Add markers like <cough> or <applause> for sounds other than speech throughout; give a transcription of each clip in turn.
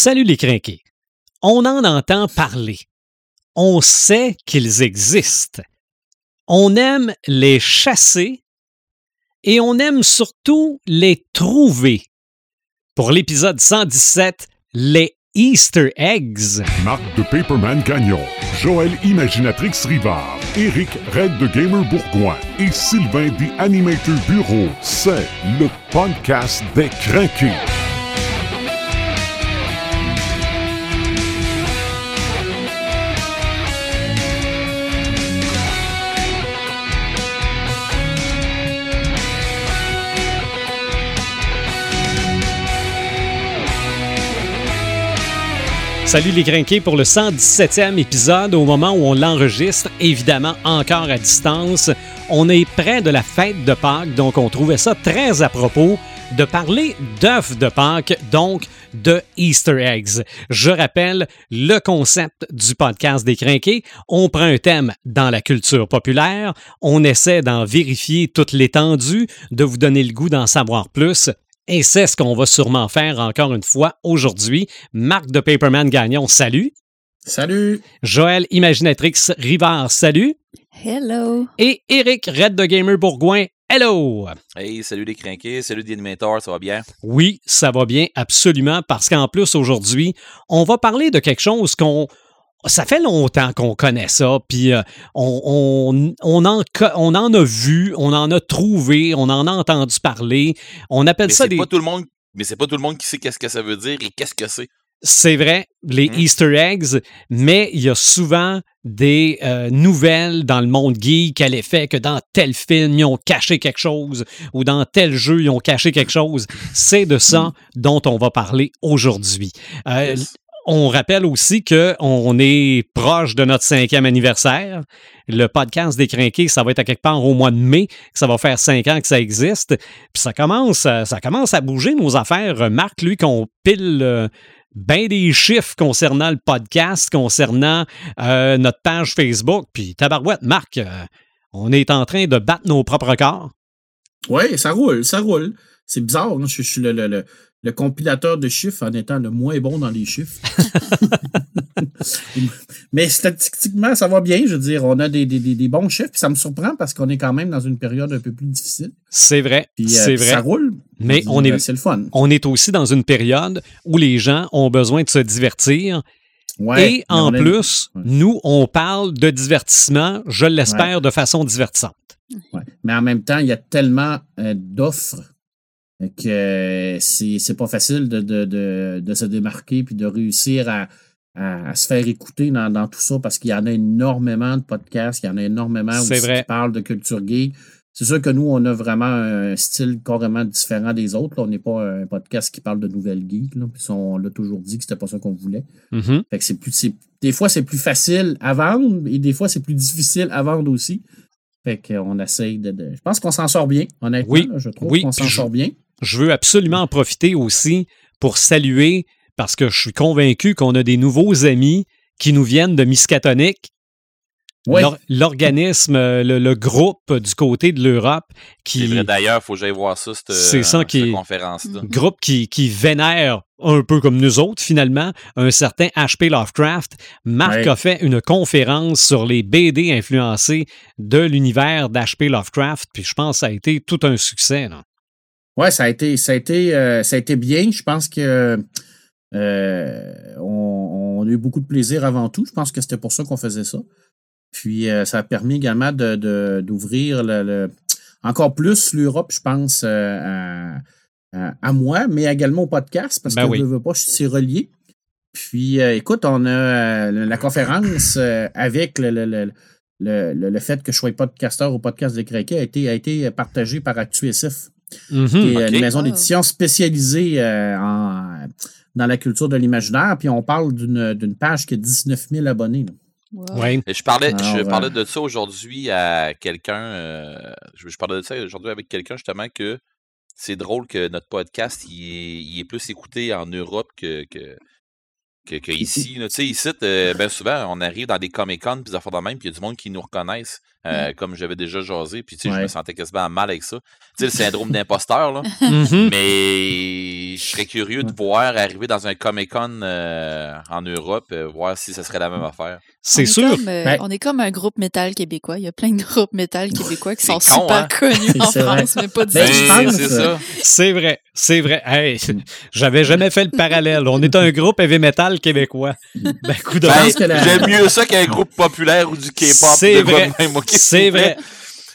Salut les crinqués. On en entend parler. On sait qu'ils existent. On aime les chasser et on aime surtout les trouver. Pour l'épisode 117, les Easter eggs. Marc de Paperman Gagnon, Joël Imaginatrix Rivard, Eric Red de Gamer Bourgoin et Sylvain The Animator Bureau. C'est le podcast des craqués. Salut les crinqués pour le 117e épisode au moment où on l'enregistre, évidemment encore à distance. On est près de la fête de Pâques, donc on trouvait ça très à propos de parler d'œufs de Pâques, donc de Easter eggs. Je rappelle le concept du podcast des crinqués. On prend un thème dans la culture populaire, on essaie d'en vérifier toute l'étendue, de vous donner le goût d'en savoir plus. Et c'est ce qu'on va sûrement faire encore une fois aujourd'hui. Marc de Paperman Gagnon, salut. Salut. Joël Imaginatrix Rivard, salut. Hello. Et Eric Red de Gamer Bourgoin, hello. Hey, salut les crinqués, salut les animateurs, ça va bien? Oui, ça va bien, absolument, parce qu'en plus, aujourd'hui, on va parler de quelque chose qu'on ça fait longtemps qu'on connaît ça, puis euh, on, on, en, on en a vu, on en a trouvé, on en a entendu parler. On appelle mais ça des. Pas tout le monde, mais c'est pas tout le monde qui sait qu'est-ce que ça veut dire et qu'est-ce que c'est. C'est vrai, les Hmm. Easter eggs, mais il y a souvent des euh, nouvelles dans le monde geek à l'effet que dans tel film, ils ont caché quelque chose ou dans tel jeu, ils ont caché quelque chose. C'est de ça dont on va parler aujourd'hui. Euh, Yes. On rappelle aussi qu'on est proche de notre cinquième anniversaire. Le podcast des Crinqués, ça va être à quelque part au mois de mai, ça va faire cinq ans que ça existe. Puis ça commence, ça commence à bouger nos affaires. Marc, lui, qu'on pile euh, bien des chiffres concernant le podcast, concernant euh, notre page Facebook. Puis tabarouette, Marc, euh, on est en train de battre nos propres records. Oui, ça roule, ça roule. C'est bizarre, je, je suis le, le- le- le compilateur de chiffres en étant le moins bon dans les chiffres. <laughs> Mais statistiquement, ça va bien. Je veux dire, on a des, des- des- bons chiffres. Puis ça me surprend parce qu'on est quand même dans une période un peu plus difficile. C'est vrai, Puis, euh, c'est vrai. ça roule. Mais on est- C'est le fun. On est aussi dans une période où les gens ont besoin de se divertir. Ouais, Et en a- plus, Ouais. nous, on parle de divertissement, je l'espère, de façon divertissante. Ouais. Mais en même temps, il y a tellement euh, d'offres que c'est c'est pas facile de, de, de, de se démarquer puis de réussir à, à, à se faire écouter dans, dans tout ça parce qu'il y en a énormément de podcasts, il y en a énormément aussi vrai. qui parlent de culture geek. C'est sûr que nous, on a vraiment un style carrément différent des autres. là. On n'est pas un podcast qui parle de nouvelles geeks. Là. Puis ça, on l'a toujours dit que c'était pas ça qu'on voulait. Mhm. Fait que c'est plus, c'est- des fois, c'est plus facile à vendre et des fois, c'est plus difficile à vendre aussi. Fait qu'on essaye de, de- Je pense qu'on s'en sort bien, honnêtement. Oui, là, je trouve oui, qu'on s'en sort bien. Je veux absolument en profiter aussi pour saluer, parce que je suis convaincu qu'on a des nouveaux amis qui nous viennent de Miskatonic. Oui. L'or- L'organisme, euh, le, le groupe du côté de l'Europe C'est qui, vrai, d'ailleurs, faut que j'aille voir ça, cette, C'est ça euh, qui est- conférence-là. groupe qui, qui vénère un peu comme nous autres, finalement, un certain H.P. Lovecraft. Marc a fait une conférence sur les BD influencés de l'univers d'H.P. Lovecraft, puis je pense que ça a été tout un succès. là. Ouais, ça a été, ça a été, euh, ça a été bien. Je pense que euh, on, on a eu beaucoup de plaisir avant tout. Je pense que c'était pour ça qu'on faisait ça. Puis euh, ça a permis également de, de- d'ouvrir le, le- encore plus l'Europe, je pense, à, moi, mais également au podcast, parce Ben que oui. je veux pas, je suis relié. Puis écoute, on a la conférence avec le, le, le, le, le- le fait que je sois podcasteur au podcast des Craquets a été, a été partagé par ActuSF Mhm. qui est une maison d'édition spécialisée euh, en- dans la culture de l'imaginaire. Puis on parle d'une d'une page qui a 19 000 abonnés. là. Wow. Ouais. Et je parlais, je parlais euh, de ça aujourd'hui à quelqu'un. euh, je, je parlais de ça aujourd'hui avec quelqu'un justement que c'est drôle que notre podcast il est, il est plus écouté en Europe que, que, que, que ici, tu sais, ici, euh, ben souvent, on arrive dans des Comic-Con, puis des affaires de même, puis il y a du monde qui nous reconnaissent, euh, comme j'avais déjà jasé, puis tu sais, je me sentais quasiment mal avec ça. Tu sais, le syndrome d'imposteur, là. Mhm. Mais je serais curieux de voir arriver dans un Comic-Con euh, en Europe, euh, voir si ce serait la même affaire. C'est on est sûr. comme, euh, on est comme un groupe métal québécois. Il y a plein de groupes métal québécois qui sont con, super hein? connus <laughs> en vrai. France, mais pas du Ben, Ben, c'est ça. C'est vrai, c'est vrai. Hey, <laughs> j'avais jamais fait le parallèle. On est un groupe heavy metal québécois. Ben, coup de Ben, J'aime mieux ça qu'un groupe populaire ou du K-pop. C'est vrai. même, C'est vrai.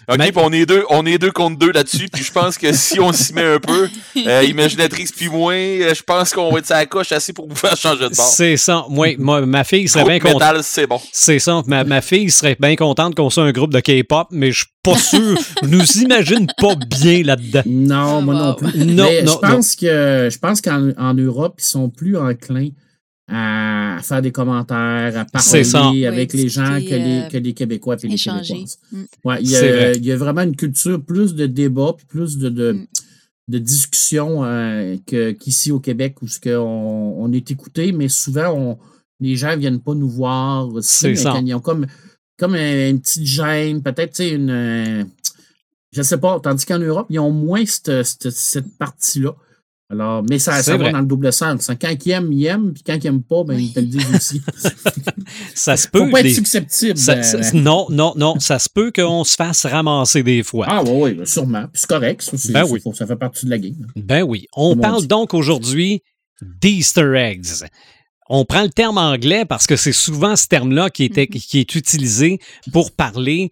OK, puis on est deux, on est deux contre deux là-dessus, puis je pense que si on s'y met un peu, <laughs> euh, Imaginatrix puis moi, euh, je pense qu'on va être la coche assez pour vous faire changer de bord. C'est ça. Moi, ma fille serait bien contente. c'est bon. C'est ça. Ma, ma fille serait bien contente qu'on soit un groupe de K-pop, mais je suis pas sûr. je nous imagine pas bien là-dedans. Non, Ah, moi non wow. plus. Non, Mais non, je pense que je pense qu'en en Europe, ils sont plus enclins à faire des commentaires, à parler avec Oui, les gens que discuter, les, euh, que les Québécois et les. Québécoises. Mm. Ouais, il, y vrai. a, il y a vraiment une culture plus de débat puis plus de, de, Mm. de discussion euh, qu'ici au Québec où que on, on est écouté, mais souvent on, les gens viennent pas nous voir. aussi, mais ça. Ils ont comme, comme un- une petite gêne, peut-être tu sais, une. euh, je sais pas, tandis qu'en Europe, ils ont moins cette, cette, cette partie-là. Alors, mais ça, ça va dans le double sens. Quand ils aiment, ils aiment, puis quand ils n'aiment pas, ben, ils te le disent aussi. <laughs> Ça se Faut peut. pas être des- susceptible. ça- euh, non, non, non. Ça se peut qu'on se fasse ramasser des fois. Ah oui, oui, sûrement. Puis c'est correct. Ben oui. faut- ça fait partie de la game. Ben oui. On Comme parle donc aujourd'hui d'Easter eggs. On prend le terme anglais parce que c'est souvent ce terme-là qui, était- <laughs> qui est utilisé pour parler.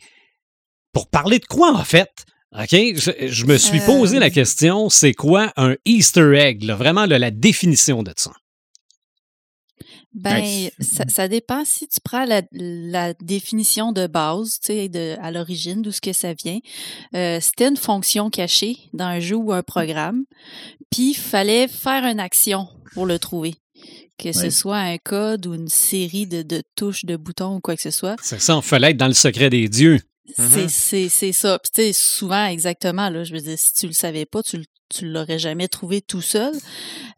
Pour parler de quoi, en fait? OK? Je, je me suis Euh, posé la question, c'est quoi un Easter egg? là? Vraiment, là, la définition de ça. Ben, Ben, ça, ça dépend si tu prends la, la définition de base, tu sais, de, à l'origine, d'où ce que ça vient. Euh, C'était une fonction cachée dans un jeu ou un programme, puis il fallait faire une action pour le trouver. Que ce soit un code ou une série de, de touches, de boutons ou quoi que ce soit. C'est ça, il fallait être dans le secret des dieux. C'est- C'est c'est ça. Puis tu sais, souvent, exactement, là, je veux dire, si tu le savais pas, tu, le- tu l'aurais jamais trouvé tout seul.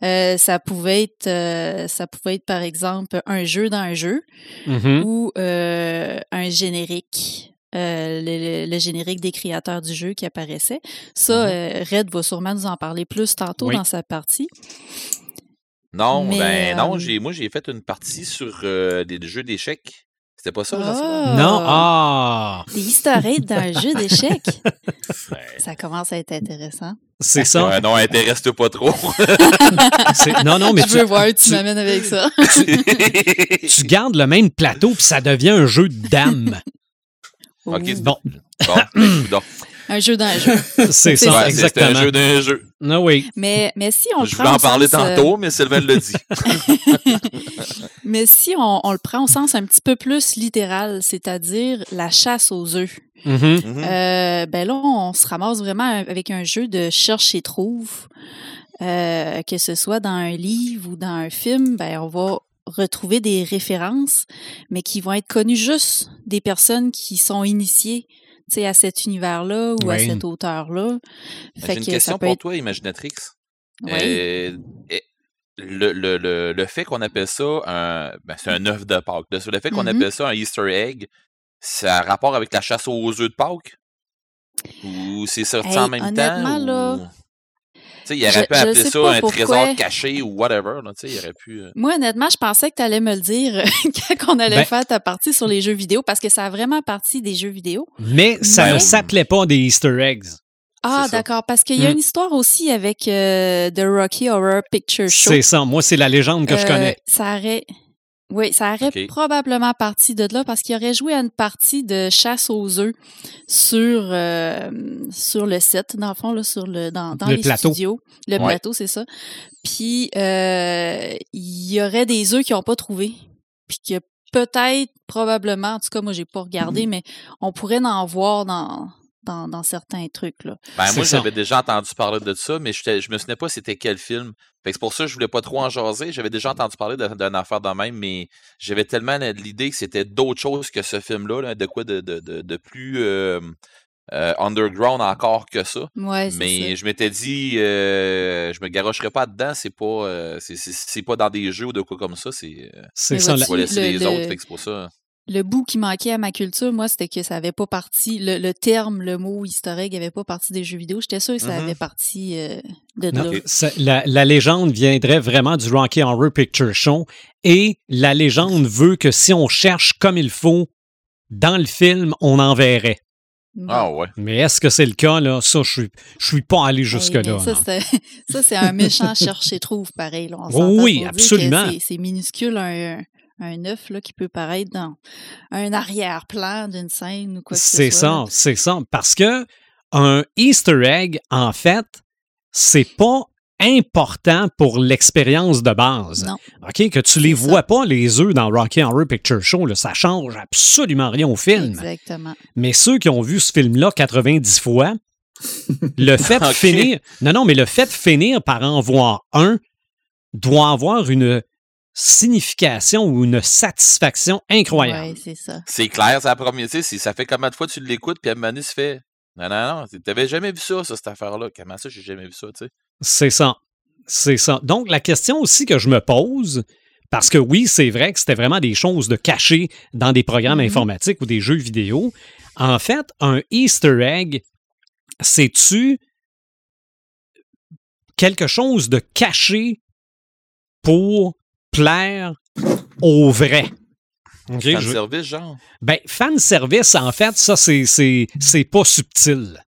Euh, ça pouvait être, euh, ça pouvait être, par exemple, un jeu dans un jeu Mhm. ou euh, un générique. euh, le, le- le générique des créateurs du jeu qui apparaissait. Ça, euh, Red va sûrement nous en parler plus tantôt Oui. dans sa partie. Non, Mais, ben non, j'ai, moi j'ai fait une partie sur euh, des jeux d'échecs. C'était pas ça? Ah! Non, ah! Des easter eggs dans un jeu d'échecs. Ouais. Ça commence à être intéressant. C'est ça. Ouais, non, intéresse-toi pas trop. <laughs> Non, non, mais je tu, veux voir, tu, tu- m'amènes avec ça. <laughs> tu gardes le même plateau, puis ça devient un jeu de dames. Ok. Bon, <laughs> bon, ben. Un jeu dans un jeu. <laughs> c'est ça, c'est- exactement. un jeu d'un jeu. Ah oui. Mais, mais si on le Je voulais en parler sens, euh, tantôt, mais Sylvain le dit. <laughs> mais si on, on le prend au sens un petit peu plus littéral, c'est-à-dire la chasse aux œufs, Mhm. Mhm. euh, ben là, on se ramasse vraiment avec un jeu de cherche et trouve. Euh, que ce soit dans un livre ou dans un film, ben on va retrouver des références, mais qui vont être connues juste des personnes qui sont initiées à cet univers-là ou à cet auteur-là. J'ai une question pour toi, Imaginatrix. Euh, le, le, le, le fait qu'on appelle ça un. Ben, c'est un œuf de Pâques. Le fait qu'on Mhm. appelle ça un Easter egg, ça a rapport avec la chasse aux œufs de Pâques? Ou c'est sorti Hey, en même honnêtement, temps? là, ou- sais, il aurait je- pu appeler sais ça pas un pourquoi. trésor caché ou whatever. Là, tu sais, il aurait pu. euh, Moi, honnêtement, je pensais que tu allais me le dire <laughs> quand on allait Ben- faire ta partie sur les jeux vidéo, parce que ça a vraiment partie des jeux vidéo. Mais ça Mais- ne s'appelait pas des Easter eggs. Ah, d'accord, parce qu'il y a Mm. une histoire aussi avec euh, The Rocky Horror Picture Show. C'est ça. Moi, c'est la légende que je Euh, connais. Ça aurait... Oui, ça aurait probablement parti de là parce qu'il aurait joué à une partie de chasse aux œufs sur, euh, sur le set, dans le fond, là, sur le, dans, dans Le les plateau. studios. Le Ouais. plateau, c'est ça. Puis, euh, il y aurait des œufs qu'ils n'ont pas trouvés. Puis que peut-être, probablement, en tout cas, moi, j'ai pas Mm. regardé, mais on pourrait en voir dans, dans, dans certains trucs, là. Ben, moi, j'avais déjà entendu parler de ça, mais je me souvenais pas c'était quel film. C'est pour ça que je voulais pas trop en jaser. J'avais déjà entendu parler d'une affaire de même, mais j'avais tellement l'idée que c'était d'autres choses que ce film-là, là, de quoi de, de, de, de plus. euh, euh, underground encore que ça. Ouais, Mais ça. je m'étais dit, euh, je me garocherai pas dedans, c'est pas, euh, c'est- pas dans des jeux ou de quoi comme ça, c'est, euh, C'est ça. vois-tu, je vais laisser le- les le- autres, c'est pour ça. Le bout qui manquait à ma culture, moi, c'était que ça avait pas parti. Le, le terme, le mot historique avait pas parti des jeux vidéo. J'étais sûre que ça Mhm. avait parti euh, de Non, là. ça- la, la légende viendrait vraiment du Rocky Horror Picture Show et la légende veut que si on cherche comme il faut dans le film, on en verrait. Bon. Ah ouais. Mais est-ce que c'est le cas, là? Ça, je suis, je suis pas allé Hey, jusque-là. ça, c'est- ça, c'est un méchant cherche-et-trouve, pareil. Là. On <laughs> Oui, absolument. c'est- C'est minuscule, un, un œuf là, qui peut paraître dans un arrière-plan d'une scène ou quoi que ce soit. C'est ça, c'est ça. Parce que un Easter egg, en fait, c'est pas important pour l'expérience de base. Non. OK? Que tu les ça. vois pas, les œufs, dans Rocky Horror Picture Show, là, ça change absolument rien au film. Exactement. Mais ceux qui ont vu ce film-là 90 fois, <laughs> le fait de finir. Non, non, mais le fait de finir par en voir un doit avoir une signification ou une satisfaction incroyable. Ouais, c'est ça. C'est clair, c'est la première, tu sais, c'est- ça fait combien de fois tu l'écoutes, puis à un moment donné, tu fais, non, non, non, t'avais jamais vu ça, ça, cette affaire-là. Comment ça, j'ai jamais vu ça, tu sais? C'est ça. C'est ça. Donc, la question aussi que je me pose, parce que oui, c'est vrai que c'était vraiment des choses de cachées dans des programmes Mhm. informatiques ou des jeux vidéo. En fait, un Easter egg, c'est-tu quelque chose de caché pour plaire au vrai? Fan je- service, genre? Ben, fan service, en fait, ça, c'est- c'est c'est pas subtil.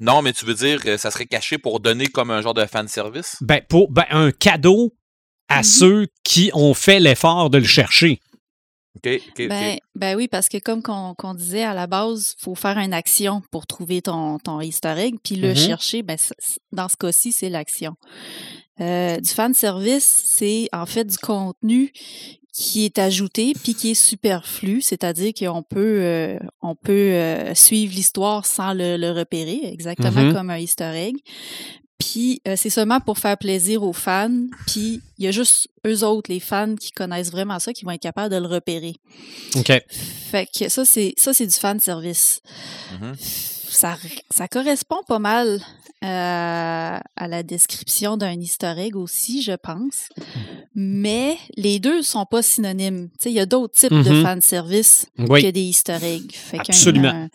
Non, mais tu veux dire, euh, ça serait caché pour donner comme un genre de fan service? Ben, pour ben, un cadeau à Mhm. ceux qui ont fait l'effort de le chercher. Ben, ben oui, parce que comme qu'on disait à la base, il faut faire une action pour trouver ton, ton easter egg, puis le Mhm. chercher, ben, dans ce cas-ci, c'est l'action. Euh, du fan service, c'est en fait du contenu qui est ajouté puis qui est superflu, c'est-à-dire qu'on peut euh, on peut euh, suivre l'histoire sans le, le repérer, exactement Mhm. comme un Easter egg. Puis euh, c'est seulement pour faire plaisir aux fans. Puis il y a juste eux autres, les fans, qui connaissent vraiment ça, qui vont être capables de le repérer. OK. Fait que ça, c'est ça, c'est du fan service. Mhm. Ça, ça correspond pas mal euh, à la description d'un easter egg aussi, je pense. Mais les deux sont pas synonymes. Tu sais, il y a d'autres types de Mhm. fan service Oui. que des easter eggs. Fait Absolument.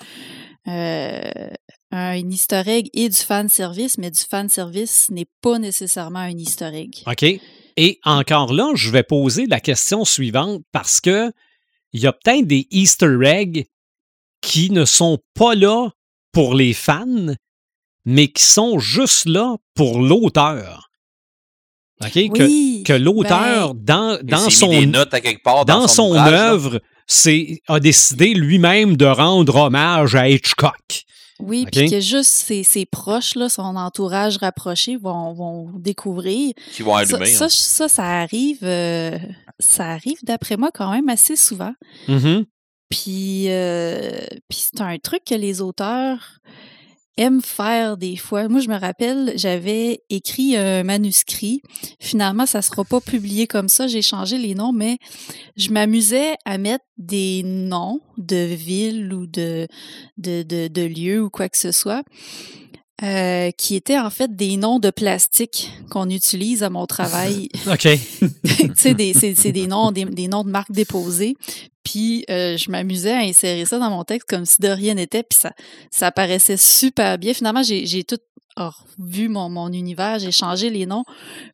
Un, euh, un easter egg est du fan service, mais du fan service n'est pas nécessairement un easter egg. OK. Et encore là, je vais poser la question suivante parce que il y a peut-être des Easter eggs qui ne sont pas là pour les fans, mais qui sont juste là pour l'auteur. OK? Que, Oui, que l'auteur, ben, dans, dans mis des son, notes à quelque part dans dans, son ouvrage, œuvre, c'est, a décidé lui-même de rendre hommage à Hitchcock. Oui, OK. puis que juste ses, ses proches, là, son entourage rapproché vont, vont découvrir. Qui vont Ça, allumer. ça, hein. ça, ça arrive, euh, ça arrive d'après moi quand même assez souvent. Mhm. Puis, euh, puis c'est un truc que les auteurs aiment faire des fois. Moi, je me rappelle, j'avais écrit un manuscrit. Finalement, ça sera pas publié comme ça. J'ai changé les noms, mais je m'amusais à mettre des noms de villes ou de, de lieux ou quoi que ce soit. Euh, qui étaient en fait des noms de plastique qu'on utilise à mon travail <laughs> <laughs> OK. tu sais, des- c'est des noms, des, des noms de marques déposées. Puis euh, je m'amusais à insérer ça dans mon texte comme si de rien n'était. Puis ça, ça paraissait super bien. Finalement, j'ai tout revu mon, mon univers, j'ai changé les noms.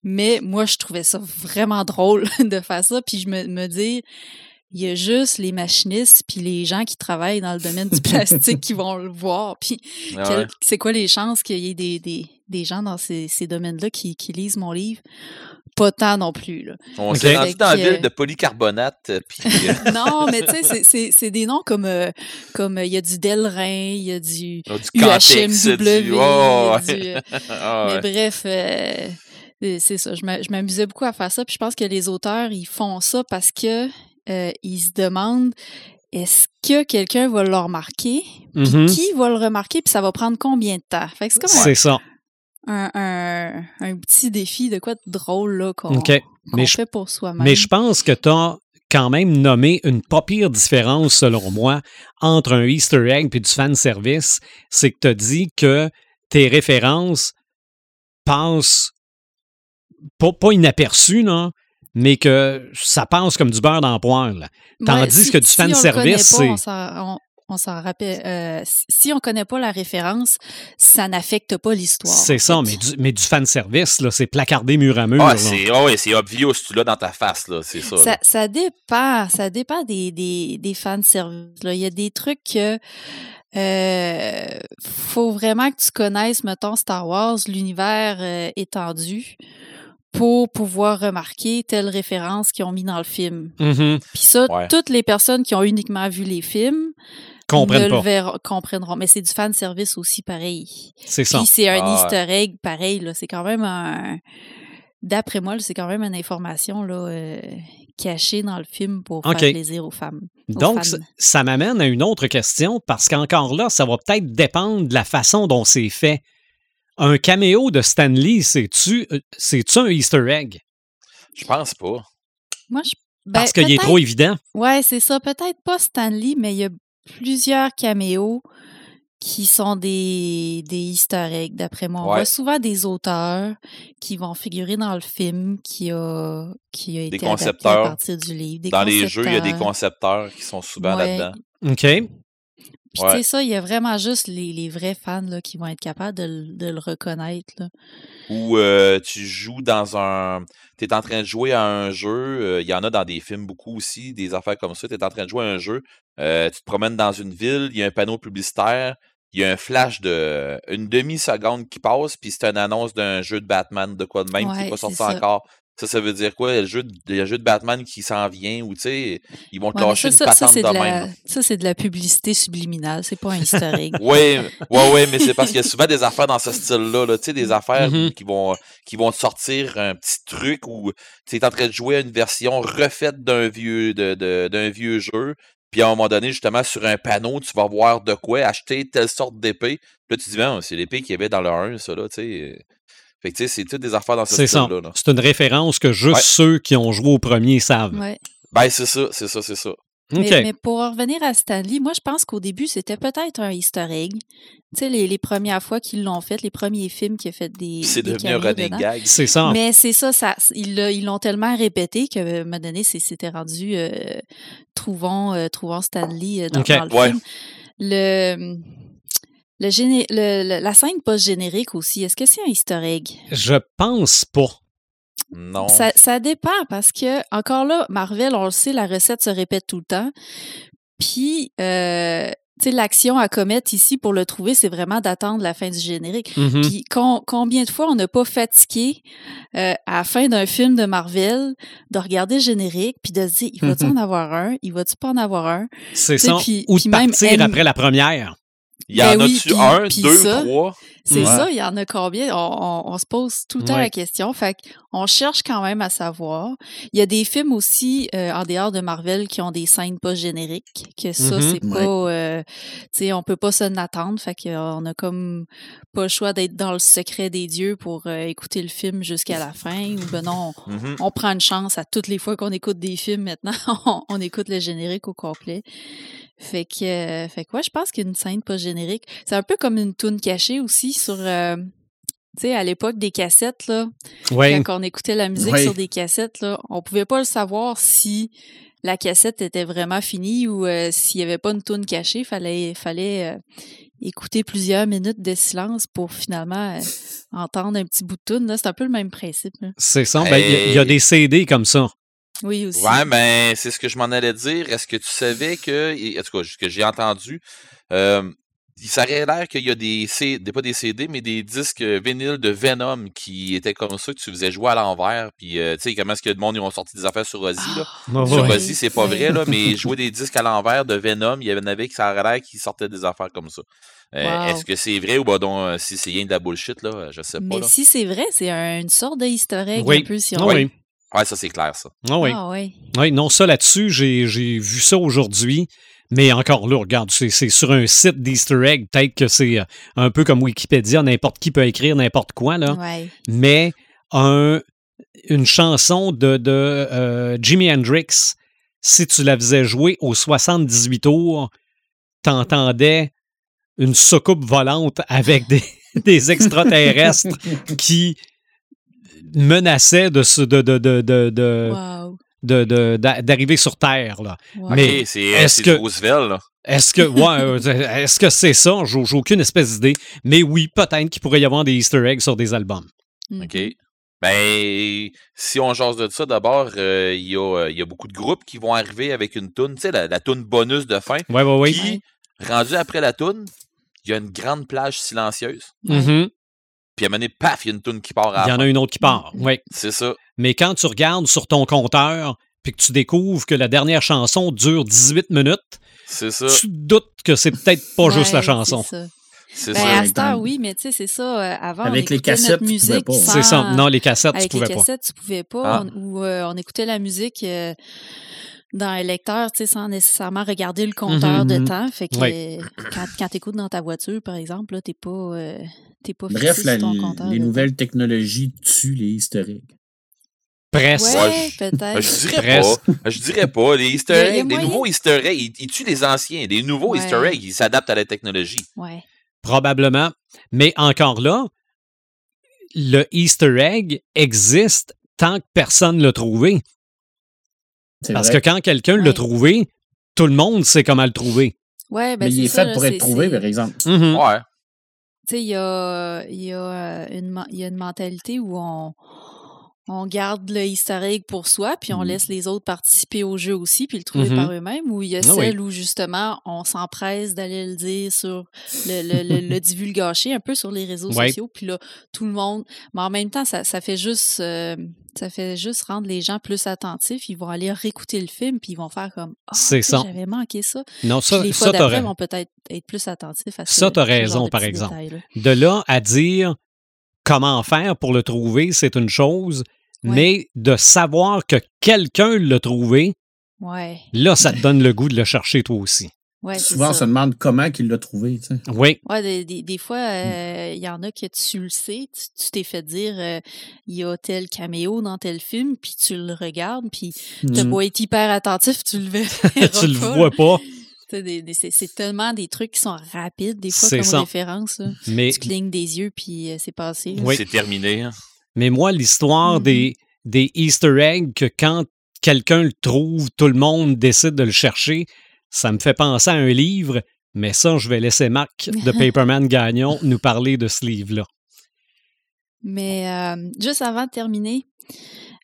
Mais moi, je trouvais ça vraiment drôle <laughs> de faire ça. Puis je me, me dis, il y a juste les machinistes puis les gens qui travaillent dans le domaine du plastique qui vont le voir. Puis Ah ouais. c'est quoi les chances qu'il y ait des, des, des gens dans ces, ces domaines-là qui, qui lisent mon livre? Pas tant non plus. Là. On Ok. s'est rendu dans la ville de polycarbonate, euh, puis euh, <laughs> Non, mais tu sais, c'est- c'est- c'est des noms comme euh, comme euh, il y a du Delrin, il y a du oh, du UHMW, Oh, ouais. <laughs> euh, mais bref, euh, euh, c'est ça. Je m'amusais beaucoup à faire ça. Puis je pense que les auteurs, ils font ça parce que euh, ils se demandent est-ce que quelqu'un va le remarquer? Puis Mhm. qui va le remarquer? Puis ça va prendre combien de temps? Fait que c'est comme C'est ça. un, un, un petit défi de quoi de drôle là, qu'on fait pour soi-même. Mais je pense que tu as quand même nommé une pas pire différence, selon moi, entre un Easter egg et du fan service. C'est que tu as dit que tes références passent pas, pas inaperçues, non, mais que ça passe comme du beurre dans le poêle. Tandis Ouais, si- que du si fan service, c'est. on s'en- on- on s'en rappelle. euh, si on connaît pas la référence, ça n'affecte pas l'histoire. C'est ça, fait. mais du, mais du fan service, là, c'est placardé mur à mur. Ah, c'est c'est obvious, tu l'as dans ta face, là, c'est ça. Ça, là. ça dépend, ça dépend des, des, des fans service. là. Il y a des trucs que euh, faut vraiment que tu connaisses, mettons, Star Wars, l'univers euh, étendu, pour pouvoir remarquer telle référence qu'ils ont mis dans le film. Mhm. Puis ça, Ouais. toutes les personnes qui ont uniquement vu les films Comprennent ne pas. le comprendront. Mais c'est du fan service aussi pareil. C'est ça. Puis c'est un Ah, easter egg pareil. là. C'est quand même un... D'après moi, c'est quand même une information là, euh, cachée dans le film pour faire plaisir aux femmes. aux Donc, fans. ça- ça m'amène à une autre question parce qu'encore là, ça va peut-être dépendre de la façon dont c'est fait. Un caméo de Stanley, c'est-tu euh, c'est-tu un Easter egg? Je pense pas. Moi, je... ben, Parce qu'il est trop évident. Ouais, c'est ça. Peut-être pas Stanley, mais il y a plusieurs caméos qui sont des, des easter eggs, d'après moi. On Ouais. voit souvent des auteurs qui vont figurer dans le film qui a, qui a été adapté à concepteurs. partir du livre. Des Dans les jeux, il y a des concepteurs. concepteurs qui sont souvent Ouais. là-dedans. OK. Puis Ouais. tu sais ça, il y a vraiment juste les, les vrais fans là, qui vont être capables de, le- de le reconnaître. Là. Ou euh, tu joues dans un. Tu es en train de jouer à un jeu. euh, Il y en a dans des films beaucoup aussi, des affaires comme ça. Tu es en train de jouer à un jeu. euh, tu te promènes dans une ville, il y a un panneau publicitaire. Il y a un flash de une demi-seconde qui passe, puis c'est une annonce d'un jeu de Batman, de quoi de même, qui Ouais, n'est pas sorti encore. Ça, ça veut dire quoi? Le jeu de, le jeu de Batman qui s'en vient, ou tu sais, ils vont te Ouais, lâcher ça, une ça, patente c'est de de, même. la, ça, c'est de la publicité subliminale. C'est pas un egg. <laughs> Oui, ouais, ouais, mais c'est parce qu'il y a souvent des affaires dans ce style-là, là, tu sais, des affaires Mhm. qui vont qui vont te sortir un petit truc où tu es en train de jouer à une version refaite d'un vieux de, de- d'un vieux jeu. Puis à un moment donné, justement, sur un panneau, tu vas voir de quoi acheter telle sorte d'épée. Puis Là, tu te dis, ben, c'est l'épée qu'il y avait dans le 1, ça, là, tu sais. Fait que, tu sais, c'est toutes des affaires dans ce style-là. là. C'est une référence que juste Ouais. ceux qui ont joué au premier savent. Ouais. Ben, c'est ça, c'est ça, c'est ça. Mais, mais pour en revenir à Stanley, moi, je pense qu'au début, c'était peut-être un easter egg. Tu sais, les, les premières fois qu'ils l'ont fait, les premiers films qui ont fait des. C'est devenu un running dedans. gag. C'est ça. Mais c'est ça, ça ils l'ont tellement répété que, à un moment donné, c'était rendu euh, trouvons, euh, trouvons Stanley euh, dans, le ouais. film. Le, le, géné- le- le- la scène post-générique aussi, est-ce que c'est un easter egg? Je pense pas. Non. Ça, ça dépend parce que, encore là, Marvel, on le sait, la recette se répète tout le temps. Puis, euh, tu sais, l'action à commettre ici pour le trouver, c'est vraiment d'attendre la fin du générique. Mhm. Puis com- combien de fois on n'a pas fatigué euh, à la fin d'un film de Marvel de regarder le générique puis de se dire, il va-tu en avoir un? Il va-tu pas en avoir un? C'est ça. puis- Ou puis de même partir N- après la première. Il y en Ben oui, a-tu un, puis deux, ça, trois? C'est Ouais. ça, il y en a combien? On, on- on se pose tout le temps la question. Fait on cherche quand même à savoir. Il y a des films aussi euh, en dehors de Marvel qui ont des scènes pas génériques. Que ça, Mhm. c'est pas. euh, tu sais, on peut pas s'en attendre. Fait qu'on a comme pas le choix d'être dans le secret des dieux pour euh, écouter le film jusqu'à la fin. Ou ben non, on, Mhm. on prend une chance à toutes les fois qu'on écoute des films maintenant. <laughs> on, on écoute le générique au complet. Fait que, euh, fait que ouais, je pense qu'une scène pas générique, c'est un peu comme une toune cachée aussi sur, euh, tu sais, à l'époque des cassettes là, quand on écoutait la musique sur des cassettes là, on pouvait pas le savoir si la cassette était vraiment finie ou euh, s'il y avait pas une toune cachée, fallait, fallait euh, écouter plusieurs minutes de silence pour finalement euh, entendre un petit bout de toune. Là, c'est un peu le même principe. C'est ça. Ben, Il y a- il y, a des CD comme ça. Oui aussi. Ouais, mais c'est ce que je m'en allais dire. Est-ce que tu savais que, en tout cas, ce que j'ai entendu, euh, il s'aurait l'air qu'il y a des, C- des- pas des CD, mais des disques vinyles de Venom qui étaient comme ça, que tu faisais jouer à l'envers. Puis, euh, tu sais, comment est-ce que le monde, ils ont sorti des affaires sur Ozzy, là? Ah, Sur ouais. Ozzy, c'est pas vrai, là, mais jouer des disques à l'envers de Venom, il y en avait qui ça aurait l'air qui sortaient des affaires comme ça. Euh, Wow. Est-ce que c'est vrai ou bah donc, euh, si c'est rien de la bullshit, là, je sais pas, Mais là. si c'est vrai, c'est un- une sorte de Oui. un peu si Ah on oui. Ouais, ça, c'est clair, ça. Ah oui. Ah non, ça là-dessus, j'ai vu ça aujourd'hui. Mais encore là, regarde, c'est sur un site d'Easter egg. Peut-être que c'est euh, un peu comme Wikipédia, n'importe qui peut écrire n'importe quoi, là. Ouais. Mais un, une chanson de, de euh, Jimi Hendrix, si tu la faisais jouer aux 78 tours, t'entendais une soucoupe volante avec des, <laughs> des extraterrestres <laughs> qui menaçaient de se- de- de- de- de- de- Wow. de- d'arriver sur Terre. Là. Wow. Mais c'est est-ce c'est que- Roosevelt, là. Est-ce que ouais, <laughs> euh, est-ce que c'est ça? J'ai j'ai aucune espèce d'idée. Mais oui, peut-être qu'il pourrait y avoir des Easter eggs sur des albums. Mhm. OK. Ben, si on jase de ça, d'abord, euh, il y, a, euh, il y a beaucoup de groupes qui vont arriver avec une toune, tu sais, la, la toune bonus de fin. Ouais, ouais, ouais. Puis, rendu après la toune, il y a une grande plage silencieuse. Mhm. Puis à un moment donné, paf, il y a une toune qui part Il y en fin. a une autre qui part. Oui. C'est ça. Mais quand tu regardes sur ton compteur puis que tu découvres que la dernière chanson dure 18 minutes, C'est ça. tu doutes que c'est peut-être pas juste la chanson. c'est ça. C'est Ben, ça. à cette heure, oui, mais tu sais, c'est ça. euh, avant, Avec on les écoutait cassettes, notre tu pouvais musique pas. sans- C'est ça. Non, les cassettes, tu Avec les pouvais pas. cassettes, tu pouvais pas. Ah. On- ou euh, on écoutait la musique euh, dans un lecteur, tu sais, sans nécessairement regarder le compteur Mhm, de mhm. temps. Fait que euh, quand, quand tu écoutes dans ta voiture, par exemple, là, t'es pas, euh, t'es pas fixé Bref, sur la- ton compteur les temps. nouvelles technologies tuent les historiques. Presque. Ouais, peut-être. Ben, je dirais Presque. pas. Je dirais pas. Les Easter eggs, les moyen. nouveaux Easter eggs, ils, ils tuent les anciens. Les nouveaux Ouais. Easter eggs, ils s'adaptent à la technologie. Ouais. Probablement. Mais encore là, le Easter egg existe tant que personne l'a trouvé. Parce vrai. que quand quelqu'un Ouais. l'a trouvé, tout le monde sait comment le trouver. Ouais, ben Mais il est ça, fait pour être trouvé, par exemple. Mhm. Ouais. Tu sais, il y a, il y, a, euh, une, men- il y a une mentalité où on, on garde le egg pour soi, puis on Mhm. laisse les autres participer au jeu aussi, puis le trouver Mhm. par eux-mêmes, ou il y a Ah oui. celle où justement on s'empresse d'aller le dire sur le, le, le, le <laughs> divulgacher un peu sur les réseaux Ouais. sociaux, puis là, tout le monde. Mais en même temps, ça, ça fait juste euh, ça fait juste rendre les gens plus attentifs. Ils vont aller réécouter le film, puis ils vont faire comme Ah, tu ça. J'avais manqué ça. Non, Puis ça, les ça fois d'après vont peut-être être plus attentifs à ce Ça, t'as ce genre raison, par exemple. De là à dire comment faire pour le trouver, c'est une chose, Ouais. mais de savoir que quelqu'un l'a trouvé, Ouais. là, ça te donne le goût de le chercher toi aussi. Ouais, Souvent, on ça. se demande comment il l'a trouvé. tu sais. Oui, Ouais, des, des, des fois, Mmh. euh, il y en a que tu le sais, tu tu t'es fait dire euh, il y a tel caméo dans tel film, puis tu le regardes, puis t'as Mm. beau être hyper attentif, tu le <laughs> verras tu le vois pas, C'est tellement des trucs qui sont rapides, des fois, C'est comme ça. référence. là. mais Tu clignes des yeux, puis euh, c'est passé. Oui. C'est terminé. hein. Mais moi, l'histoire Mhm. des, des Easter eggs, que quand quelqu'un le trouve, tout le monde décide de le chercher, ça me fait penser à un livre, mais ça, je vais laisser Marc de <laughs> Paperman Gagnon nous parler de ce livre-là. Mais euh, juste avant de terminer,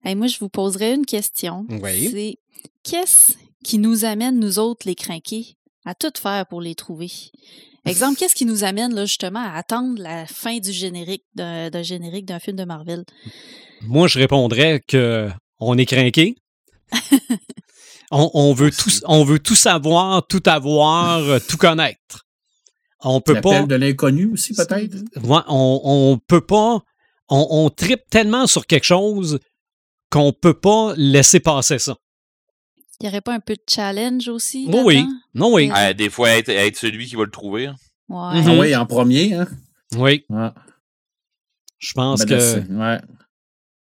hey, moi, je vous poserai une question. Oui. C'est qu'est-ce qui nous amène, nous autres, les crinqués, à tout faire pour les trouver? Exemple, qu'est-ce qui nous amène, là, justement, à attendre la fin du générique, d'un d'un générique d'un film de Marvel? Moi, je répondrais que on est craqué. <laughs> on, on veut tout, Merci. on veut tout savoir, tout avoir, euh, tout connaître. On peut pas. L'appel de l'inconnu aussi, peut-être. Ouais, on, on peut pas. On, on tripe tellement sur quelque chose qu'on peut pas laisser passer ça. Il n'y aurait pas un peu de challenge aussi? Oui. là-dedans? Non, oui. Euh, des fois, être, être celui qui va le trouver. hein. Ouais. Mhm. Ah oui, en premier. Hein? Oui, Ouais. je pense Ben, que là, c'est- ouais.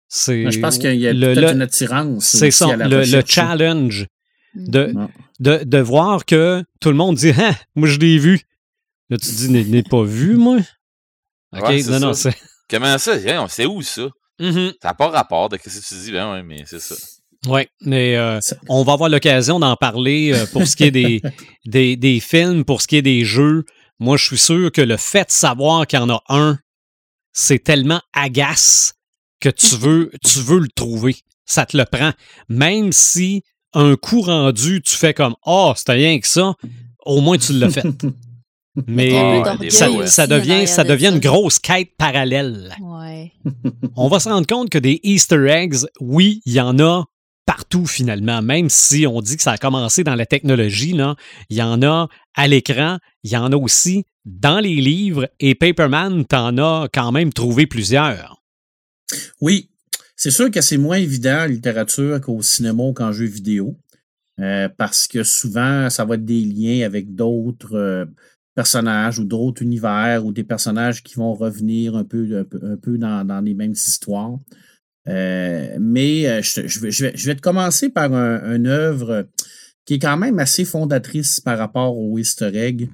c'est. Mais Je pense qu'il y a le- peut-être le- une attirance. C'est aussi ça, à la le, le challenge de, Mhm. Ouais. de, de voir que tout le monde dit Ah, moi je l'ai vu. Là, tu dis N'ai n'ai pas vu, moi? OK, Ouais, c'est non, non, ça. c'est. Comment ça? Hein, C'est où ça? Mhm. Ça n'a pas rapport de ce que tu dis, ben ouais, mais c'est ça. Oui, mais euh, on va avoir l'occasion d'en parler euh, pour ce qui est des, <laughs> des, des films, pour ce qui est des jeux. Moi, je suis sûr que le fait de savoir qu'il y en a un, c'est tellement agace que tu <laughs> veux, tu veux le trouver. Ça te le prend. Même si un coup rendu, tu fais comme Ah, c'était rien que ça, au moins tu l'as fait. <laughs> Mais ça, devient, ça de devient ça. une grosse quête parallèle. Ouais. On va se rendre compte que des Easter eggs, oui, il y en a partout finalement, même si on dit que ça a commencé dans la technologie, il y en a à l'écran, il y en a aussi dans les livres, et Paperman, t'en as quand même trouvé plusieurs. Oui, c'est sûr que c'est moins évident en littérature qu'au cinéma ou qu'en jeu vidéo, euh, parce que souvent, ça va être des liens avec d'autres euh, personnages ou d'autres univers ou des personnages qui vont revenir un peu, un peu, dans les mêmes histoires. Euh, mais euh, je, vais, je, vais, je vais te commencer par un, une œuvre qui est quand même assez fondatrice par rapport au Easter egg,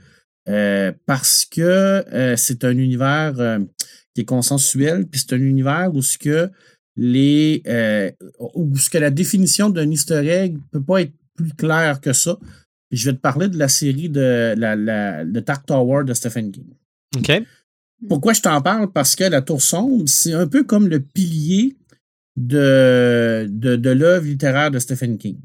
euh, parce que euh, c'est un univers euh, qui est consensuel, puis c'est un univers où ce que les où ce que la définition d'un Easter egg peut pas être plus claire que ça. Puis je vais te parler de la série de, la, la, de Dark Tower de Stephen King. OK. Pourquoi je t'en parle? Parce que La Tour Sombre, c'est un peu comme le pilier de, de, de l'œuvre littéraire de Stephen King.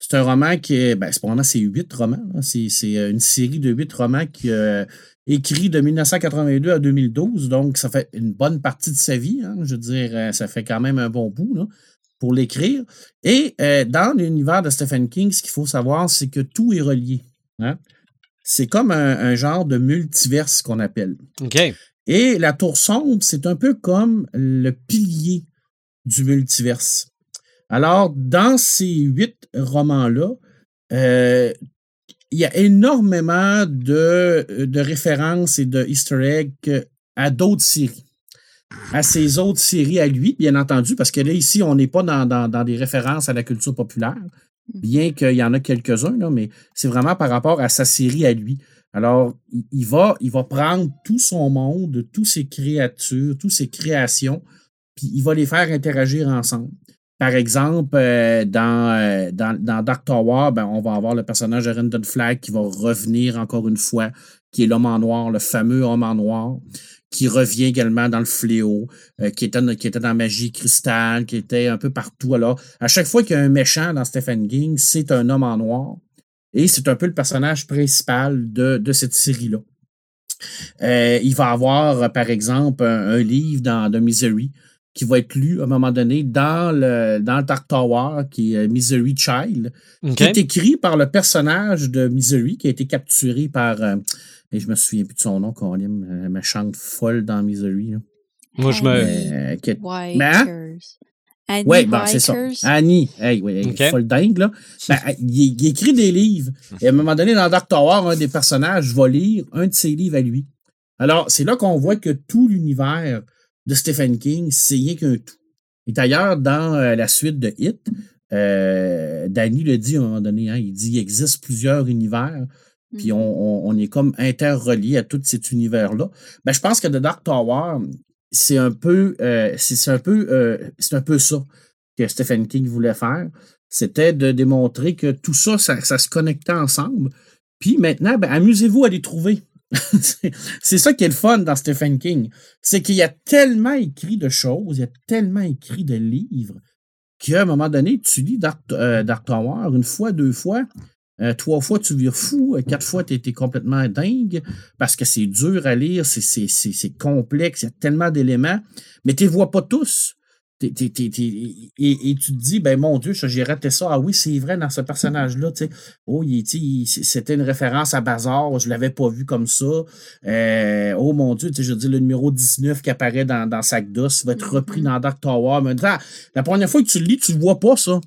C'est un roman qui est, ben, c'est c'est huit romans. C'est, c'est une série de huit romans qui euh, écrit de 1982 à 2012. Donc, ça fait une bonne partie de sa vie. Hein. je veux dire, euh, ça fait quand même un bon bout là, pour l'écrire. Et euh, dans l'univers de Stephen King, ce qu'il faut savoir, c'est que tout est relié. Hein. C'est comme un, genre de multiverse qu'on appelle. OK. Et la tour sombre, c'est un peu comme le pilier du multiverse. Alors, dans ces huit romans-là, euh, il y a énormément de, de, références et de easter eggs à d'autres séries. À ces autres séries à lui, bien entendu, parce que là, ici, on n'est pas dans, dans, des références à la culture populaire, bien qu'il y en a quelques-uns, mais c'est vraiment par rapport à sa série à lui. Alors, il va, il va prendre tout son monde, toutes ses créatures, toutes ses créations, puis il va les faire interagir ensemble. Par exemple, euh, dans, euh, dans, dans, Dark Tower, ben, on va avoir le personnage de Rendon Flag qui va revenir encore une fois, qui est l'homme en noir, le fameux homme en noir, qui revient également dans le fléau, euh, qui, était, qui était dans Magie Cristal, qui était un peu partout. Alors, à chaque fois qu'il y a un méchant dans Stephen King, c'est un homme en noir. Et c'est un peu le personnage principal de, de cette série-là. il va avoir, par exemple, un, livre dans The Misery qui va être lu à un moment donné dans le, dans le Dark Tower, qui est Misery Child, qui est écrit par le personnage de Misery, qui a été capturé par. Euh, et je me souviens plus de son nom, quand me méchante folle dans Misery. Moi, je me. Euh, hein? Annie oui, ben, c'est ça. Annie, hey, oui, folle dingue, là. Ben, il, il, écrit des livres. Et à un moment donné, dans Dark Tower, un des personnages va lire un de ses livres à lui. Alors, c'est là qu'on voit que tout l'univers de Stephen King, c'est rien qu'un tout. Et d'ailleurs, dans euh, la suite de Hit, euh, Danny le dit à un moment donné, hein, il dit il existe plusieurs univers, puis mm-hmm. on, est comme interrelié à tout cet univers-là. Ben, je pense que The Dark Tower, c'est un peu, euh, c'est un peu, c'est un peu ça que Stephen King voulait faire. C'était de démontrer que tout ça, ça, se connectait ensemble. Puis maintenant, ben, amusez-vous à les trouver. <laughs> c'est ça qui est le fun dans Stephen King. C'est qu'il y a tellement écrit de choses, il y a tellement écrit de livres, qu'à un moment donné, tu lis Dark, euh, Tower une fois, deux fois, euh, trois fois, tu vires fou, euh, quatre fois, tu es, complètement dingue parce que c'est dur à lire, c'est complexe, il y a tellement d'éléments, mais tu ne vois pas tous et, tu te dis, ben mon Dieu, j'ai raté ça. Ah oui, c'est vrai dans ce personnage-là. Oh, c'était une référence à Bazar, je ne l'avais pas vu comme ça. Euh, oh mon Dieu, je veux dire, le numéro 19 qui apparaît dans, dans Sac d'os va être repris mm-hmm. dans Dark Tower. Mais, la première fois que tu le lis, tu ne vois pas ça.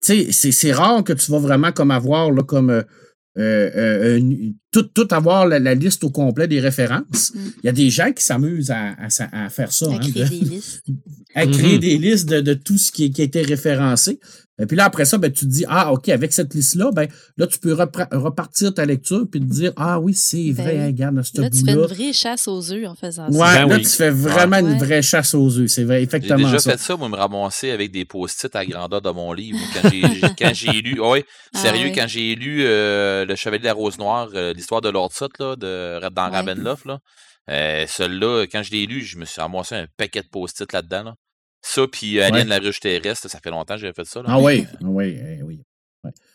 C'est rare que tu vas vraiment comme avoir là, comme. Euh, euh, tout, tout, avoir la, liste au complet des références. Mm. Il y a des gens qui s'amusent à, à, faire ça. À hein, créer des listes. <laughs> à créer mm-hmm. des listes de, de, tout ce qui, qui a été référencé. Et puis là, après ça, ben, tu te dis, ah, OK, avec cette liste-là, ben, là, tu peux repartir ta lecture puis te dire, ah oui, c'est vrai, ben, regarde, ce Là, tu fais une vraie chasse aux œufs en faisant ça. Ouais, ben là, tu fais vraiment une vraie chasse aux œufs. C'est vrai, effectivement. J'ai déjà fait ça, moi, me ramasser avec des post-it à grandeur de mon livre. Quand j'ai lu, oui, ah sérieux, quand j'ai lu euh, Le Chevalier de la Rose Noire, euh, l'histoire de Lord Sut, là, de, dans ouais. Ravenloft, là. Euh, Celui-là, quand je l'ai lu, je me suis ramassé un paquet de post-it là-dedans. Là. Ça, puis euh, Alien de la ruche terrestre, ça fait longtemps que j'avais fait ça. Là. Ah oui, oui, eh oui.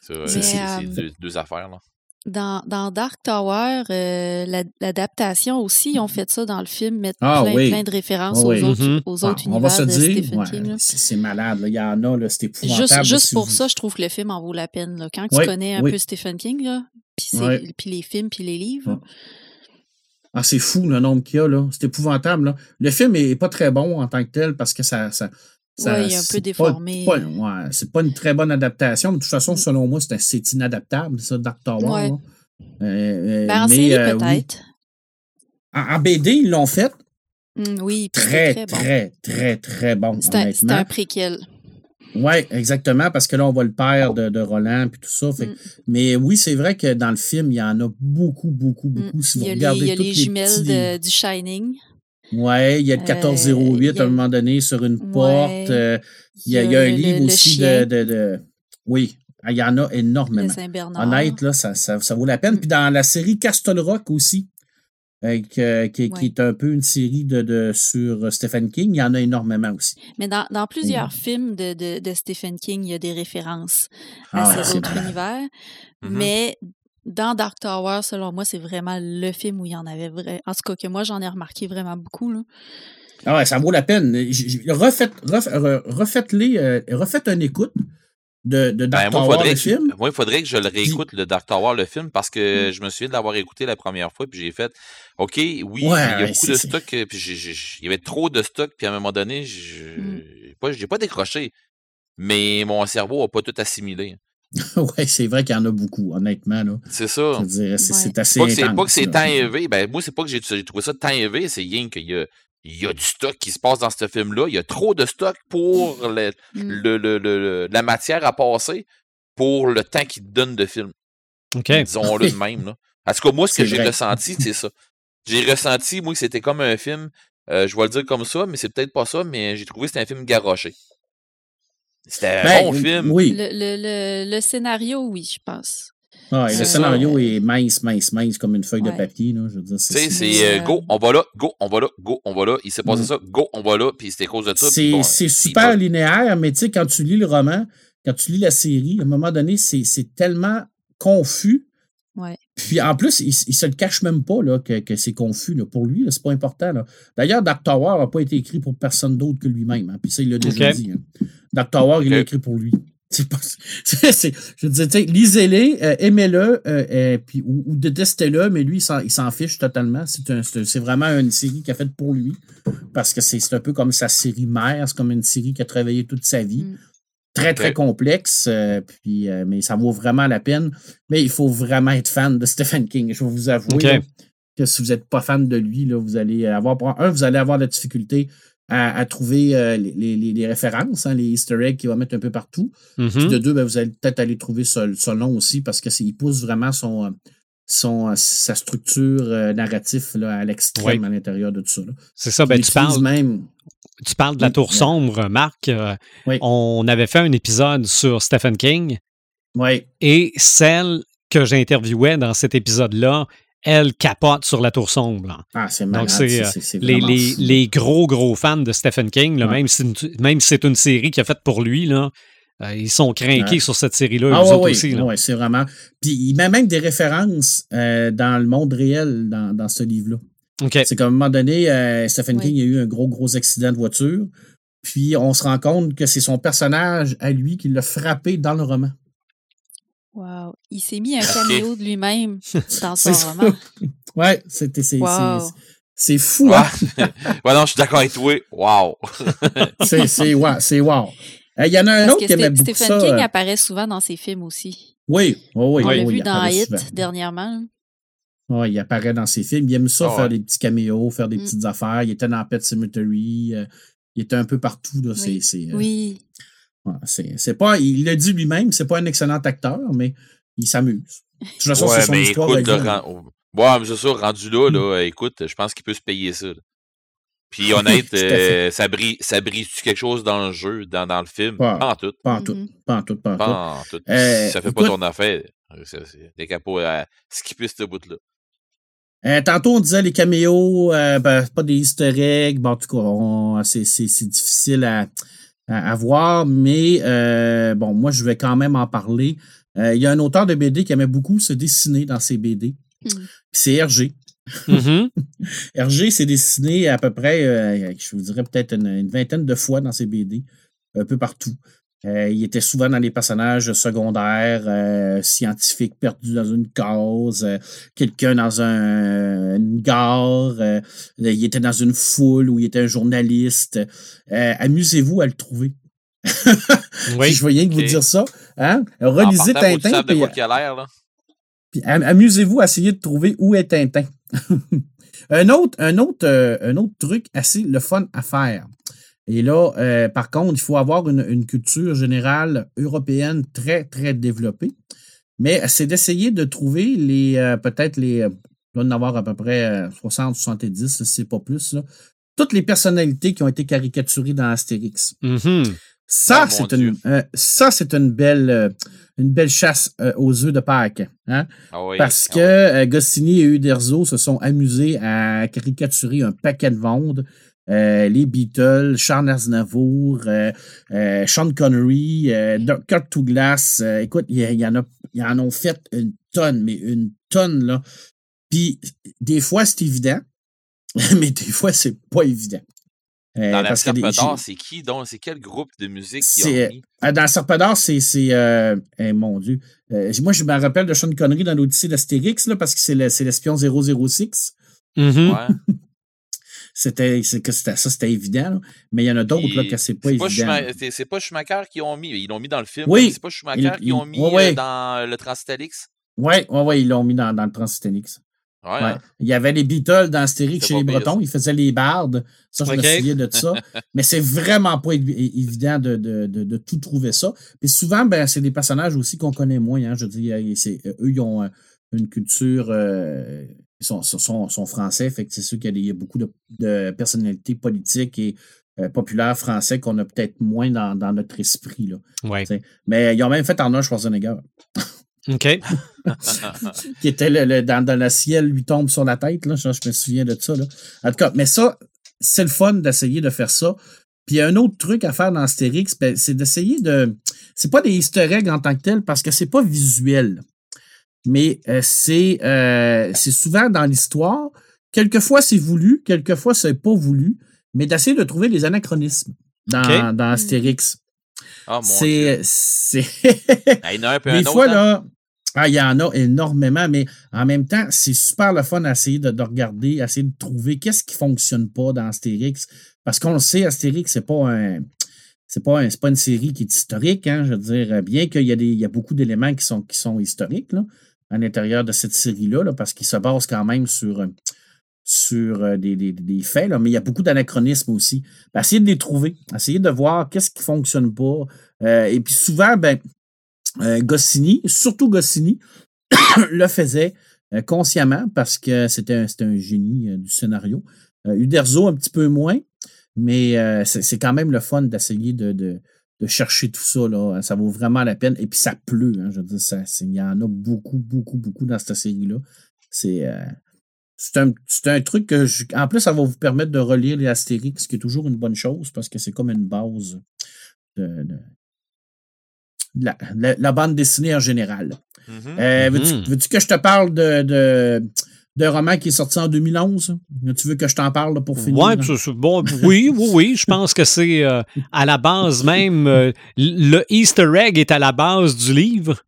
C'est euh, deux, affaires. Là. Dans, dans, Dark Tower, euh, l'adaptation aussi, ils ont fait ça dans le film, mettre ah plein, plein, de références aux autres, mm-hmm. aux autres univers on va se de dire, Stephen King. C'est malade, là. il y en a, c'est épouvantable. Juste, juste pour ça, je trouve que le film en vaut la peine. Là. Quand tu connais un peu Stephen King, puis les films, puis les livres, ah, c'est fou le nombre qu'il y a, là. C'est épouvantable, là. Le film est pas très bon en tant que tel parce que ça. ça, ça oui, il est un peu déformé. Pas, ouais, c'est pas une très bonne adaptation, mais de toute façon, mm. selon moi, c'est inadaptable, ça, Doctor ouais. Euh, euh, ben, en série, euh, peut-être. En, BD, ils l'ont fait. Mm, oui, très, très, très, très, très, bon. C'est un, un, préquel. Oui, exactement, parce que là, on voit le père de, de Roland puis tout ça. Fait- Mm. Mais oui, c'est vrai que dans le film, il y en a beaucoup, beaucoup, beaucoup. Mm. Si Il vous y a les, il y a les les jumelles petits- de- du Shining. Ouais, il y a le Euh, 1408 il y a- à un moment donné sur une Ouais. porte. euh, il, y a, il y a un le- livre le aussi de, chien. de, de- Oui, il y en a énormément. Honnête, là, ça, ça, ça vaut la peine. Puis dans la série Castle Rock aussi, euh, que- qui, est un peu une série de, de, sur Stephen King, il y en a énormément aussi. Mais dans, dans plusieurs films de, de, de Stephen King, il y a des références Ah à c'est autres vrai. univers. Mhm. Mais dans Dark Tower, selon moi, c'est vraiment le film où il y en avait vrai. En tout cas, que moi, j'en ai remarqué vraiment beaucoup. Là. Ah ouais, ça vaut la peine. Refaites, refaites-les, euh, refaites une écoute de, de Dark Ben, moi, Tower, le que, film. moi, il faudrait que je le réécoute, le Dark Tower, le film, parce Mm. que je me souviens de l'avoir écouté la première fois, puis j'ai fait, OK, oui, Ouais, il y a ouais, beaucoup de stock, euh, puis j'ai- j'ai- il y avait trop de stock, puis à un moment donné, je Mm. j'ai pas, j'ai pas décroché. Mais mon cerveau n'a pas tout assimilé. <laughs> ouais, c'est vrai qu'il y en a beaucoup, honnêtement. Là. C'est ça. C'est, Ouais. assez Pas que c'est, intense. pas que c'est tant élevé. Ben, moi, c'est pas que j'ai, trouvé ça tant élevé, c'est rien qu'il y a, il y a du stock qui se passe dans ce film-là. Il y a trop de stock pour le, Mm. le- le- le- le- la matière à passer pour le temps qu'il te donne de film. OK. Disons-le de même. Là. En tout cas, moi, ce que j'ai ressenti, c'est ça. J'ai ressenti, moi, que c'était comme un film, euh, je vais le dire comme ça, mais c'est peut-être pas ça, mais j'ai trouvé que c'était un film garoché. C'était un Ben, bon film. Oui. Le, le, le, le scénario, oui, je pense. Ouais, C'est le ça. scénario est mince, mince, mince, comme une feuille de papier. Là, je veux dire, Tu sais, c'est, c'est euh, euh, go, on va là, go, on va là, go, on va là. Il s'est passé Mm. ça, go, on va là, puis c'était à cause de ça. c'est, bon, c'est il super linéaire, mais tu sais, quand tu lis le roman, quand tu lis la série, à un moment donné, c'est, c'est tellement confus. Ouais. Puis en plus, il, il se le cache même pas là, que, que c'est confus. Là. Pour lui, là, c'est pas important. Là. D'ailleurs, Dark Tower n'a pas été écrit pour personne d'autre que lui-même. hein. Puis ça, il l'a déjà dit. hein. Dark Tower, il l'a écrit pour lui. <laughs> C'est pas, c'est, c'est- je veux dire, tu sais, lisez-les, euh, aimez-le, euh, euh, puis, ou, ou détestez-le, mais lui, il s'en, il s'en fiche totalement. C'est, un- c'est, c'est vraiment une série qu'il a faite pour lui. Parce que c'est, c'est un peu comme sa série mère, c'est comme une série qui a travaillé toute sa vie. Mm. Très, très complexe, euh, puis, euh, mais ça vaut vraiment la peine. Mais il faut vraiment être fan de Stephen King. Je vais vous avouer là, que si vous n'êtes pas fan de lui, là, vous allez avoir. Un, vous allez avoir de la difficulté à, à trouver euh, les, les- les références, hein, les Easter eggs qu'il va mettre un peu partout. Mhm. Puis de deux, ben, vous allez peut-être aller trouver ce, ce long aussi parce qu'il pousse vraiment son, son, sa structure narrative là, à l'extrême à l'intérieur de tout ça. C'est ça, ben, tu parles, même. Tu parles de la Oui, tour oui. sombre, Marc. euh, Oui. On avait fait un épisode sur Stephen King Oui, et celle que j'interviewais dans cet épisode-là, elle capote sur la tour sombre. là. ah, c'est malade. c'est, euh, Les, gros, gros fans de Stephen King, là, Ouais. même, si, même si c'est une série qu'il a faite pour lui, là, euh, ils sont craqués Ouais. sur cette série-là, Ah eux ouais, aussi. ouais, c'est vraiment. Puis il met même des références euh, dans le monde réel dans, dans ce livre-là. C'est qu'à un moment donné, euh, Stephen Oui. King a eu un gros, gros accident de voiture. Puis on se rend compte que c'est son personnage à lui qui l'a frappé dans le roman. Wow. Il s'est mis un caméo de lui-même <laughs> dans son ça. roman. Ouais, c'était c'est Wow. c'est- c'est fou, hein? <laughs> Ouais, non, je suis d'accord avec toi. Wow. <laughs> c'est c'est wow, c'est wow. Euh, Il y en a un Parce autre qui aimait beaucoup Stephen ça. King euh, apparaît souvent dans ses films aussi. Oui, oui, oui. On oui, l'a oui, vu dans Hit souvent. dernièrement. Ouais, il apparaît dans ses films. Il aime ça, Ah faire ouais. des petits caméos, faire des Mm. petites affaires. Il était dans Pet Cemetery. euh, il était un peu partout. Là. C'est, Oui. c'est, euh, Oui. ouais, c'est, c'est pas, il l'a dit lui-même, c'est pas un excellent acteur, mais il s'amuse. De toute façon, ouais, c'est son mais histoire. écoute, de ouais, mais c'est ça, rendu là, là, écoute, je pense qu'il peut se payer ça. là. Puis <laughs> honnête, euh, ça brise, ça brise-tu quelque chose dans le jeu, dans, dans le film? Pas- Pas en tout. Pas en tout. Pas en tout, pas en tout. Pas en tout. Euh, ça fait écoute- pas ton affaire. C'est, c'est, t'es capable à skipper ce bout-là. Euh, tantôt, on disait les caméos, euh, ben, pas des easter eggs. Bon, en tout cas, c'est, c'est, c'est difficile à, à, à voir, mais euh, bon, moi, je vais quand même en parler. Euh, Il y a un auteur de BD qui aimait beaucoup se dessiner dans ses BD. Hmm. C'est Hergé. Mhm. <laughs> Hergé s'est dessiné à peu près, euh, je vous dirais peut-être une, une vingtaine de fois dans ses BD, un peu partout. Euh, il était souvent dans les personnages secondaires, euh, scientifiques perdus dans une cause, euh, quelqu'un dans un, une gare, il était dans une foule où il était un journaliste. Amusez-vous à le trouver. <laughs> Oui. Je voyais que vous dire ça. Hein? Relisez Tintin. puis- puis amusez-vous à essayer de trouver où est Tintin. <laughs> un, autre, un, autre, un autre truc assez le fun à faire. Et là, euh, par contre, il faut avoir une, une culture générale européenne très, très développée. Mais c'est d'essayer de trouver les, euh, peut-être les, euh, il doit en avoir à peu près euh, 60, 70, si c'est pas plus, là, toutes les personnalités qui ont été caricaturées dans Astérix. Mhm. Ça, mon c'est une, euh, ça, c'est une belle, euh, une belle chasse euh, aux œufs de Pâques. Hein? Ah oui, Parce ah que oui. euh, Goscinny et Uderzo se sont amusés à caricaturer un paquet de mondes. Euh, les Beatles, Charles Aznavour, euh, euh, Sean Connery, euh, Kurt Douglas. euh, écoute, il y, en a, ils en ont fait une tonne, mais une tonne, là. Puis, des fois, c'est évident, <laughs> mais des fois, c'est pas évident. Euh, Dans la parce que des- Serpe d'or, j'ai- c'est qui donc? C'est quel groupe de musique qui C'est- ont mis? euh, dans le Serpent d'Or, c'est. c'est euh, eh, mon Dieu. Euh, moi, je me rappelle de Sean Connery dans l'Odyssée d'Astérix, là, parce que c'est le- l'espion 006. Mhm. Ouais. C'était c'est que c'était ça, c'était évident. là. Mais il y en a d'autres là que c'est pas évident. C'est- pas Schumacher qui ont mis. Ils l'ont mis dans le film. Oui. C'est pas Schumacher qui ont mis ouais, euh, dans le Transitélix. Ouais, ouais, ouais, ils l'ont mis dans, dans le Transitélix. Ouais. Ouais. hein. Il y avait les Beatles dans Astérix chez les Bretons. Ils faisaient les bardes. Ça, je me souviens de ça. <laughs> Mais c'est vraiment pas évident de, de, de, de tout trouver ça. Puis souvent, ben, c'est des personnages aussi qu'on connaît moins. Hein. Je veux dire, c'est- euh, eux, ils ont euh, une culture. euh, sont, sont, sont français. Fait que c'est sûr qu'il y a beaucoup de, de personnalités politiques et euh, populaires français qu'on a peut-être moins dans, dans notre esprit. Là. Ouais. Mais ils ont même fait Arnold Schwarzenegger, OK. <laughs> qui était le, le- dans, dans le ciel, lui tombe sur la tête. Là. Je, je me souviens de ça. Là. En tout cas, mais ça, c'est le fun d'essayer de faire ça. Puis il y a un autre truc à faire dans Astérix, ben, c'est d'essayer de. C'est pas des easter eggs en tant que tel parce que c'est pas visuel. Mais euh, c'est euh, c'est souvent dans l'histoire. Quelquefois c'est voulu, quelquefois c'est pas voulu, mais d'essayer de trouver des anachronismes dans, dans Astérix. Ah, mon Dieu. C'est. c'est <laughs> Ah, il y en a un peu des un fois, autre. hein? là, ah, il y en a énormément, mais en même temps, c'est super le fun d'essayer de, de regarder, essayer de trouver qu'est-ce qui fonctionne pas dans Astérix. Parce qu'on le sait, Astérix, c'est pas un. C'est pas, un- c'est pas une série qui est historique, hein, je veux dire, bien qu'il y a, des, il y a beaucoup d'éléments qui sont, qui sont historiques là, à l'intérieur de cette série-là, là, parce qu'ils se basent quand même sur, euh, sur euh, des, des- faits, là, mais il y a beaucoup d'anachronismes aussi. Ben, essayez de les trouver, essayez de voir qu'est-ce qui fonctionne pas. Euh, et puis souvent, ben, Goscinny, surtout Goscinny, <coughs> le faisait consciemment parce que c'était un, un génie du scénario. Uderzo, un petit peu moins, mais c'est quand même le fun d'essayer de, de, de chercher tout ça. Là. Ça vaut vraiment la peine. Et puis ça pleut. Hein, je veux dire, ça- il y en a beaucoup, beaucoup, beaucoup dans cette série-là. C'est euh, c'est un, c'est un truc que, je- en plus, ça va vous permettre de relire les Astérix, ce qui est toujours une bonne chose parce que c'est comme une base de, de- de la, la- la bande dessinée en général. Mhm. Euh, veux-tu, Mhm. veux-tu que je te parle de, de, d'un roman qui est sorti en 2011? Tu veux que je t'en parle là, pour finir? Ouais, bon, oui, oui, oui. Je pense que c'est euh, à la base même. euh, le Easter egg est à la base du livre.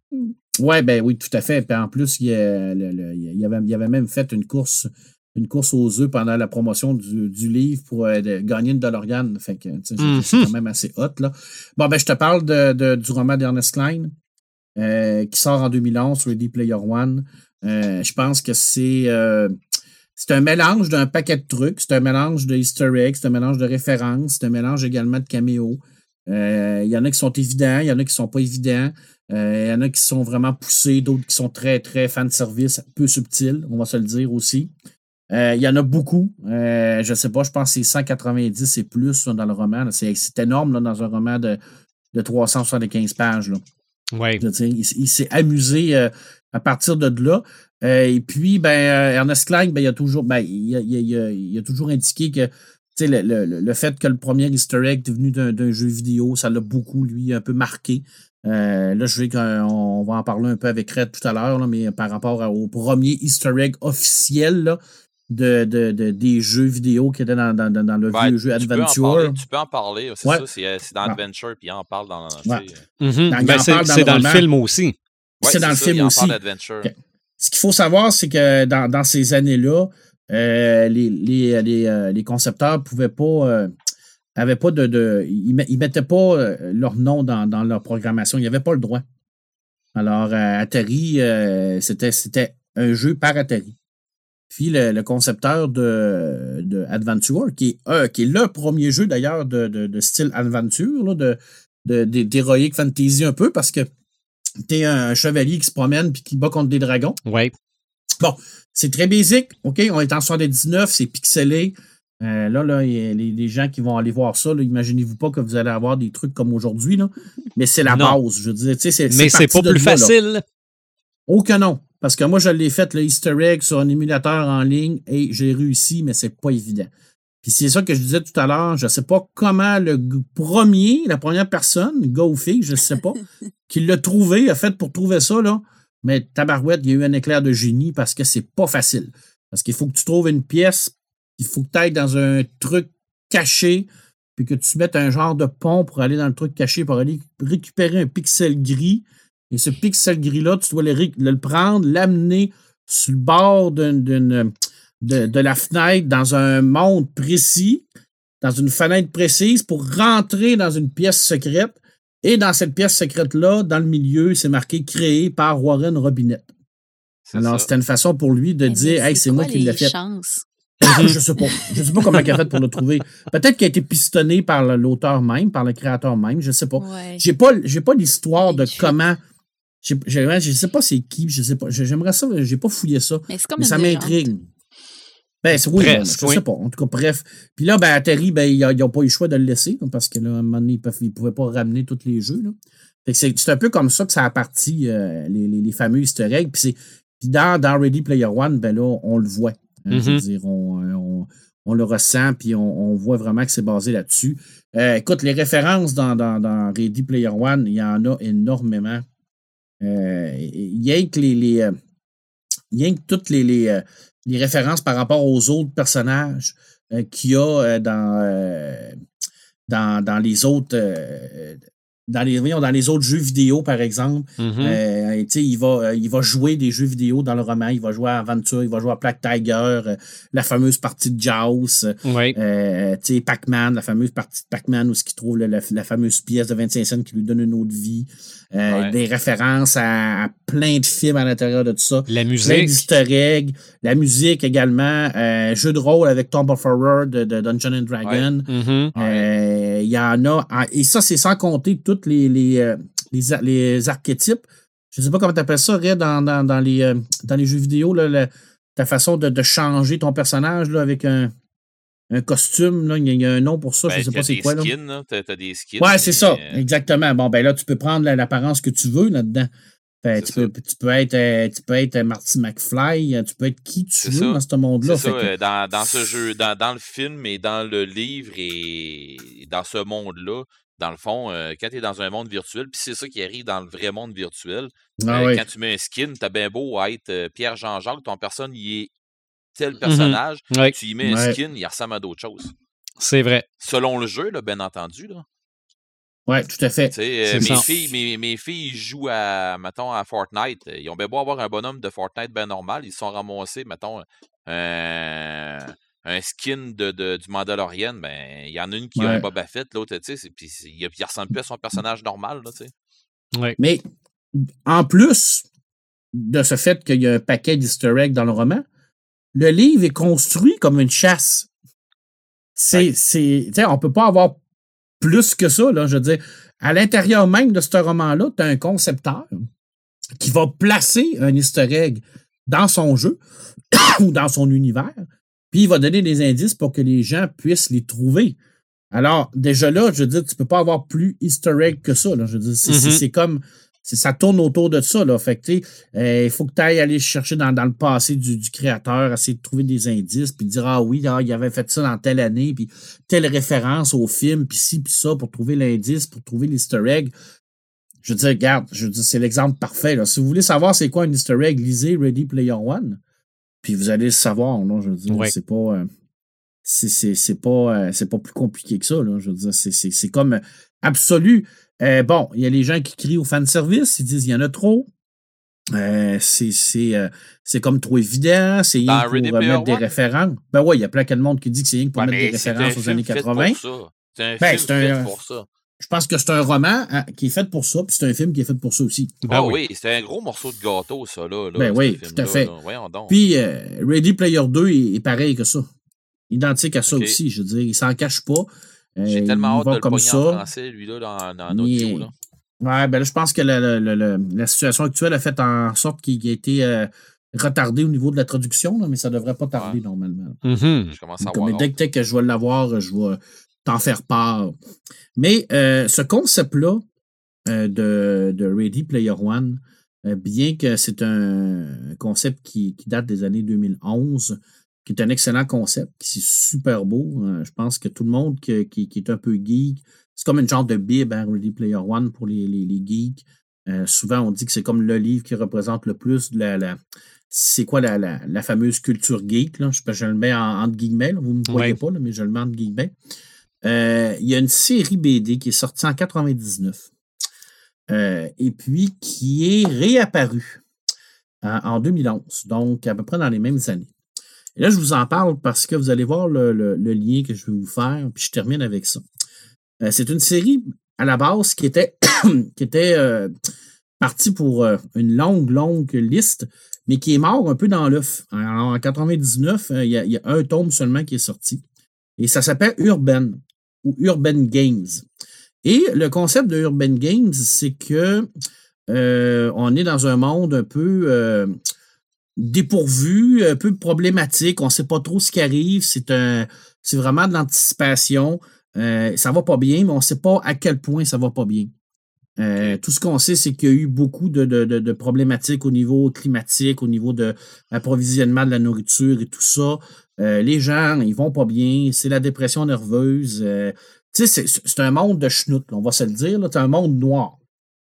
Ouais, ben oui, tout à fait. Puis en plus, il, y a le- le- il avait, il y avait même fait une course, une course aux œufs pendant la promotion du, du livre pour euh, de- gagner une DeLorean. Fait que c'est- Mhm. quand même assez hot. Là. Bon, ben je te parle de, de- du roman d'Ernest Klein euh, qui sort en 2011 sur Ready Player One. Euh, je pense que c'est euh, c'est un mélange d'un paquet de trucs. C'est un mélange de easter eggs, c'est un mélange de références, c'est un mélange également de caméos. Euh, Il y en a qui sont évidents, il y en a qui sont pas évidents. Il y en a qui sont vraiment poussés, d'autres qui sont très, très fan service, peu subtils, on va se le dire aussi. Il y en a beaucoup. Je sais pas, je pense que c'est 190 et plus là, dans le roman. C'est énorme là, dans un roman de, de 375 pages. Là. Oui. Je veux dire, il, s'est amusé euh, à partir de là. Euh, et puis, ben, euh, Ernest Klein, ben, il, a toujours, ben, il, a, il a- il a- il a toujours indiqué que tu sais, le, le- le- fait que le premier Easter egg est venu d'un jeu vidéo, ça l'a beaucoup, lui, un peu marqué. Euh, là, je vais qu'on on va en parler un peu avec Red tout à l'heure, là, mais par rapport au premier Easter egg officiel là, de, de, de- des jeux vidéo qui étaient dans, dans, dans- le Ouais, vieux jeu tu peux en Adventure. parler, Tu peux en parler. C'est Ouais. ça, c'est, c'est dans Ah. Adventure, puis il en parle dans. Ouais. Ben, c'est parle dans c'est le dans le roman. film aussi. Ouais, c'est dans le ça, film il en aussi. parle. Ce qu'il faut savoir, c'est que dans, dans ces années-là, euh, les, les, les, euh, les concepteurs pouvaient pas. euh, avaient pas de. de ils, ils mettaient pas leur nom dans, dans leur programmation. Ils n'avaient pas le droit. Alors, euh, Atari, c'était, un jeu par Atari. puis le, concepteur de, de Adventure, qui est, qui est le premier jeu d'ailleurs de, de, style Adventure, de, d'Heroic Fantasy un peu, parce que t'es un chevalier qui se promène puis qui bat contre des dragons. Oui. Bon, c'est très basique, OK? On est en 79, c'est pixelé. Euh, là, là, y a les, gens qui vont aller voir ça, imaginez-vous pas que vous allez avoir des trucs comme aujourd'hui, là. Mais c'est la base, je veux dire. C'est, Mais c'est pas plus facile. Oh que non. Parce que moi, je l'ai fait, le Easter egg, sur un émulateur en ligne et j'ai réussi, mais c'est pas évident. Puis c'est ça que je disais tout à l'heure. Je sais pas comment le premier, la première personne, gars ou fille, je sais pas, <laughs> qui l'a trouvé, a fait pour trouver ça, là. Mais tabarouette, il y a eu un éclair de génie parce que c'est pas facile. Parce qu'il faut que tu trouves une pièce, il faut que tu ailles dans un truc caché, puis que tu mettes un genre de pont pour aller dans le truc caché, pour aller récupérer un pixel gris. Et ce pixel gris-là, tu dois le, prendre, l'amener sur le bord d'une, de, la fenêtre dans un monde précis, dans une fenêtre précise, pour rentrer dans une pièce secrète. Et dans cette pièce secrète-là, dans le milieu, c'est marqué créé par Warren Robinette. Alors, c'était une façon pour lui de dire Hey, c'est moi qui l'ai fait. <coughs> je sais pas. Je sais pas comment il a fait pour le trouver. Peut-être qu'il a été pistonné par l'auteur même, par le créateur même, je sais pas. J'ai pas, j'ai pas l'histoire de comment. Je, je sais pas c'est qui, je sais pas. J'aimerais ça, j'ai pas fouillé ça. Mais, mais ça m'intrigue. Ben, oui, je sais pas. En tout cas, bref. Puis là, ben, Terry, ben, ils n'ont pas eu le choix de le laisser, parce que là, un moment donné, ils ne pouvaient pas ramener tous les jeux. Là. c'est un peu comme ça que ça a parti, euh, les, les, les, fameux easter eggs. Puis, dans, dans Ready Player One, ben là, on le voit. Hein, je veux mm-hmm. dire, on, on, le ressent, puis on, voit vraiment que c'est basé là-dessus. Euh, écoute, les références dans, dans, dans, Ready Player One, il y en a énormément. Euh, a que les, les il y a que toutes les, les, les références par rapport aux autres personnages euh, qu'il y a euh, dans, euh, dans, dans, les autres dans les, dans les autres jeux vidéo, par exemple, mm-hmm. euh, il, va, euh, il va jouer des jeux vidéo dans le roman. Il va jouer à Aventure, il va jouer à Black Tiger, euh, la fameuse partie de Jaws, oui. Pac-Man, la fameuse partie de Pac-Man où il trouve la, fameuse pièce de 25 cents qui lui donne une autre vie. Des références à, plein de films à l'intérieur de tout ça. La musique. Plein eggs. La musique également. jeu de rôle avec Tomb of Horror de, Dungeon and Dragon. Mm-hmm. Il y en a. Et ça, c'est sans compter tout les, les, euh, les, archétypes. Je ne sais pas comment tu appelles ça, Red, dans, dans, les, euh, dans les jeux vidéo, là, ta façon de, changer ton personnage là, avec un, un costume. Là, il, y a, un nom pour ça, je ne ben, sais pas c'est quoi. Skins, là. T'as, des skins. Ouais, c'est ça, euh, exactement. Bon, ben là, tu peux prendre l'apparence que tu veux là-dedans. Ben, tu, peux, tu, peux, être, tu peux être Marty McFly, tu peux être qui tu veux dans ce monde-là. C'est ça, dans, dans, ce jeu, dans, dans, le film et dans le livre et dans ce monde-là, dans le fond, euh, quand tu es dans un monde virtuel, puis c'est ça qui arrive dans le vrai monde virtuel, ah euh, quand tu mets un skin, t'as bien beau être euh, Pierre-Jean-Jacques, ton personne, il est tel mmh personnage, tu y mets un skin, il ressemble à d'autres choses. C'est vrai. Selon le jeu, là, bien entendu. Là. Ouais, tout à fait. mes, filles, mes, mes, filles jouent à, mettons, à Fortnite. Ils ont bien beau avoir un bonhomme de Fortnite bien normal. Ils se sont ramassés, mettons, un skin de, de, du Mandalorian, ben, il y en a une qui a un Boba Fett, l'autre, tu sais, puis il, il, ressemble plus à son personnage normal, là, tu sais. Mais en plus de ce fait qu'il y a un paquet d'easter eggs dans le roman, le livre est construit comme une chasse. C'est, c'est, on peut pas avoir plus que ça, là, je veux dire. À l'intérieur même de ce roman-là, tu as un concepteur qui va placer un easter egg dans son jeu <coughs> ou dans son univers puis il va donner des indices pour que les gens puissent les trouver. Alors, déjà là, je veux dire, tu peux pas avoir plus easter egg que ça. Là. Je veux dire, c'est, mm-hmm. comme. Ça tourne autour de ça. Là. Fait que, euh, il faut que tu ailles aller chercher dans, dans le passé du, du, créateur, essayer de trouver des indices, puis dire Ah oui, ah, il avait fait ça dans telle année, puis telle référence au film, puis ci, puis ça, pour trouver l'indice, pour trouver l'easter egg. Je veux dire, regarde, je veux dire, c'est l'exemple parfait. Là. Si vous voulez savoir c'est quoi un easter egg, lisez Ready Player One. Puis vous allez le savoir, non? Je veux dire, c'est pas. Euh, c'est pas, euh, pas plus compliqué que ça. Là, je veux dire, c'est comme euh, absolu. bon, il y a les gens qui crient au fanservice, ils disent il y en a trop. c'est comme trop évident, c'est rien pour mettre des références. Ben ouais, il y a plein de monde qui dit que c'est rien pour mettre des références aux années 80. C'est un ben, film fait pour ça. Je pense que c'est un roman hein, qui est fait pour ça, puis c'est un film qui est fait pour ça aussi. Ben Ah oui. oui, c'est un gros morceau de gâteau, ça, là. là, Ben oui, tout à fait. là. Voyons donc. Puis euh, Ready Player 2 est, est pareil que ça. Identique à ça aussi, je veux dire. Il s'en cache pas. Euh, J'ai il tellement hâte de le comme pogner en ça. français, lui, là, dans, dans Mais- audio, là. Ouais, ben là, je pense que la, la- la- la- la situation actuelle a fait en sorte qu'il a été euh, retardé au niveau de la traduction, là, mais ça devrait pas tarder Ouais. normalement. Mhm. Je commence à Comme voir. dès, que- dès que je vais l'avoir, je vais t'en faire part. Mais euh, ce concept-là euh, de, de Ready Player One, euh, bien que c'est un concept qui, qui date des années 2011, qui est un excellent concept, qui est super beau. euh, je pense que tout le monde qui, qui- qui est un peu geek, c'est comme une genre de bible, hein, Ready Player One pour les, les- les geeks. Souvent, on dit que c'est comme le livre qui représente le plus de la, la- c'est quoi la, la- la fameuse culture geek. Là? Je, je le mets en, entre guillemets, là. vous ne me voyez Ouais. pas, là, mais je le mets entre guillemets. Euh, il y a une série BD qui est sortie en 99 euh, et puis qui est réapparue en, en 2011, donc à peu près dans les mêmes années. Et là, je vous en parle parce que vous allez voir le, lien que je vais vous faire, puis je termine avec ça. Euh, c'est une série à la base qui était, <coughs> qui était euh, partie pour euh, une longue, longue liste, mais qui est mort un peu dans l'œuf. En, en 99, euh, il y, a- il y a un tome seulement qui est sorti. Et ça s'appelle Urban ou Urban Games. Et le concept de Urban Games, c'est que euh, on est dans un monde un peu euh, dépourvu, un peu problématique. On ne sait pas trop ce qui arrive. C'est un, c'est vraiment de l'anticipation. Euh, ça va pas bien, mais on ne sait pas à quel point ça va pas bien. Euh, tout ce qu'on sait, c'est qu'il y a eu beaucoup de, de- de- de problématiques au niveau climatique, au niveau de l'approvisionnement de la nourriture et tout ça. Euh, les gens, ils vont pas bien. C'est la dépression nerveuse. Euh, c'est- un monde de schnout, on va se le dire. C'est un monde noir.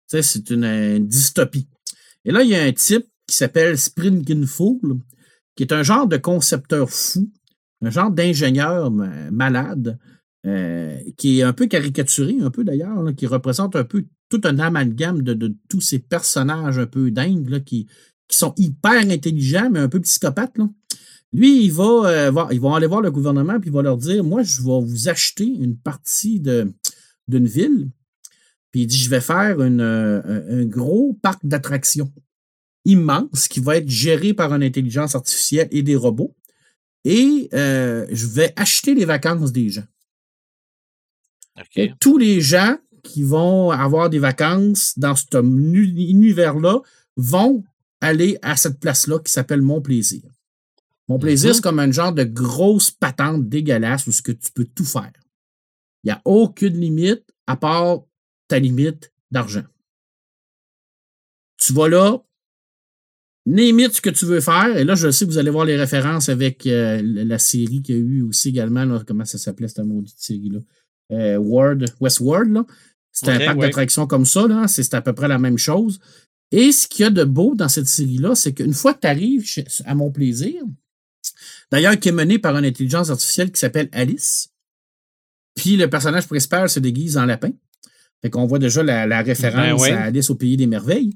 C'est une, dystopie. Et là, il y a un type qui s'appelle Springenfool, qui est un genre de concepteur fou, un genre d'ingénieur ma- malade, euh, qui est un peu caricaturé, un peu d'ailleurs, qui représente un peu tout un amalgame de, tous ces personnages un peu dingues qui, sont hyper intelligents, mais un peu psychopathes. Lui, il va, euh, voir- ils vont aller voir le gouvernement puis il va leur dire Moi, je vais vous acheter une partie de- d'une ville. Puis il dit Je vais faire une, euh, un, gros parc d'attractions immense qui va être géré par une intelligence artificielle et des robots. Et euh, je vais acheter les vacances des gens. Et tous les gens qui vont avoir des vacances dans cet univers-là vont aller à cette place-là qui s'appelle Mon Plaisir. Mon Plaisir, Mhm. c'est comme un genre de grosse patente dégueulasse où ce que tu peux tout faire. Il n'y a aucune limite à part ta limite d'argent. Tu vas là, limite ce que tu veux faire. Et là, je sais que vous allez voir les références avec euh, la série qu'il y a eu aussi également. là, comment ça s'appelait cette maudite série-là? euh, là. C'était Ok, un parc ouais. d'attractions comme ça, là. C'est c'est à peu près la même chose. Et ce qu'il y a de beau dans cette série-là, c'est qu'une fois que tu arrives à mon plaisir, d'ailleurs, qui est mené par une intelligence artificielle qui s'appelle Alice, puis le personnage principal se déguise en lapin. Fait qu'on voit déjà la, la référence Ben ouais. à Alice au Pays des Merveilles.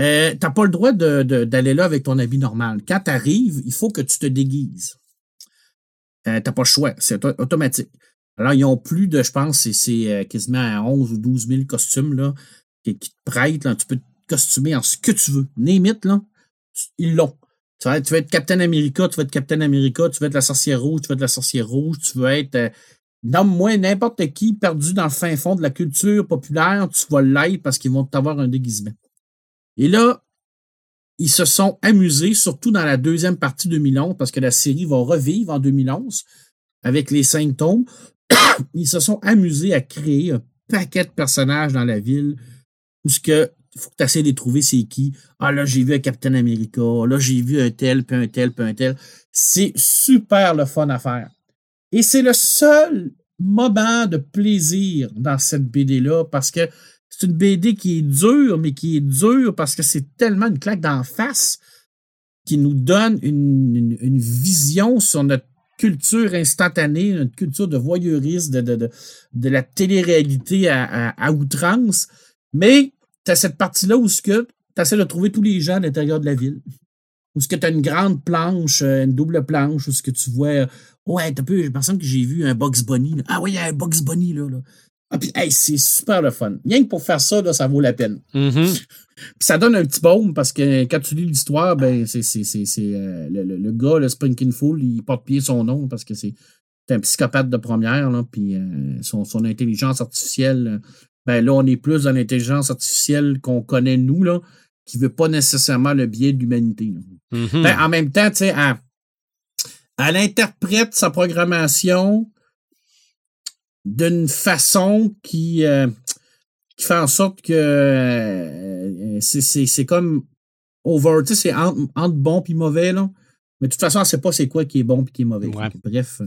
Euh, t'as pas le droit de- de- d'aller là avec ton habit normal. Quand tu arrives, il faut que tu te déguises. Euh, t'as pas le choix, c'est auto- automatique. Alors, ils ont plus de, je pense, c'est- euh, quasiment à 11 ou 12 000 costumes là, qui, qui te prêtent. Là. Tu peux te costumer en ce que tu veux. Name it, là, ils l'ont. Tu vas, être, Captain America, tu vas être Captain America, tu vas être la sorcière rouge, tu vas être la sorcière rouge, tu vas être. euh, Nomme-moi n'importe qui perdu dans le fin fond de la culture populaire, tu vas l'être parce qu'ils vont t'avoir un déguisement. Et là, ils se sont amusés, surtout dans la deuxième partie 2011, parce que la série va revivre en 2011 avec les cinq tomes. <coughs> ils se sont amusés à créer un paquet de personnages dans la ville où ce que faut que tu essaies de trouver, c'est qui. Ah là, j'ai vu un Captain America, là, j'ai vu un tel, puis un tel, puis un tel. C'est super le fun à faire. Et c'est le seul moment de plaisir dans cette BD-là parce que c'est une BD qui est dure, mais qui est dure parce que c'est tellement une claque d'en face qui nous donne une, vision sur notre culture instantanée, notre culture de voyeurisme, de, la télé-réalité à outrance. Mais cette partie-là où tu essaies de trouver tous les gens à l'intérieur de la ville. Où ce que tu as une grande planche, euh, une double planche, où ce que tu vois. euh, Ouais, t'as peu, je pense que j'ai vu un Box Bunny. là. Ah oui, il y a un Box Bunny là. là. Ah, puis, hey, c'est super le fun. Rien que pour faire ça, là, ça vaut la peine. Mhm. Puis ça donne un petit baume parce que quand tu lis l'histoire, ben, c'est, euh, le, le- le gars, le Sprinkin Fool, il porte pied son nom parce que c'est, un psychopathe de première, là, puis euh, son, son intelligence artificielle, ben là, on est plus dans l'intelligence artificielle qu'on connaît, nous, là, qui veut pas nécessairement le biais de l'humanité. Mhm. Ben, en même temps, tu sais, elle, elle interprète sa programmation d'une façon qui, euh, qui fait en sorte que euh, c'est- comme over, tu sais, c'est entre, entre bon et mauvais, là. Mais de toute façon, elle ne sait pas c'est quoi qui est bon et qui est mauvais. Ouais. Bref.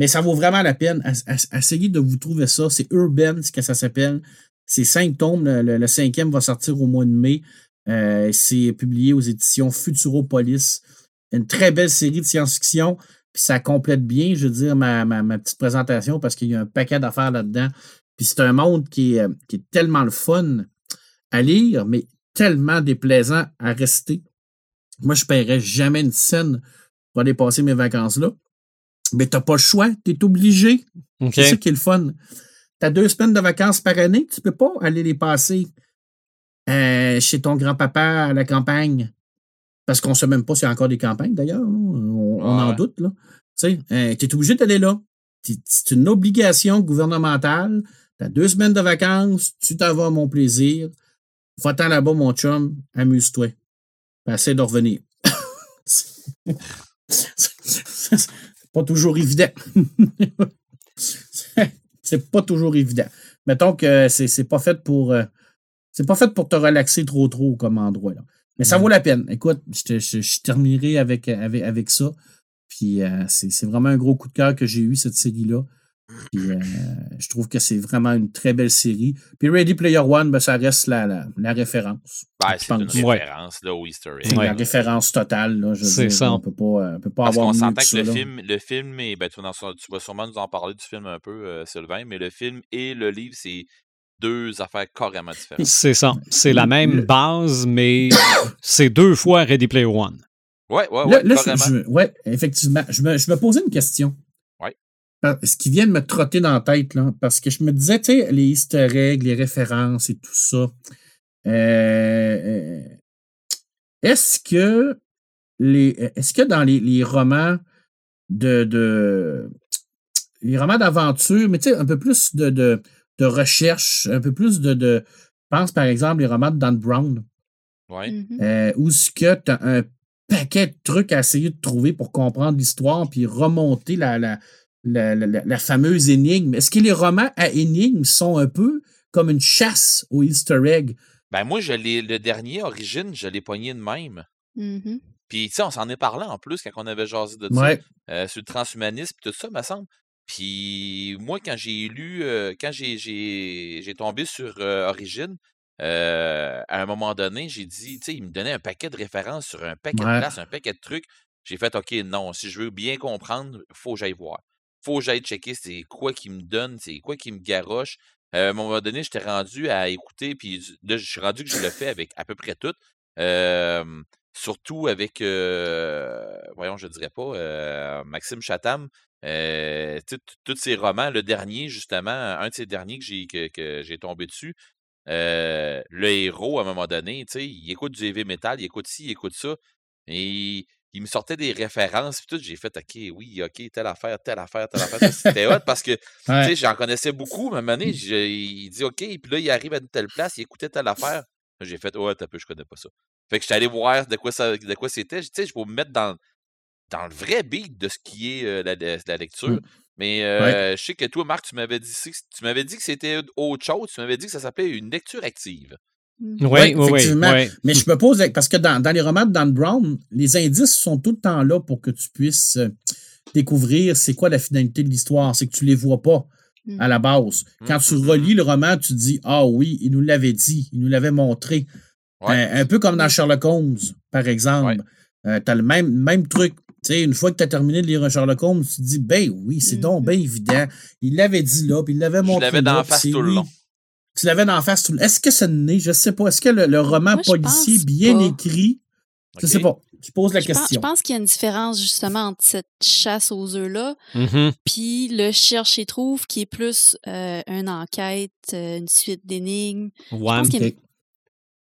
Mais ça vaut vraiment la peine. Ess- ess- Essayez de vous trouver ça. C'est Urban, ce que ça s'appelle. C'est cinq tomes. Le, cinquième va sortir au mois de mai. Euh, c'est publié aux éditions Futuropolis. Une très belle série de science-fiction. Puis ça complète bien, je veux dire, ma, petite présentation parce qu'il y a un paquet d'affaires là-dedans. Puis c'est un monde qui est, euh, tellement le fun à lire, mais tellement déplaisant à rester. Moi, je ne paierais jamais une scène pour aller passer mes vacances là. Mais tu n'as pas le choix, tu es obligé. C'est ça qui est le fun. Tu as deux semaines de vacances par année, tu peux pas aller les passer euh, chez ton grand-papa à la campagne. Parce qu'on ne sait même pas s'il y a encore des campagnes, d'ailleurs. On, on en Ouais. doute. Là. Tu es obligé d'aller là. C'est- une obligation gouvernementale. Tu as deux semaines de vacances, tu t'en vas à mon plaisir. Va-t'en là-bas, mon chum, amuse-toi. Puis Essaie de revenir. <laughs> Pas toujours évident. <laughs> c'est pas toujours évident. Mettons que c'est c'est pas fait pour. euh, c'est pas fait pour te relaxer trop trop comme endroit. Là. Mais ça vaut la peine. Écoute, je, te- je- je terminerai avec, avec, avec ça. Puis euh, c'est c'est vraiment un gros coup de cœur que j'ai eu, cette série-là. Puis euh, je trouve que c'est vraiment une très belle série. Puis Ready Player One, ben, ça reste la, la, la référence. Ben, Je c'est une référence là, au Easter egg. C'est Ouais. la référence totale. Là, je veux C'est dire, ça. On peut pas, euh, on peut pas Parce avoir mieux s'entend que que ça, le là. film, le film est, ben, tu, vas en- tu vas sûrement nous en parler du film un peu, euh, Sylvain, mais le film et le livre, c'est deux affaires carrément différentes. C'est ça. C'est la même Le- base, mais c'est deux fois Ready Player One. Ouais, ouais, là, je- ouais, effectivement. Je me, je me posais une question. Ce qui vient de me trotter dans la tête, là, parce que je me disais, tu sais, les easter eggs, les références et tout ça. euh, euh, est-ce que les est-ce que dans les, les romans de, de les romans d'aventure, mais tu sais, un peu plus de, de, de recherche, un peu plus de, de je pense par exemple les romans de Dan Brown, Ouais. Mhm. euh, où ce que tu as un paquet de trucs à essayer de trouver pour comprendre l'histoire puis remonter la, la, la, la- la- la fameuse énigme. Est-ce que les romans à énigmes sont un peu comme une chasse au Easter egg? Ben, moi, je le dernier, Origine, je l'ai pogné de même. Mhm. Puis, tu sais, on s'en est parlé en plus quand on avait jasé de ça. Ouais. euh, sur le transhumanisme et tout ça, me semble. Puis moi, quand j'ai lu, euh, quand j'ai, j'ai, j'ai tombé sur euh, Origine, euh, à un moment donné, j'ai dit, tu sais, il me donnait un paquet de références sur un paquet Ouais. de places, un paquet de trucs. J'ai fait, OK, non, si je veux bien comprendre, faut que j'aille voir. Faut que j'aille checker c'est quoi qui me donne, c'est quoi qui me garoche. Euh, à un moment donné, j'étais rendu à écouter, puis là, je suis rendu que je le fais avec à peu près tout. Surtout avec, euh, voyons, je dirais pas, euh, Maxime Chatham, tous ses romans, le dernier, justement, un de ces derniers que j'ai que, tombé dessus, le héros, à un moment donné, il écoute du heavy metal, il écoute ci, il écoute ça, et il, me sortait des références, puis tout, j'ai fait, OK, oui, OK, telle affaire, telle affaire, telle affaire. C'était hot parce que, <laughs> tu Ouais. sais, j'en connaissais beaucoup, mais à un moment donné, j'ai- il dit, OK, puis là, il arrive à une telle place, il écoutait telle affaire. J'ai fait, ouais, t'as peu, je connais pas ça. Fait que j'étais allé voir de quoi ça, de quoi c'était. Tu sais, je vais me mettre dans, dans le vrai beat de ce qui est euh, la, la- la lecture. Mm. Mais euh, je sais que toi, Marc, tu m'avais dit, tu m'avais dit que c'était autre chose. Tu m'avais dit que ça s'appelait une lecture active. Oui, Ouais, oui, oui. effectivement. oui. Mais je me pose, parce que dans, dans les romans de Dan Brown, les indices sont tout le temps là pour que tu puisses euh, découvrir c'est quoi la finalité de l'histoire. C'est que tu les vois pas à la base. Quand tu Mhm. relis le roman, tu te dis Ah oui, il nous l'avait dit, il nous l'avait montré. Ouais. Euh, un peu comme dans Sherlock Holmes, par exemple. Ouais. tu as le même, même truc. Tu sais, une fois que tu as terminé de lire un Sherlock Holmes, tu te dis Ben oui, c'est donc bien évident. Il l'avait dit là, puis il l'avait Je montré. l'avais là, d'en puis face tout le oui. long. Tu l'avais d'en face tout le Est-ce que ça n'est Je sais pas. Est-ce que le, le roman Moi, policier bien pas. écrit, je sais pas. Je pose la Je pense, je question. pense qu'il y a une différence justement entre cette chasse aux œufs-là Mhm. puis le cherche et trouve qui est plus euh, une enquête, euh, une suite d'énigmes. Ouais. Je pense qu'il y a une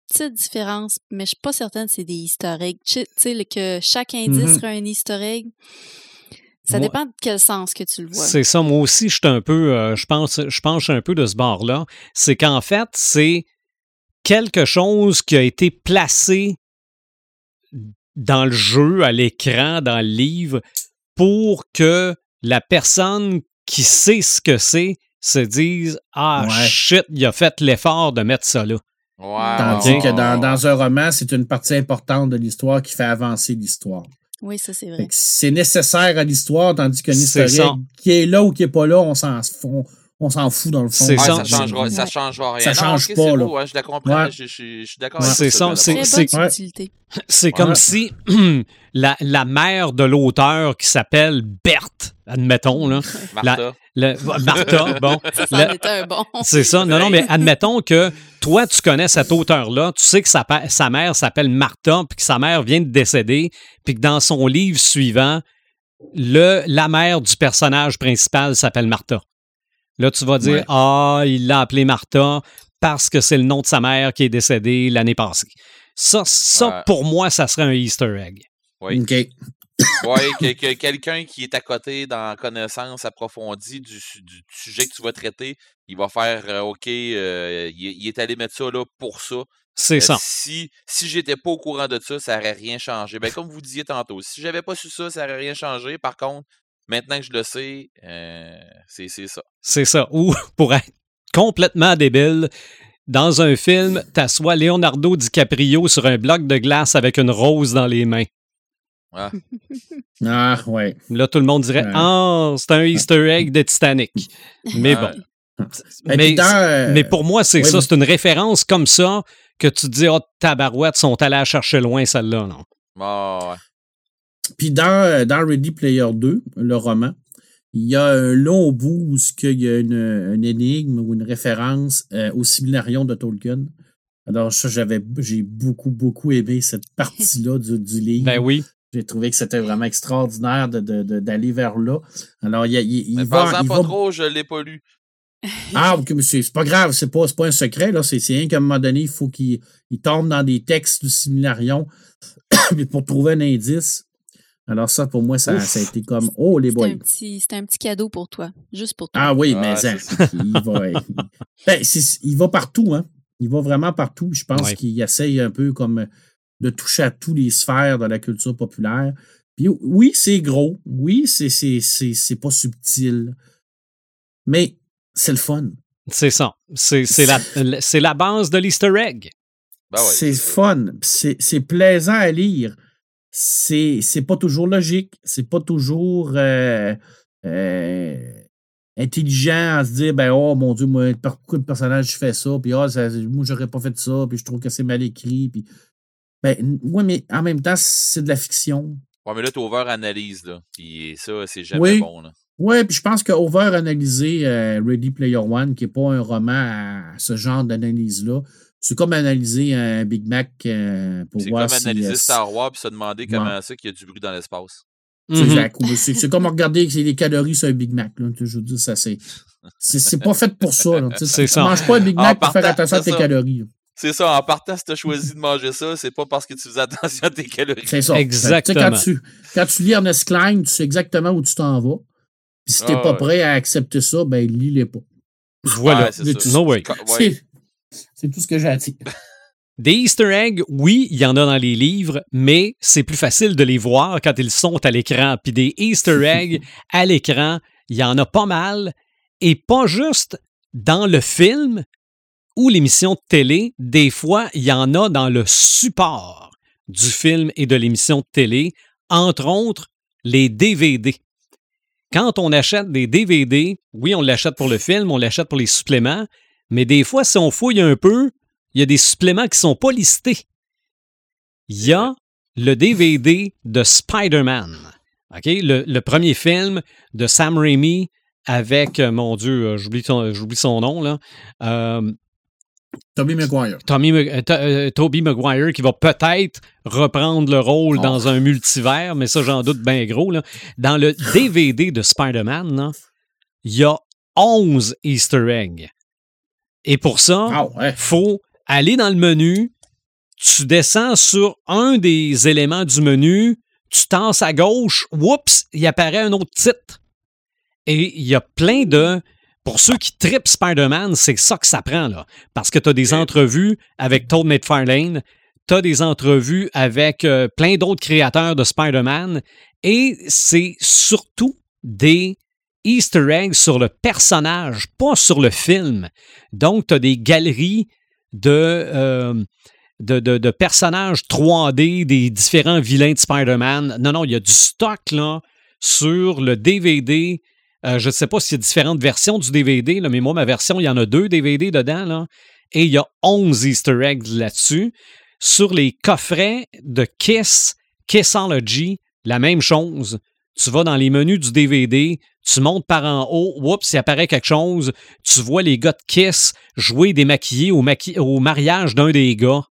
petite différence, mais je suis pas certaine que c'est des eggs. Tu sais, que chaque indice Mhm. serait un egg. Ça Moi- dépend de quel sens que tu le vois. C'est ça, moi aussi, je suis un peu, euh, je pense, je penche un peu de ce bord-là. C'est qu'en fait, c'est quelque chose qui a été placé dans le jeu, à l'écran, dans le livre, pour que la personne qui sait ce que c'est se dise Ah Ouais. shit, il a fait l'effort de mettre ça là. Ouais, Tandis que dans, dans un roman, c'est une partie importante de l'histoire qui fait avancer l'histoire. Oui, ça c'est vrai. C'est nécessaire à l'histoire, tandis qu'un historique ça. qui est là ou qui est pas là, on s'en on, on s'en fout dans le fond. C'est Ouais, ça. ça changera, ça Ouais. changera rien. Ça Non, change pas, c'est là. beau, ouais, je la comprends. Ouais. Je, je- je suis d'accord Ouais. avec C'est ça. c'est- comme si <clears throat> la, la mère de l'auteur qui s'appelle Berthe, admettons, là, Martha. le- Martha, <laughs> bon. C'est ça. Non, non, mais admettons que toi, tu connais cet auteur-là, tu sais que sa mère s'appelle Martha, puis que sa mère vient de décéder, puis que dans son livre suivant, le, la mère du personnage principal s'appelle Martha. Là, tu vas dire, Ouais. ah, il l'a appelée Martha parce que c'est le nom de sa mère qui est décédée l'année passée. Ça, ça Ouais. pour moi, ça serait un Easter egg. Oui. OK. <coughs> Oui, que, que quelqu'un qui est à côté dans connaissance approfondie du, su- du sujet que tu vas traiter, il va faire euh, OK, euh, il, est- il est allé mettre ça là pour ça. C'est Euh, ça. Si, si j'étais pas au courant de ça, ça n'aurait rien changé. Ben, comme vous disiez tantôt, si j'avais pas su ça, ça n'aurait rien changé. Par contre, maintenant que je le sais, euh, c'est c'est ça. C'est ça. Ou, <laughs> pour être complètement débile, dans un film, t'assois Leonardo DiCaprio sur un bloc de glace avec une rose dans les mains. Ah. <laughs> Ah, ouais. Là, tout le monde dirait Ouais. Ah, c'est un Easter egg de Titanic. <laughs> Mais Ouais. bon. Mais, dans, euh, mais pour moi, c'est oui, ça. mais- C'est une référence comme ça que tu te dis Oh, tabarouette, sont allés chercher loin, celle-là. Non. Ah, ouais. Puis dans, euh, dans Ready Player 2, le roman, il y a un long bout où ce qu'il y a une, une énigme ou une référence euh, au Similarion de Tolkien. Alors ça, j'avais j'ai beaucoup, beaucoup aimé cette <laughs> partie-là du, du livre. Ben oui. J'ai trouvé que c'était vraiment extraordinaire de- de- de- d'aller vers là. Alors, il, y a- il- il Mais va... pensant il pas va- trop, je l'ai pas lu. <laughs> Ah, ok, mais c'est c'est pas grave, c'est pas, c'est pas un secret, là. C'est c'est rien qu'à un moment donné, il faut qu'il il tombe dans des textes du Similarion <coughs> mais pour trouver un indice. Alors, ça, pour moi, ça, ça a été comme Oh, les boys. un, petit, c'était un petit cadeau pour toi. Juste pour toi. Ah oui, Ah, mais hein, <laughs> il, va, il, ben, il va partout, hein. Il va vraiment partout. Je pense Ouais. qu'il essaye un peu comme de toucher à tous les sphères de la culture populaire. Puis oui, c'est gros. Oui, c'est, c'est, c'est, c'est pas subtil. Mais c'est le fun. C'est ça. C'est c'est la, c'est la base de l'Easter egg. Ben ouais, c'est fun. C'est, c'est plaisant à lire. C'est, c'est pas toujours logique. C'est pas toujours euh, euh, intelligent à se dire ben oh mon Dieu, moi, pourquoi le personnage fait ça? Puis ça- moi, j'aurais pas fait ça, puis je trouve que c'est mal écrit. Puis ben, oui, mais en même temps, c'est de la fiction. Ouais, mais là, t'es over analyse, là. Puis ça, c'est jamais Oui. bon, là. Ouais, puis je pense que Over analysé euh, Ready Player One, qui n'est pas un roman à ce genre d'analyse-là, c'est comme analyser un Big Mac euh, pour C'est voir comme si, analyser euh, Star Wars puis se demander Ouais. comment ça qu'il y a du bruit dans l'espace. C'est Mhm. C'est c'est comme regarder les calories sur un Big Mac. Là. Je veux dire, ça, c'est. C'est c'est pas fait pour ça. là. Tu C'est tu ça. manges pas un Big En Mac pour faire attention à c'est tes ça. calories. là. C'est ça, en partant, si t'as choisi de manger ça, c'est pas parce que tu faisais attention à tes calories. C'est ça. Exactement. Tu sais, quand, tu, quand tu lis Ernest Klein, tu sais exactement où tu t'en vas. Puis si t'es Ah pas ouais. prêt à accepter ça, ben lis-les pas. Voilà. Ouais, c'est Mais ça. No way. C'est- C'est tout ce que j'ai à dire. Des Easter eggs, oui, il y en a dans les livres, mais c'est plus facile de les voir quand ils sont à l'écran. Puis des Easter <laughs> eggs à l'écran, il y en a pas mal. Et pas juste dans le film ou l'émission de télé. Des fois, il y en a dans le support du film et de l'émission de télé, entre autres les DVD. Quand on achète des DVD, oui, on l'achète pour le film, on l'achète pour les suppléments, mais des fois, si on fouille un peu, il y a des suppléments qui ne sont pas listés. Il y a le DVD de Spider-Man. Le, le premier film de Sam Raimi avec, euh, mon Dieu, euh, j'oublie son, nom, là. Euh, Tommy Maguire. Tommy, Mag- euh, To- Tobey Maguire qui va peut-être reprendre le rôle Oh. dans un multivers, mais ça, j'en doute bien gros. Là. Dans le DVD de Spider-Man, il y a 11 Easter eggs. Et pour ça, Ah ouais. faut aller dans le menu, tu descends sur un des éléments du menu, tu tenses à gauche, whoops, il apparaît un autre titre. Et il y a plein de... Pour ceux qui tripent Spider-Man, c'est ça que ça prend, là. Parce que tu as des entrevues avec Todd McFarlane, tu as des entrevues avec euh, plein d'autres créateurs de Spider-Man, et c'est surtout des Easter eggs sur le personnage, pas sur le film. Donc, tu as des galeries de, euh, de, de- de personnages 3D des différents vilains de Spider-Man. Non, non, il y a du stock là, sur le DVD. Euh, je ne sais pas s'il y a différentes versions du DVD, mais moi, ma version, il y en a deux DVD dedans. Et il y a 11 Easter eggs là-dessus. Sur les coffrets de Kiss, Kissology, la même chose. Tu vas dans les menus du DVD, tu montes par en haut, oups, il apparaît quelque chose, tu vois les gars de Kiss jouer démaquillés au, maqui- au mariage d'un des gars.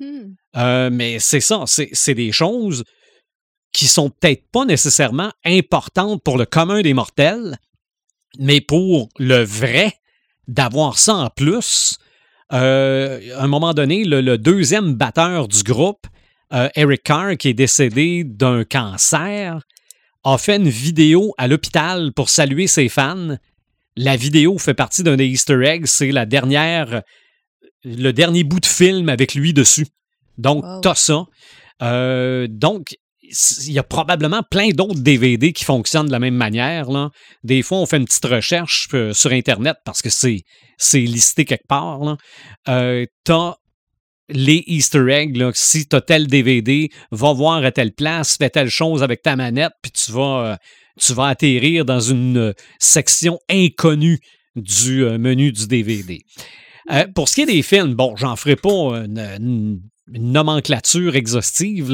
Hmm. Euh, mais c'est ça, c'est c'est des choses qui sont peut-être pas nécessairement importantes pour le commun des mortels, mais pour le vrai, d'avoir ça en plus. euh, à un moment donné, le, le deuxième batteur du groupe, euh, Eric Carr, qui est décédé d'un cancer, a fait une vidéo à l'hôpital pour saluer ses fans. La vidéo fait partie d'un des Easter eggs, c'est la dernière, le dernier bout de film avec lui dessus. Donc, Wow. t'as ça. Euh, donc, il y a probablement plein d'autres DVD qui fonctionnent de la même manière. Là. Des fois, on fait une petite recherche euh, sur Internet parce que c'est, listé quelque part. Euh, t'as les Easter eggs. Si t'as tel DVD, va voir à telle place, fais telle chose avec ta manette, puis tu vas, euh, tu atterrir dans une euh, section inconnue du euh, menu du DVD. Pour ce qui est des films, bon, j'en ferai pas une, nomenclature exhaustive,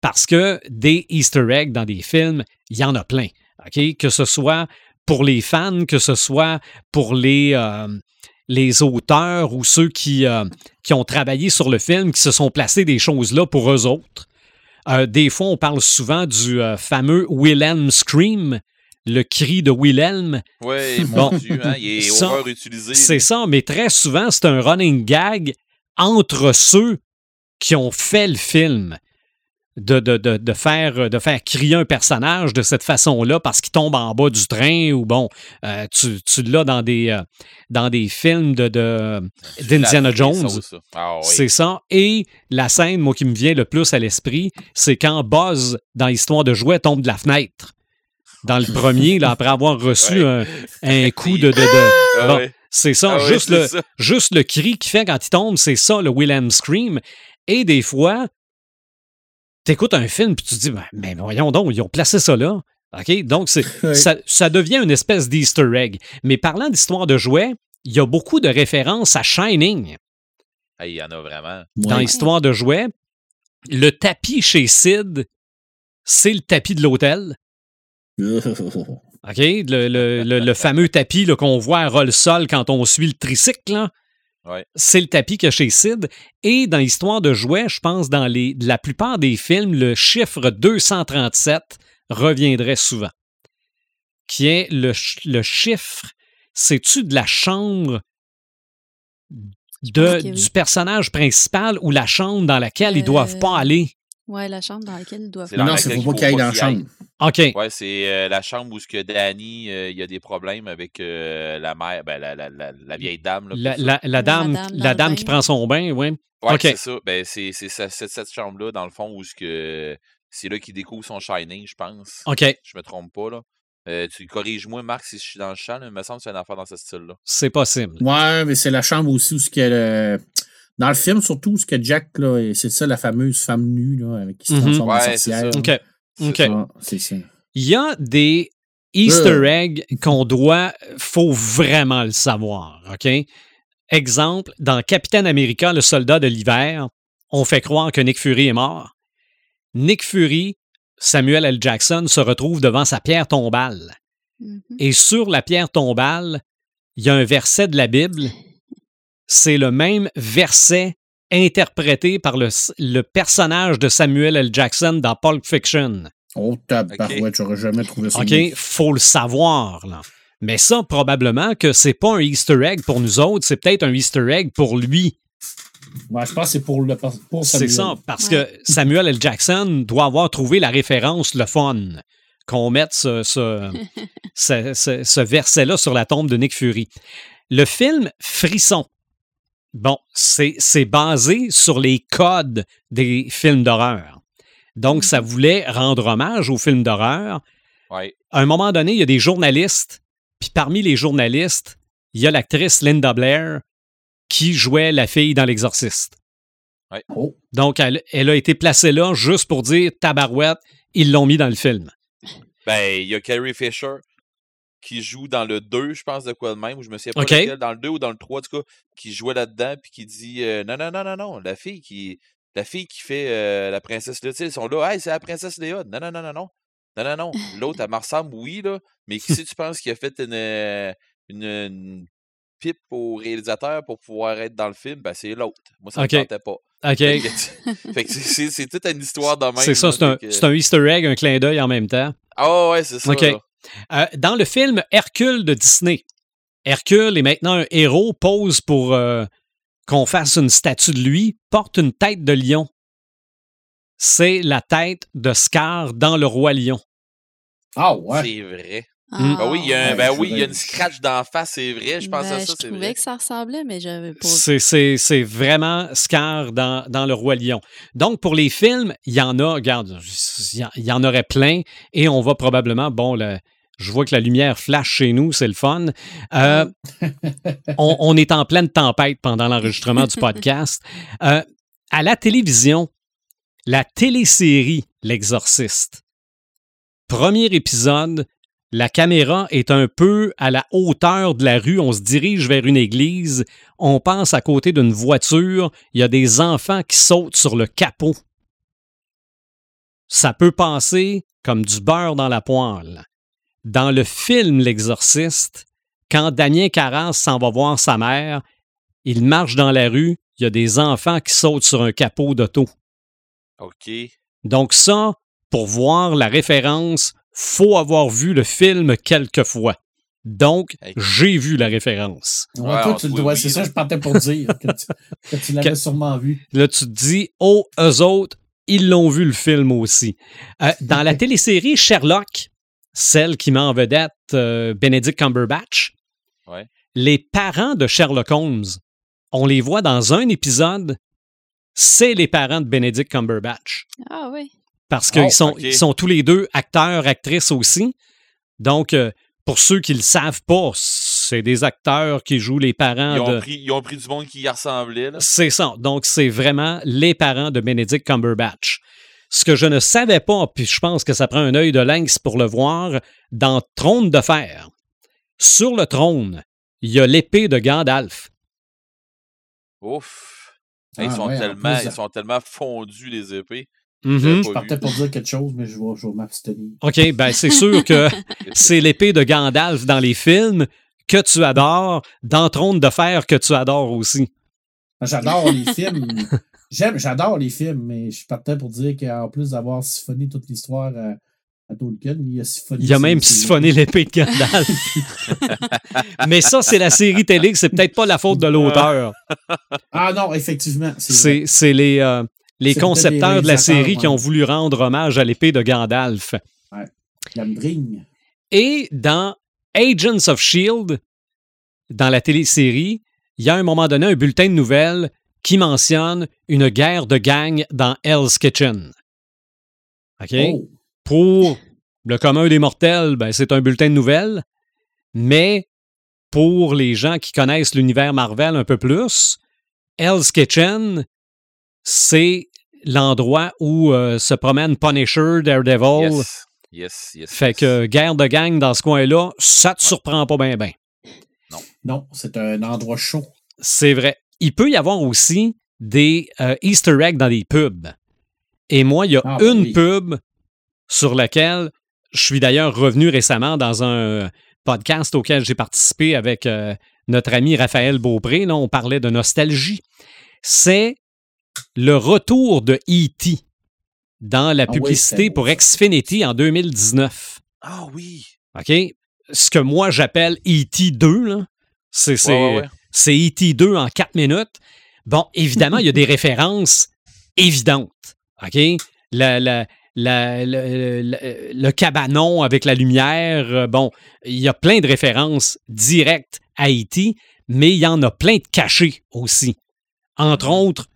parce que des Easter eggs dans des films, il y en a plein. Que ce soit pour les fans, que ce soit pour les, les auteurs ou ceux qui, euh, qui ont travaillé sur le film, qui se sont placés des choses là pour eux autres. Euh, des fois, on parle souvent du euh, fameux Wilhelm Scream, le cri de Wilhelm. Oui, <laughs> Bon. mon Dieu, hein, il est Ça, over-utilisé. C'est ça, mais très souvent, c'est un running gag entre ceux qui ont fait le film. De, de, de, de faire, de faire crier un personnage de cette façon-là parce qu'il tombe en bas du train ou bon, euh, tu, tu l'as dans des, euh, dans des films de, de, d'Indiana Jones. Ah oui. C'est ça. Et la scène, moi, qui me vient le plus à l'esprit, c'est quand Buzz, dans l'histoire de jouet, tombe de la fenêtre. Dans le premier, là, après avoir reçu un, un <laughs> coup de. de, Ah bon. C'est ça, Ah juste, le, ça. juste le cri qu'il fait quand il tombe, c'est ça, le Wilhelm Scream. Et des fois, t'écoutes un film puis tu te dis, ben, mais voyons donc, ils ont placé ça là. OK? Donc, c'est, <laughs> ça, ça devient une espèce d'Easter egg. Mais parlant d'histoire de jouets, il y a beaucoup de références à Shining Ah, il y en a vraiment. dans Ouais. l'histoire de jouets. Le tapis chez Sid, c'est le tapis de l'hôtel. <laughs> OK? Le, le- le- le fameux tapis là, qu'on voit à roll-sol quand on suit le tricycle, là. Ouais. c'est le tapis a chez Sid. Et dans l'histoire de jouets, je pense dans les, la plupart des films, le chiffre 237 reviendrait souvent. Qui est le, ch- le chiffre, c'est-tu de la chambre de, pense que oui. du personnage principal ou la chambre dans laquelle ils Euh, doivent pas aller? Ouais, la chambre dans laquelle ils doivent non, c'est faut pas qu'il aille dans la chambre. OK. Ouais, c'est euh, la chambre où ce que Danny, euh, il y a des problèmes avec euh, la mère, ben, la, la, la, la vieille dame. Là, La, dame, dame la dame bain. qui prend son bain, oui. Ouais, OK. c'est ça. Ben, c'est cette, cette chambre-là, dans le fond, où ce que c'est là qu'il découvre son Shining, je pense. OK. Je me trompe pas, là. Euh, tu corriges-moi, Marc, si je suis dans le champ, là, il me semble que c'est une affaire dans ce style-là. C'est possible. Ouais, mais c'est la chambre aussi où ce que le... Dans le film, surtout, ce que Jack, là, c'est ça, la fameuse femme nue, là, avec qui se Mhm. transforme en Ouais, sorcière. ça. OK. C'est OK. ça. C'est ça. Il y a des Easter Euh. eggs qu'on doit, faut vraiment le savoir, OK? Exemple, dans Capitaine America, le soldat de l'hiver, on fait croire que Nick Fury est mort. Nick Fury, Samuel L. Jackson, se retrouve devant sa pierre tombale. Mhm. Et sur la pierre tombale, il y a un verset de la Bible. C'est le même verset interprété par le, le personnage de Samuel L. Jackson dans Pulp Fiction. Oh, tabarouette, j'aurais jamais trouvé ça. OK, faut le savoir, là. Mais ça, probablement que c'est pas un Easter egg pour nous autres, c'est peut-être un Easter egg pour lui. Ouais, je pense que c'est pour, le, pour C'est ça, parce que Samuel L. Jackson doit avoir trouvé la référence, le fun, qu'on mette ce, ce, <laughs> ce, ce- ce verset-là sur la tombe de Nick Fury. Le film Frisson, bon, c'est c'est basé sur les codes des films d'horreur. Donc, ça voulait rendre hommage aux films d'horreur. Ouais. À un moment donné, il y a des journalistes, puis parmi les journalistes, il y a l'actrice Linda Blair qui jouait la fille dans L'Exorciste. Oh, Donc, elle, elle a été placée là juste pour dire tabarouette, ils l'ont mis dans le film. Ben, il y a Carrie Fisher qui joue dans le 2, je pense, de quoi de même, ou je me souviens pas OK. lequel, dans le 2 ou dans le 3, en tout cas, qui jouait là-dedans, puis qui dit euh, Non, non, non, non, non, la fille qui. La fille qui fait euh, la princesse Léa, tu sais, ils sont là, hey, c'est la princesse Léa. Non, non, non, non, non. Non, non, non. L'autre, elle me ressemble, oui, là. Mais qui c'est, tu penses, qui a fait une, euh, une, une pipe au réalisateur pour pouvoir être dans le film? Ben, c'est l'autre. Moi, ça OK. me tentait pas. OK. Fait que, <laughs> c'est- toute une histoire de même. C'est ça, c'est un, que- un Easter egg, un clin d'œil en même temps. Ah ouais, c'est ça. OK. là. Euh, dans le film Hercule de Disney, Hercule est maintenant un héros, pose pour euh, qu'on fasse une statue de lui, porte une tête de lion. C'est la tête de Scar dans Le Roi Lion. ah ouais. C'est vrai. Ben oui, il y a, un- ouais, ben je oui, il y a vais- une scratch d'en face, c'est vrai. Je pense Ben, à ça, je c'est trouvais vrai. que ça ressemblait, mais j'avais pas. C'est- vraiment Scar dans, dans Le Roi Lion. Donc, pour les films, il y en a, regarde, il y en- il y en aurait plein et on va probablement, bon, le- je vois que la lumière flash chez nous, c'est le fun. Euh, on, on est en pleine tempête pendant l'enregistrement du podcast. Euh, à la télévision, la télésérie L'Exorciste. Premier épisode, la caméra est un peu à la hauteur de la rue. On se dirige vers une église. On passe à côté d'une voiture. Il y a des enfants qui sautent sur le capot. Ça peut passer comme du beurre dans la poêle. Dans le film L'Exorciste, quand Damien Carras s'en va voir sa mère, il marche dans la rue, il y a des enfants qui sautent sur un capot d'auto. OK. Donc ça, pour voir la référence, faut avoir vu le film quelques fois. Donc, Hey. j'ai vu la référence. Ouais, Ouais, toi, on tu le dois, c'est ça, je partais pour dire que tu, l'avais <laughs> sûrement vu. Là, tu te dis, oh, eux autres, ils l'ont vu le film aussi. Euh, dans la <laughs> télésérie Sherlock, celle qui met en vedette euh, Benedict Cumberbatch, Ouais. les parents de Sherlock Holmes, on les voit dans un épisode, c'est les parents de Benedict Cumberbatch. Ah oui. Parce qu'ils Oh, sont, ils sont tous les deux acteurs, actrices aussi. Donc, euh, pour ceux qui ne le savent pas, c'est des acteurs qui jouent les parents Ils ont, de... pris, ils ont pris du monde qui y ressemblait. Là. C'est ça. Donc, c'est vraiment les parents de Benedict Cumberbatch. Ce que je ne savais pas, puis je pense que ça prend un œil de lynx pour le voir, dans Trône de fer, sur le trône, il y a l'épée de Gandalf. Ouf. Ils, Ah, sont ouais, en tellement, plus, ils sont tellement fondus, les épées. Mhm. J'avais Je partais pour dire quelque chose, mais je vais, je vais m'abstenir. OK, ben c'est sûr que <laughs> c'est l'épée de Gandalf dans les films que tu adores, dans Trône de fer que tu adores aussi. J'adore les <laughs> films. J'aime, j'adore les films, mais je partais pour dire qu'en plus d'avoir siphonné toute l'histoire à, à Tolkien, il a siphonné. Il a même siphonné l'épée de Gandalf. <laughs> Mais ça, c'est la série télé, c'est peut-être pas la faute de l'auteur. Ah non, effectivement. C'est, vrai. C'est c'est les, euh, les concepteurs de la série qui ont voulu rendre hommage à l'épée de Gandalf. Gandring. Et dans Agents of Shield, dans la télésérie, il y a à un moment donné un bulletin de nouvelles qui mentionne une guerre de gang dans Hell's Kitchen. OK? Oh. Pour le commun des mortels, ben, c'est un bulletin de nouvelles, mais pour les gens qui connaissent l'univers Marvel un peu plus, Hell's Kitchen, c'est l'endroit où euh, se promènent Punisher, Daredevil. Yes. Yes, yes. Fait yes. que guerre de gang dans ce coin-là, ça te Ouais. surprend pas bien, bien. Non, c'est un endroit chaud. C'est vrai. Il peut y avoir aussi des euh, Easter eggs dans des pubs. Et moi, il y a Ah, une oui. pub sur laquelle je suis d'ailleurs revenu récemment dans un podcast auquel j'ai participé avec euh, notre ami Raphaël Beaupré, là, on parlait de nostalgie. C'est le retour de E.T. dans la Ah oui, publicité pour. Xfinity en 2019. Ah oui. OK? Ce que moi j'appelle E.T. 2, là, c'est c'est- Ouais, ouais, ouais. c'est E.T. 2 en 4 minutes. Bon, évidemment, il y a des <laughs> références évidentes. OK? La- la- la- le, le- le cabanon avec la lumière, euh, bon, il y a plein de références directes à E.T., mais il y en a plein de cachés aussi. Entre autres,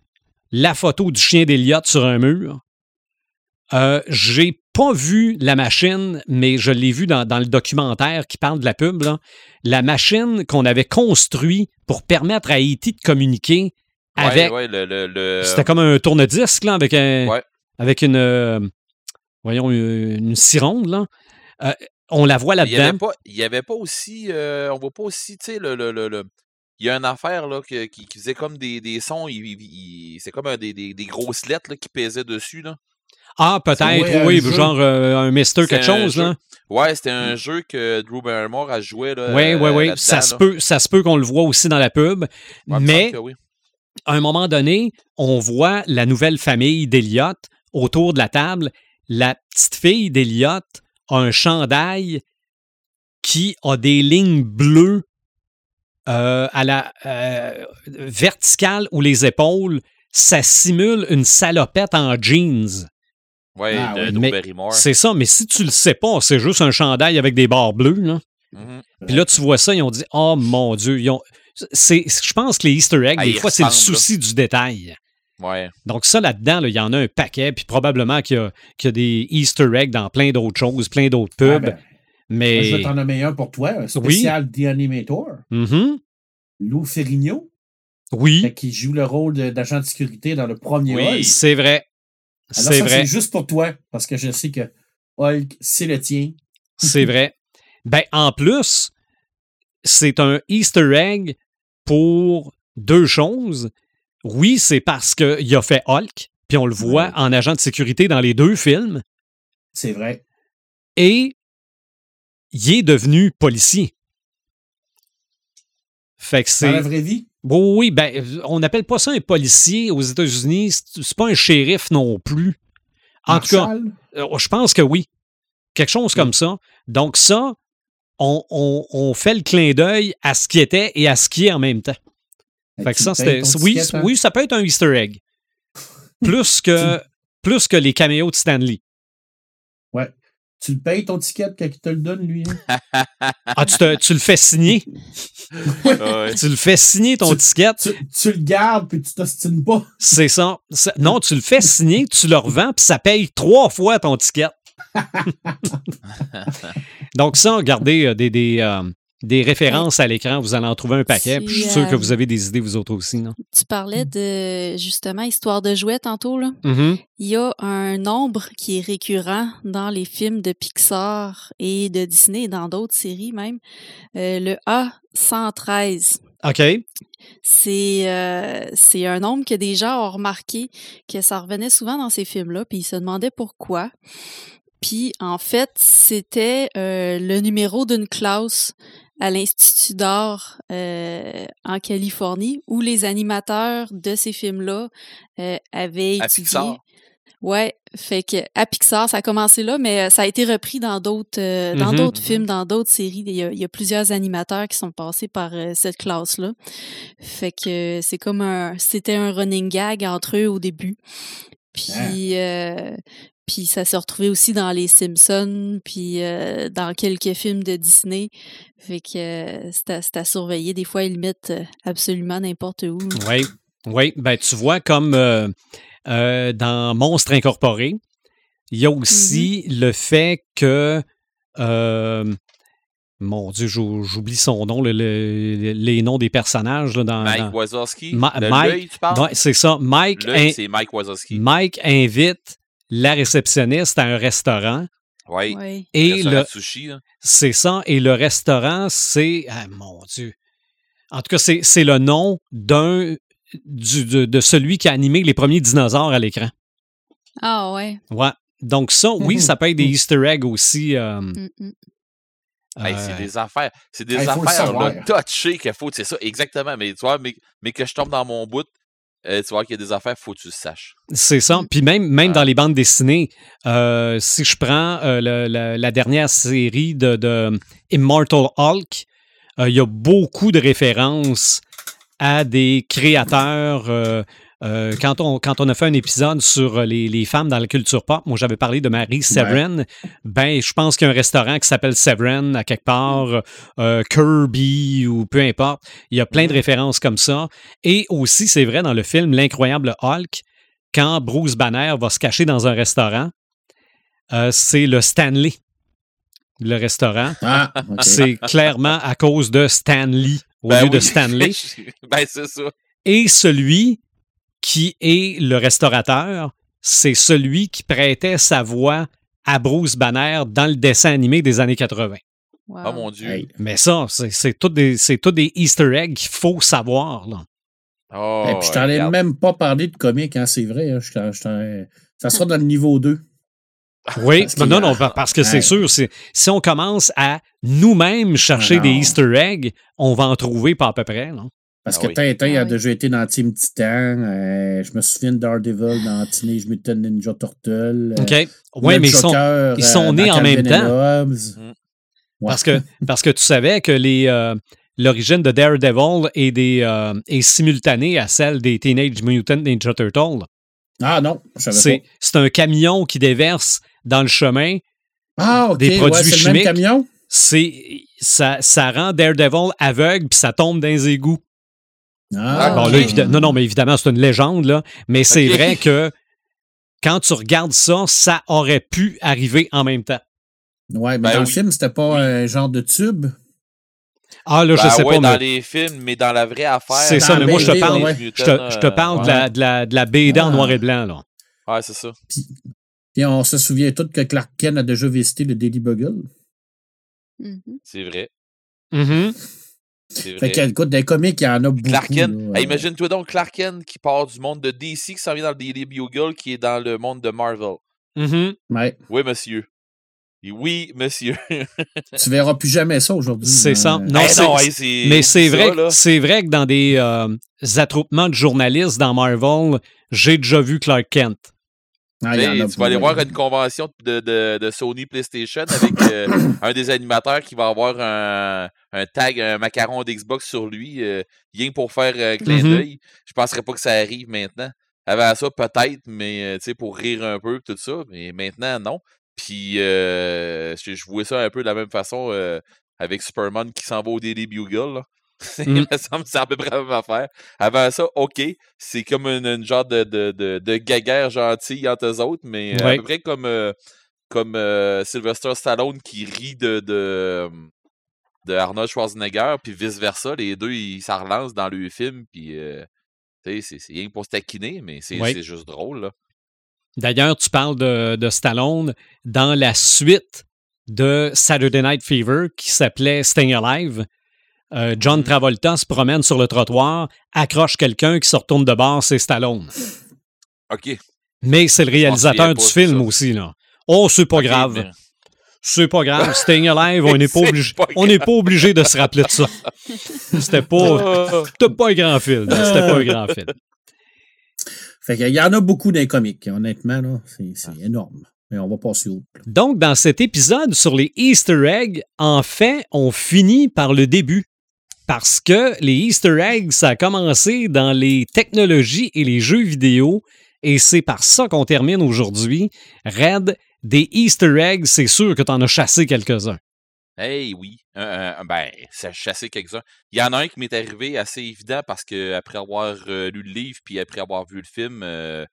la photo du chien d'Eliott sur un mur. Euh, J'ai pas vu la machine, mais je l'ai vu dans, dans le documentaire qui parle de la pub. là. La machine qu'on avait construite pour permettre à E.T. de communiquer avec. ouais, le, le, le- C'était comme un tourne-disque là, avec, un, Ouais. avec une. euh, voyons, une, une là. Euh, on la voit Il y avait là-dedans. il y avait pas aussi, on voit pas aussi, tu sais, le, le, le, le- il y a une affaire là qui, qui faisait comme des, des sons, il- il- il- c'est comme un des, des, des grosses lettres là, qui pesaient dessus là. Ah, peut-être, oui, genre euh, un Mister quelque chose, jeu. là. Ouais, c'était un jeu que Drew Barrymore a joué là. Oui, oui, euh, oui. là-dedans, Ça se peut, ça se peut qu'on le voit aussi dans la pub. Ouais, mais oui. à un moment donné, on voit la nouvelle famille d'Eliott autour de la table. La petite fille d'Eliott a un chandail qui a des lignes bleues euh, à la euh, verticale ou les épaules. Ça simule une salopette en jeans. Ouais, Ah, de oui. C'est ça, mais si tu le sais pas, c'est juste un chandail avec des barres bleues. Là. Mhm. Puis là, tu vois ça, ils ont dit Oh mon Dieu, ils ont. C'est, je pense que les Easter eggs, Ah, des fois, c'est le là. souci du détail. Ouais. Donc, ça, là-dedans, là, il y en a un paquet, puis probablement qu'il y a, qu'il y a des Easter eggs dans plein d'autres choses, plein d'autres Ah, pubs. ben, mais. je vais t'en nommer un pour toi, un spécial The Animator, Mhm. Lou Ferrigno, Oui, qui joue le rôle d'agent de sécurité dans le premier Oui. C'est vrai. C'est vrai. c'est juste pour toi, parce que je sais que Hulk, c'est le tien. C'est vrai. Ben, en plus, c'est un Easter egg pour deux choses. Oui, c'est parce qu'il a fait Hulk, puis on le voit Ouais. en agent de sécurité dans les deux films, C'est vrai. et il est devenu policier. Fait que Dans la c'est. vraie vie, Oui, oui, ben, on n'appelle pas ça un policier aux États-Unis. C'est c'est pas un shérif non plus. En tout cas, euh, je pense que oui. Quelque chose Oui. comme ça. Donc, ça, on, on- on fait le clin d'œil à ce qui était et à ce qui est en même temps. Fait que ça, c'était. Oui, ticket, hein? oui, ça peut être un Easter egg. <laughs> Plus que, plus que les caméos de Stanley. Tu le payes ton ticket quand il te le donne, lui. hein? <laughs> Ah, tu, te- tu le fais signer. Ouais. Tu le fais signer ton Tu- ticket. tu, tu le gardes, puis tu t'ostines pas. C'est ça. Ça- Non, tu le fais signer, tu le revends, puis ça paye trois fois ton ticket. <laughs> Donc, ça, regardez euh, des, des, euh, des références à l'écran, vous allez en trouver un paquet. Puis je suis sûr que euh, vous avez des idées, vous autres aussi. Non? Tu parlais de justement histoire de jouets tantôt là. Mhm. Il y a un nombre qui est récurrent dans les films de Pixar et de Disney et dans d'autres séries même. Euh, le A113. OK. C'est euh, c'est un nombre que des gens ont remarqué que ça revenait souvent dans ces films-là, puis ils se demandaient pourquoi. Puis en fait, c'était euh, le numéro d'une classe à l'Institut d'art euh, en Californie où les animateurs de ces films-là euh, avaient À étudié. Pixar? Ouais, fait que à Pixar, ça a commencé là, mais euh, ça a été repris dans d'autres euh, dans Mhm. d'autres Mhm. films, dans d'autres séries. Il y, a, il y a plusieurs animateurs qui sont passés par euh, cette classe-là. Fait que c'est comme un c'était un running gag entre eux au début. Puis euh, puis ça s'est retrouvé aussi dans les Simpsons, puis euh, dans quelques films de Disney. Fait que euh, c'est à, c'est à surveiller. Des fois, ils mettent euh, absolument n'importe où. Oui. Oui. Ben, tu vois, comme euh, euh, dans Monstres Incorporés, il y a aussi Mm-hmm. le fait que. euh, mon Dieu, j'ou- j'oublie son nom, le- le- les noms des personnages là, dans. Mike dans- Wazowski. Ma- Le- Mike- tu parles? Ouais, c'est ça. Mike, in- c'est Mike Wazowski. Mike invite la réceptionniste à un restaurant. Oui. Ouais. Et le, sushi, là. c'est ça. Et le restaurant, c'est. Ah, mon Dieu. En tout cas, c'est c'est le nom d'un. du- de, de celui qui a animé les premiers dinosaures à l'écran. Ah ouais. Ouais. Donc, ça, oui, ça peut être des <laughs> Easter eggs aussi. euh, Mm, mm. Hey, Euh, c'est des affaires. C'est des Hey, affaires là, touchées qu'il faut. C'est ça, exactement. Mais tu vois, mais, mais que je tombe dans mon bout, euh, tu vois qu'il y a des affaires, faut que tu le saches. C'est ça. Puis même, même dans les bandes dessinées, euh, si je prends euh, le- le- la dernière série de, de Immortal Hulk, il y a beaucoup de références à des créateurs. Euh, euh, quand, on, quand on a fait un épisode sur les, les femmes dans la culture pop, moi j'avais parlé de Marie Severin. Ben, je pense qu'il y a un restaurant qui s'appelle Severin à quelque part, euh, Kirby ou peu importe. Il y a plein de références comme ça. Et aussi, c'est vrai, dans le film L'incroyable Hulk, quand Bruce Banner va se cacher dans un restaurant, euh, c'est le Stanley, le restaurant. Ah. C'est clairement à cause de Stanley au Ben lieu de. Stanley. <laughs> ben, c'est ça. Et celui qui est le restaurateur, c'est celui qui prêtait sa voix à Bruce Banner dans le dessin animé des années 80. Wow. Oh mon Dieu. Hey. Mais ça, c'est c'est tout des, c'est tout des Easter eggs qu'il faut savoir. Là. Oh, Et puis je t'en ai même pas parlé de comics, hein, c'est vrai. hein, je t'en- je t'en- ça sera dans le niveau 2. Oui, Parce mais qu'il non, non, pa- parce que c'est Ouais. sûr, si on commence à nous-mêmes chercher Ah des non. Easter eggs, on va en trouver pas à peu près. Là. Parce Ah que oui. Tintin Ah a oui. déjà été dans Team Titan. euh, je me souviens de Daredevil dans Teenage Mutant Ninja Turtle. euh, OK? Oui, mais ils sont, ils sont euh, nés dans en même temps. Mm. Ouais. Parce que, parce que tu savais que les, euh, l'origine de Daredevil est, des, euh, est simultanée à celle des Teenage Mutant Ninja Turtles. Ah non, je savais pas. c'est un camion qui déverse dans le chemin. Ah, des ouais, produits le chimiques. même camion? C'est, ça, ça rend Daredevil aveugle puis ça tombe dans les égouts. Ah, Bon, ok. là, évidemment, non, non, mais évidemment, c'est une légende, là. Mais c'est vrai que <laughs> quand tu regardes ça, ça aurait pu arriver en même temps. Ouais, mais Ben dans le film, c'était pas un genre de tube? Ah, là, je Ben sais ouais, pas, dans mais les films, mais dans la vraie affaire. c'est ça. la Mais moi, je te parle, ouais. je te, je te parle de, la, de, la, de la BD en Ah. noir et blanc, là. euh, Ouais, c'est ça. Puis on se souvient tous que Clark Kent a déjà visité le Daily Bugle. C'est vrai. Mhm. C'est vrai. Fait que, écoute, des comics, il y en a beaucoup. Clark Kent. là. Hey, Imagine-toi donc Clark Kent qui part du monde de DC, qui s'en vient dans le Daily Bugle, qui est dans le monde de Marvel. Mhm. Ouais. Oui, monsieur. Oui, monsieur. Tu verras plus jamais ça aujourd'hui. C'est ça. Non, Hey, c'est- non, hey, c'est- Mais c'est vrai, c'est vrai que dans des euh, attroupements de journalistes dans Marvel, j'ai déjà vu Clark Kent. Ah, tu vas aller voir une convention de, de- de Sony PlayStation avec euh, <coughs> un des animateurs qui va avoir un, un tag, un macaron d'Xbox sur lui, euh, rien que pour faire un clin Mhm. d'œil. Je penserais pas que ça arrive maintenant. Avant ça, peut-être, mais euh, tu sais, pour rire un peu, tout ça. Mais maintenant, non. Puis, euh, je, je vois ça un peu de la même façon euh, avec Superman qui s'en va au Daily Bugle. là. <laughs> Mm. Il me semble que c'est à peu près la même affaire. Avant ça, OK, c'est comme une, une genre de, de, de, de guéguerre gentille entre eux autres, mais euh, à Ouais. peu près comme, euh, comme euh, Sylvester Stallone qui rit de, de, de Arnold Schwarzenegger, puis vice-versa. Les deux, ils s'en relancent dans le film, puis euh, c'est c'est rien pour se taquiner, mais c'est Ouais. juste drôle. Là. D'ailleurs, tu parles de, de Stallone dans la suite de Saturday Night Fever qui s'appelait Staying Alive. Euh, John Mhm. Travolta se promène sur le trottoir, accroche quelqu'un qui se retourne de bord, c'est Stallone. OK. Mais c'est le réalisateur du film ça. aussi, là. Oh, c'est pas grave. mais- C'est pas grave. Staying Alive, <laughs> on n'est pas, obligé, pas on n'est pas obligé de se rappeler de ça. <laughs> C'était pas, Ah. c'était pas un grand film. C'était pas un grand film. Fait qu'il y en a beaucoup dans les comics, honnêtement, là. C'est c'est énorme. Mais on va passer au. Donc, dans cet épisode sur les Easter eggs, en fait, on finit par le début. Parce que les Easter eggs, ça a commencé dans les technologies et les jeux vidéo. Et c'est par ça qu'on termine aujourd'hui. Red, des Easter eggs, c'est sûr que tu en as chassé quelques-uns. Hey, oui. Ben, ça chassé quelques-uns. Il y en a un qui m'est arrivé assez évident parce que après avoir euh, lu le livre puis après avoir vu le film euh,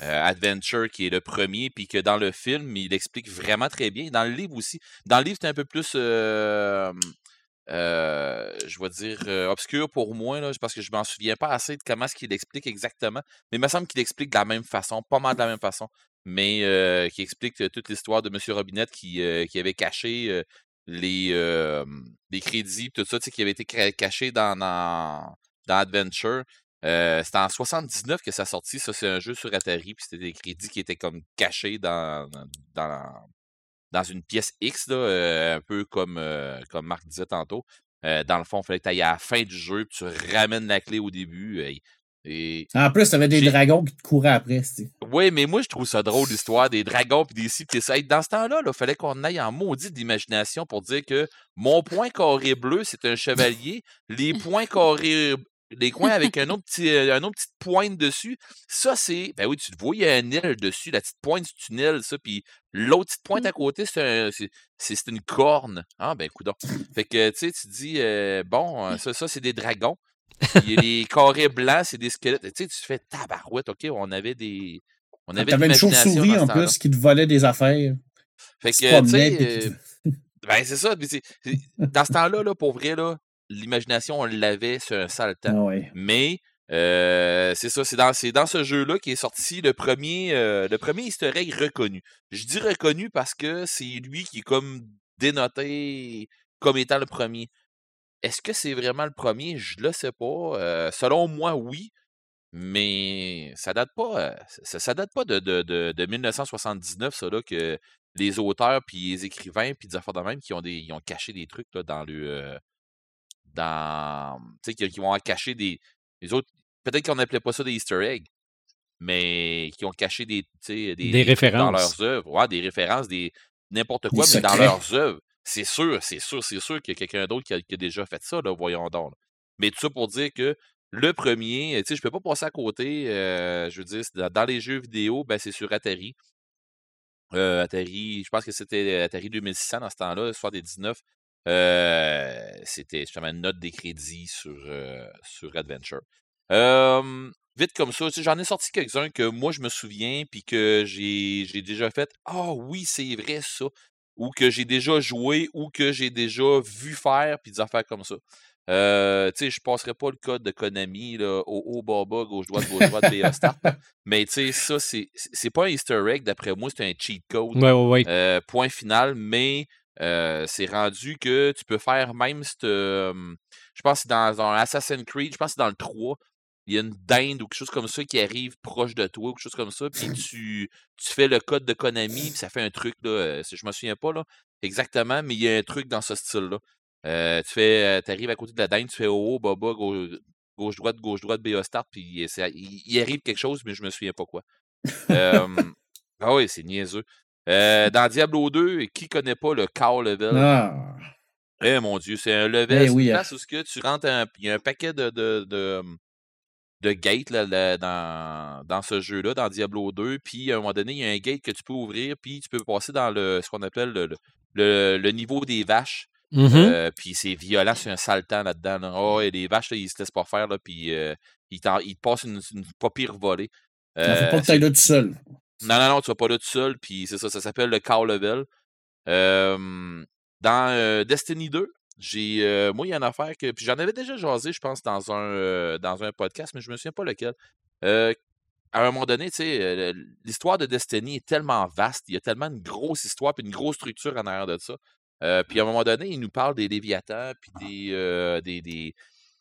euh, Adventure, qui est le premier, puis que dans le film, il explique vraiment très bien. Dans le livre aussi. Dans le livre, c'est un peu plus, euh, je vais dire, euh, obscur pour moi, là, parce que je m'en souviens pas assez de comment est-ce qu'il explique exactement. Mais il me semble qu'il explique de la même façon, pas mal de la même façon, mais euh, qui explique toute l'histoire de M. Robinette qui, euh, qui avait caché les, crédits, tout ça, qui avait été caché dans, dans, Adventure. C'était en 79 que ça sorti. Ça, c'est un jeu sur Atari. Puis c'était des crédits qui étaient comme cachés dans, dans, dans une pièce X, là, euh, un peu comme, euh, comme Marc disait tantôt. Euh, dans le fond, il fallait que tu ailles à la fin du jeu, puis tu ramènes la clé au début. Et, En plus, t'avais des dragons qui te couraient après. Oui, mais moi, je trouve ça drôle, l'histoire des dragons puis des ci pis des ça. Hey, Dans ce temps-là, il fallait qu'on aille en maudit d'imagination pour dire que mon point carré bleu, c'est un chevalier. Les points carrés, les coins avec un autre petit, euh, un autre petite pointe dessus, ça, c'est. Ben oui, tu le vois, il y a un aile dessus. La petite pointe, c'est une aile, ça. Puis l'autre petite pointe à côté, c'est un- c'est- c'est c'est une corne. Ah, ben, coudonc. Fait que, tu sais, tu dis, euh, bon, euh, ça, ça c'est des dragons. Puis les carrés blancs, c'est des squelettes. Tu sais, tu fais tabarouette, OK, on avait des. On avait T'avais une chauve-souris en plus qui te volait des affaires. Fait que, tu sais, ben c'est ça. Dans ce temps-là, là, pour vrai, là, l'imagination, on l'avait sur un sale temps. Ah ouais. Mais euh, c'est ça, c'est dans, c'est dans ce jeu-là qui est sorti le premier, euh, le premier easter egg reconnu. Je dis reconnu parce que c'est lui qui est comme dénoté comme étant le premier. Est-ce que c'est vraiment le premier? Je le sais pas. Euh, selon moi, oui. Mais ça date pas, ça, ça date pas de, de, de, de 1979, ça, là, que les auteurs, puis les écrivains, puis des affaires de même, qui ont, des, ils ont caché des trucs là, dans le. Dans. Tu sais, qui, qui vont cacher des. Les autres, peut-être qu'on n'appelait pas ça des Easter eggs, mais qui ont caché des, des, Des trucs dans références. leurs œuvres. Ouais, des références, des n'importe quoi, Des mais dans leurs œuvres. C'est sûr, c'est sûr, c'est sûr qu'il y a quelqu'un d'autre qui a, qui a déjà fait ça, là, voyons donc. là. Mais tout ça pour dire que le premier, tu sais, je peux pas passer à côté. euh, je veux dire, dans les jeux vidéo, ben, c'est sur Atari. Euh, Atari, je pense que c'était Atari 2600 dans ce temps-là, 79. Euh, c'était justement une note des crédits sur, euh, sur Adventure. Euh, vite comme ça, j'en ai sorti quelques-uns que moi je me souviens, puis que j'ai déjà fait Ah oui, c'est vrai ça, ou que j'ai déjà joué, ou que j'ai déjà vu faire, puis des affaires comme ça. Euh, tu sais, je passerai pas le code de Konami, là, au haut, bas, bas, gauche, droite, gauche, droite, BA start. <laughs> Mais tu sais, ça, c'est c'est pas un Easter egg, d'après moi, c'est un cheat code. Ouais, ouais, ouais. Euh, point final, mais euh, c'est rendu que tu peux faire même cette, euh, je pense que dans Assassin's Creed, je pense que c'est dans le 3, il y a une dinde ou quelque chose comme ça qui arrive proche de toi ou quelque chose comme ça, puis <laughs> tu, tu fais le code de Konami, puis ça fait un truc, là, euh, je me souviens pas là, exactement, mais il y a un truc dans ce style-là. Euh, tu fais, arrives à côté de la dinde, tu fais haut, bas, bas, gauche, gauche, droite, gauche, droite, BA start, puis il, il arrive quelque chose, mais je me souviens pas quoi. <laughs> Ah oui, c'est niaiseux. Euh, dans Diablo 2, qui connaît pas le car level? Ah. Eh mon Dieu, c'est un level, Eh oui, une hein. place où ce que tu rentres, un- il y a un paquet de, de, de, de gates là, là, dans, dans ce jeu-là, dans Diablo 2, puis à un moment donné, il y a un gate que tu peux ouvrir, puis tu peux passer dans le ce qu'on appelle le, le, niveau des vaches. Mhm. Euh, puis c'est violent, c'est un temps là-dedans. Là. Oh, et les vaches, ils se laissent pas faire, là, puis euh, ils, ils te passent une, une pas pire volée. Il faut Euh, pas que tu ailles là tout seul. Non, non, non, tu vas pas là tout seul, puis c'est ça, ça s'appelle le Cow Level. Euh, dans Destiny 2, j'ai. euh, moi, il y a une affaire que. Puis j'en avais déjà jasé, je pense, dans un, euh, dans un podcast, mais je me souviens pas lequel. Euh, à un moment donné, tu sais, l'histoire de Destiny est tellement vaste, il y a tellement une grosse histoire, puis une grosse structure en arrière de ça. Puis à un moment donné, il nous parle des Léviathans, puis des, euh, des, des,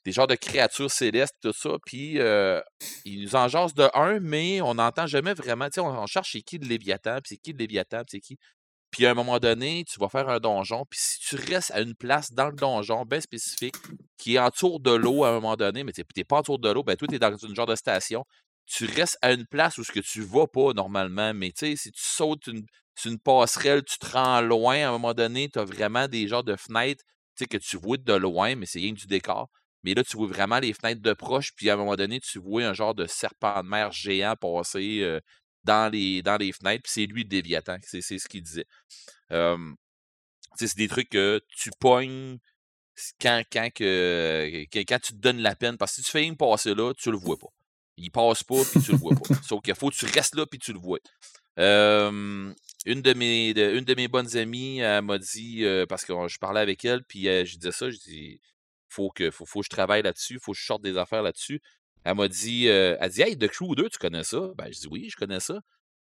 des genres de créatures célestes, tout ça. Puis euh, il nous en de un, mais on n'entend jamais vraiment. Tu sais, on, cherche c'est qui le Léviathan, puis c'est qui le Léviathan, puis c'est qui. Puis à un moment donné, tu vas faire un donjon, puis si tu restes à une place dans le donjon bien spécifique, qui est autour de l'eau à un moment donné, mais tu n'es pas autour de l'eau, ben toi, tu es dans une genre de station, tu restes à une place où ce que tu vas pas normalement, mais tu sais, si tu sautes une, une passerelle, tu te rends loin, à un moment donné, tu as vraiment des genres de fenêtres, que tu vois de loin, mais c'est rien du décor. Mais là, tu vois vraiment les fenêtres de proche, puis à un moment donné, tu vois un genre de serpent de mer géant passer dans, les, dans les fenêtres, puis c'est lui le Léviathan, c'est ce qu'il disait. C'est des trucs que tu pognes quand, quand, que, quand tu te donnes la peine, parce que si tu fais une passer là, tu le vois pas. Il passe pas, puis tu le vois pas. Sauf qu'il faut que tu restes là, puis tu le vois. Une, de mes, une de mes bonnes amies m'a dit, parce que je parlais avec elle, puis je disais ça, je dis, faut que, faut, je travaille là-dessus, faut que je sorte des affaires là-dessus. Elle m'a dit, euh, elle dit, hey, The Crew 2, tu connais ça? Ben, je dis, oui, je connais ça.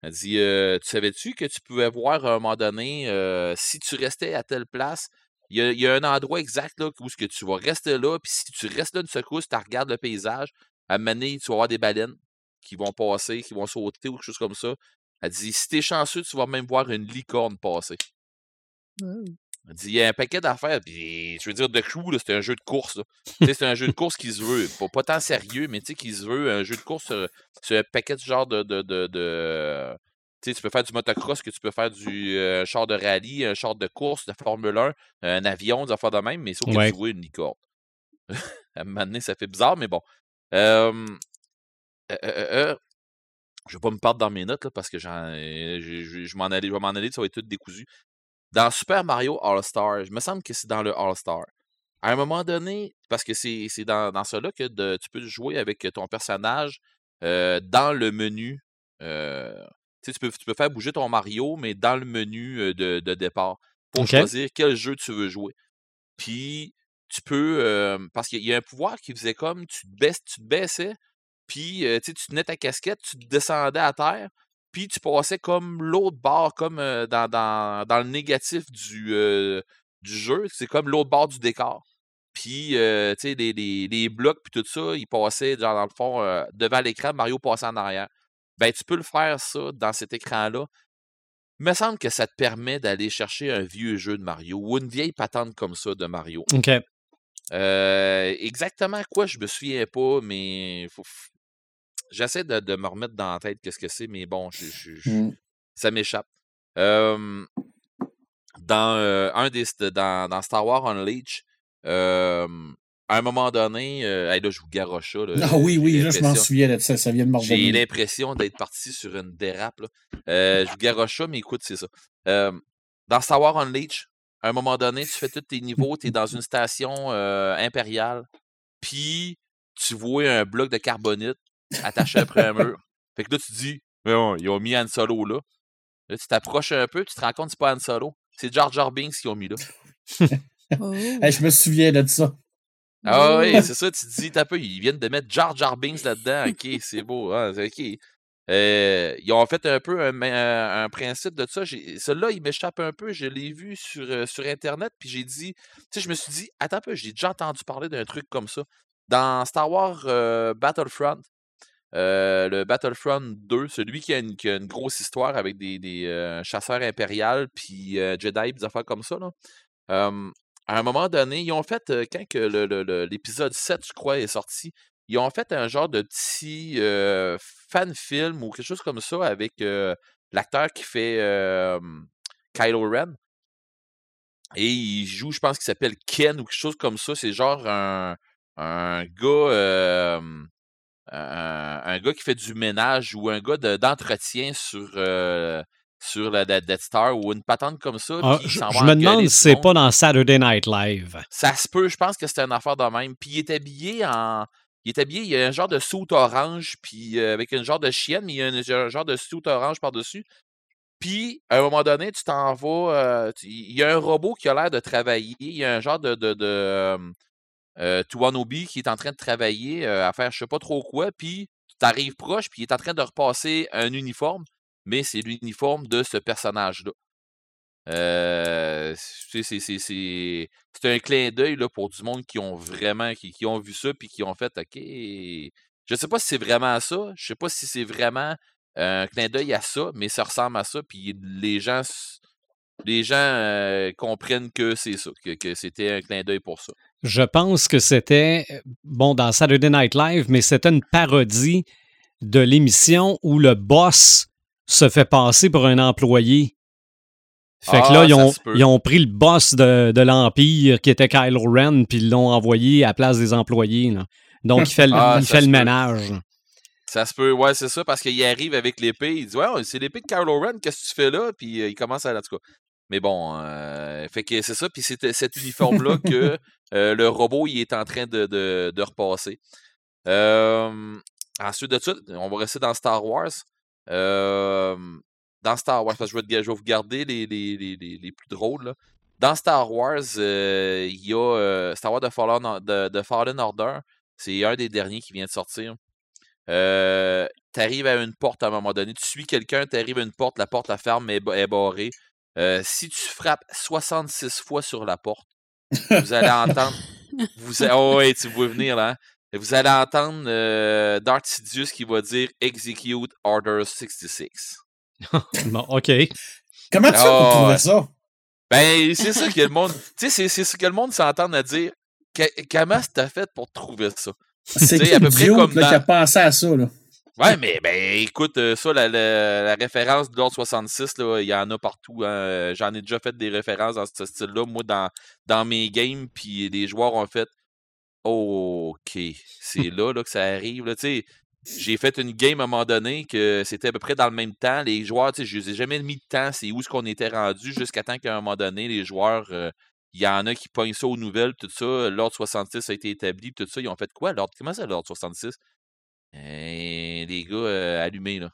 Elle dit, euh, tu savais-tu que tu pouvais voir à un moment donné, euh, si tu restais à telle place, il y a, il y a un endroit exact là, où ce que tu vas rester là, puis si tu restes là une secousse, tu regardes le paysage, à un moment donné, tu vas voir des baleines qui vont passer, qui vont sauter ou quelque chose comme ça. Elle dit, si t'es chanceux, tu vas même voir une licorne passer. Il dit, il y a un paquet d'affaires. Puis, je veux dire, The Crew, c'est un jeu de course. là. Tu sais, c'est un jeu de course qui se veut. Pas, pas tant sérieux, mais tu sais, qui se veut. Un jeu de course, euh, c'est un paquet de genre de. de, de, de- tu sais, tu peux faire du motocross, que tu peux faire du euh, char de rallye, un char de course, de Formule 1, un avion, des affaires de même, mais sauf que Ouais. tu vois une licorne. <laughs> à un moment donné, ça fait bizarre, mais bon. Euh, euh, euh, je vais pas me perdre dans mes notes là, parce que j'en, je, je- je m'en allais, je vais m'en aller, ça va être tout décousu. Dans Super Mario All-Star, je me semble que c'est dans le All-Star. À un moment donné, parce que c'est c'est dans, dans là que de- tu peux jouer avec ton personnage euh, dans le menu. euh, tu peux, tu peux faire bouger ton Mario, mais dans le menu euh, de, de départ pour choisir quel jeu tu veux jouer. Puis tu peux, euh, parce qu'il y a un pouvoir qui faisait comme tu te, baisses, tu te baissais, puis euh, tu tenais ta casquette, tu te descendais à terre, puis tu passais comme l'autre bord, comme euh, dans, dans, dans le négatif du, euh, du jeu. C'est comme l'autre bord du décor. Puis, euh, tu sais, les, les, les blocs, puis tout ça, ils passaient, genre, dans le fond, devant l'écran, Mario passait en arrière. Ben, tu peux le faire, ça, dans cet écran-là. Il me semble que ça te permet d'aller chercher un vieux jeu de Mario ou une vieille patente comme ça de Mario. OK. Exactement quoi, je me souviens pas, mais faut- j'essaie de, de me remettre dans la tête qu'est-ce que c'est, mais bon, je- je- je- Mm. ça m'échappe. Euh, dans euh, un des dans, dans Star Wars Unleashed, euh, à un moment donné, hey, là, je vous garoche ça. là, Ah oui, oui, là, je m'en souviens de ça. Ça vient de j'ai l'impression d'être parti sur une dérape. Là. Je vous garoche ça, mais écoute, c'est ça. Dans Star Wars Unleashed, à un moment donné, tu fais tous tes niveaux, tu es dans une station impériale, puis tu vois un bloc de carbonite attaché après un mur. Fait que là, tu te dis, mais bon, ils ont mis Han Solo là. Là, tu t'approches un peu, tu te rends compte que c'est pas Han Solo. C'est Jar Jar Binks qui ont mis là. <laughs> Oh. Hey, je me souviens de ça. Ah oui, c'est ça, tu te dis, t'as peu, ils viennent de mettre Jar Jar Binks là-dedans. Ok, c'est beau. hein, ok. Euh, ils ont fait un peu un, un- un principe de ça. Celui-là, il m'échappe un peu. Je l'ai vu sur, euh, sur Internet, puis j'ai dit, tu sais, je me suis dit, attends un peu, j'ai déjà entendu parler d'un truc comme ça. Dans Star Wars euh, Battlefront, euh, le Battlefront 2, celui qui a une, grosse histoire avec des, euh, chasseurs impériales, puis euh, Jedi, des affaires comme ça, à un moment donné, ils ont fait, quand l'épisode 7, je crois, est sorti, ils ont fait un genre de petit euh, fan film ou quelque chose comme ça avec l'acteur qui fait Kylo Ren. Et il joue, je pense qu'il s'appelle Ken ou quelque chose comme ça. C'est genre un gars. Un, un gars qui fait du ménage ou un gars de- d'entretien sur, euh, sur la, Death Star ou une patente comme ça. Ah, je, je me demande si c'est pas dans Saturday Night Live. Ça se peut, je pense que c'était une affaire de même. Puis il est habillé en. Il est habillé, il y a un genre de suit orange, puis euh, avec une genre de chienne, mais il y a un, un genre de suit orange par-dessus. Puis, à un moment donné, tu t'en vas. euh, il y a un robot qui a l'air de travailler. Il y a un genre de. de, de euh, euh, Tuanobi qui est en train de travailler euh, à faire je sais pas trop quoi. Puis, tu t'arrives proche, puis il est en train de repasser un uniforme, mais c'est l'uniforme de ce personnage-là. Euh, c'est un clin d'œil pour du monde qui ont vraiment qui, ont vu ça puis qui ont fait OK. Je sais pas si c'est vraiment ça. Je sais pas si c'est vraiment un clin d'œil à ça, mais ça ressemble à ça. Puis les gens les gens euh, comprennent que c'est ça, que, que c'était un clin d'œil pour ça. Je pense que c'était, euh, bon, dans Saturday Night Live, mais c'était une parodie de l'émission où le boss se fait passer pour un employé. Fait que Ah, là, ils ça ont, ils ont pris le boss de, de l'Empire, qui était Kylo Ren, puis ils l'ont envoyé à la place des employés. là. Donc, il fait le, <laughs> Ah, il fait le peut. ménage. Ça se peut, ouais, c'est ça, parce qu'il arrive avec l'épée, il dit Ouais, c'est l'épée de Kylo Ren, qu'est-ce que tu fais là? Puis euh, il commence à. En tout cas. Mais bon, euh, fait que c'est ça, puis c'est cet uniforme-là que <laughs> euh, le robot il est en train de, de, de repasser. Euh, ensuite de ça, on va rester dans Star Wars. Euh, dans Star Wars, parce que je vais, je vais vous garder les, les, les, les, les plus drôles. là. Dans Star Wars, euh, il y a euh, Star Wars de Fallen, de, de Fallen Order. C'est un des derniers qui vient de sortir. Euh, t'arrives à une porte à un moment donné, tu suis quelqu'un, t'arrives à une porte, la porte, la ferme est barrée. Euh, si tu frappes 66 fois sur la porte, vous allez entendre. Vous, a- oh, ouais, tu vois venir là. hein. Vous allez entendre euh, Darth Sidious qui va dire Execute Order 66. <laughs> Bon, OK. Comment tu fais pour trouver ça? Ben, c'est ça que le monde. Tu sais, c'est ce que le monde s'entend à dire. Comment t'as fait pour trouver ça? C'est à peu près comme qui a pensé à ça, là? Ouais, mais ben écoute, euh, ça, la, la, référence de l'ordre 66, il y en a partout. Hein. J'en ai déjà fait des références dans ce style-là, moi, dans, dans mes games, puis les joueurs ont fait OK, c'est <laughs> là, là que ça arrive. Là, j'ai fait une game à un moment donné que c'était à peu près dans le même temps. Les joueurs, je ne les ai jamais mis de temps, c'est où est-ce qu'on était rendu jusqu'à temps qu'à un moment donné, les joueurs, euh, il y en a qui pognent ça aux nouvelles, tout ça. L'ordre 66 a été établi, tout ça. Ils ont fait quoi, l'ordre? Comment ça, l'ordre 66? Et les gars euh, allumés, là. À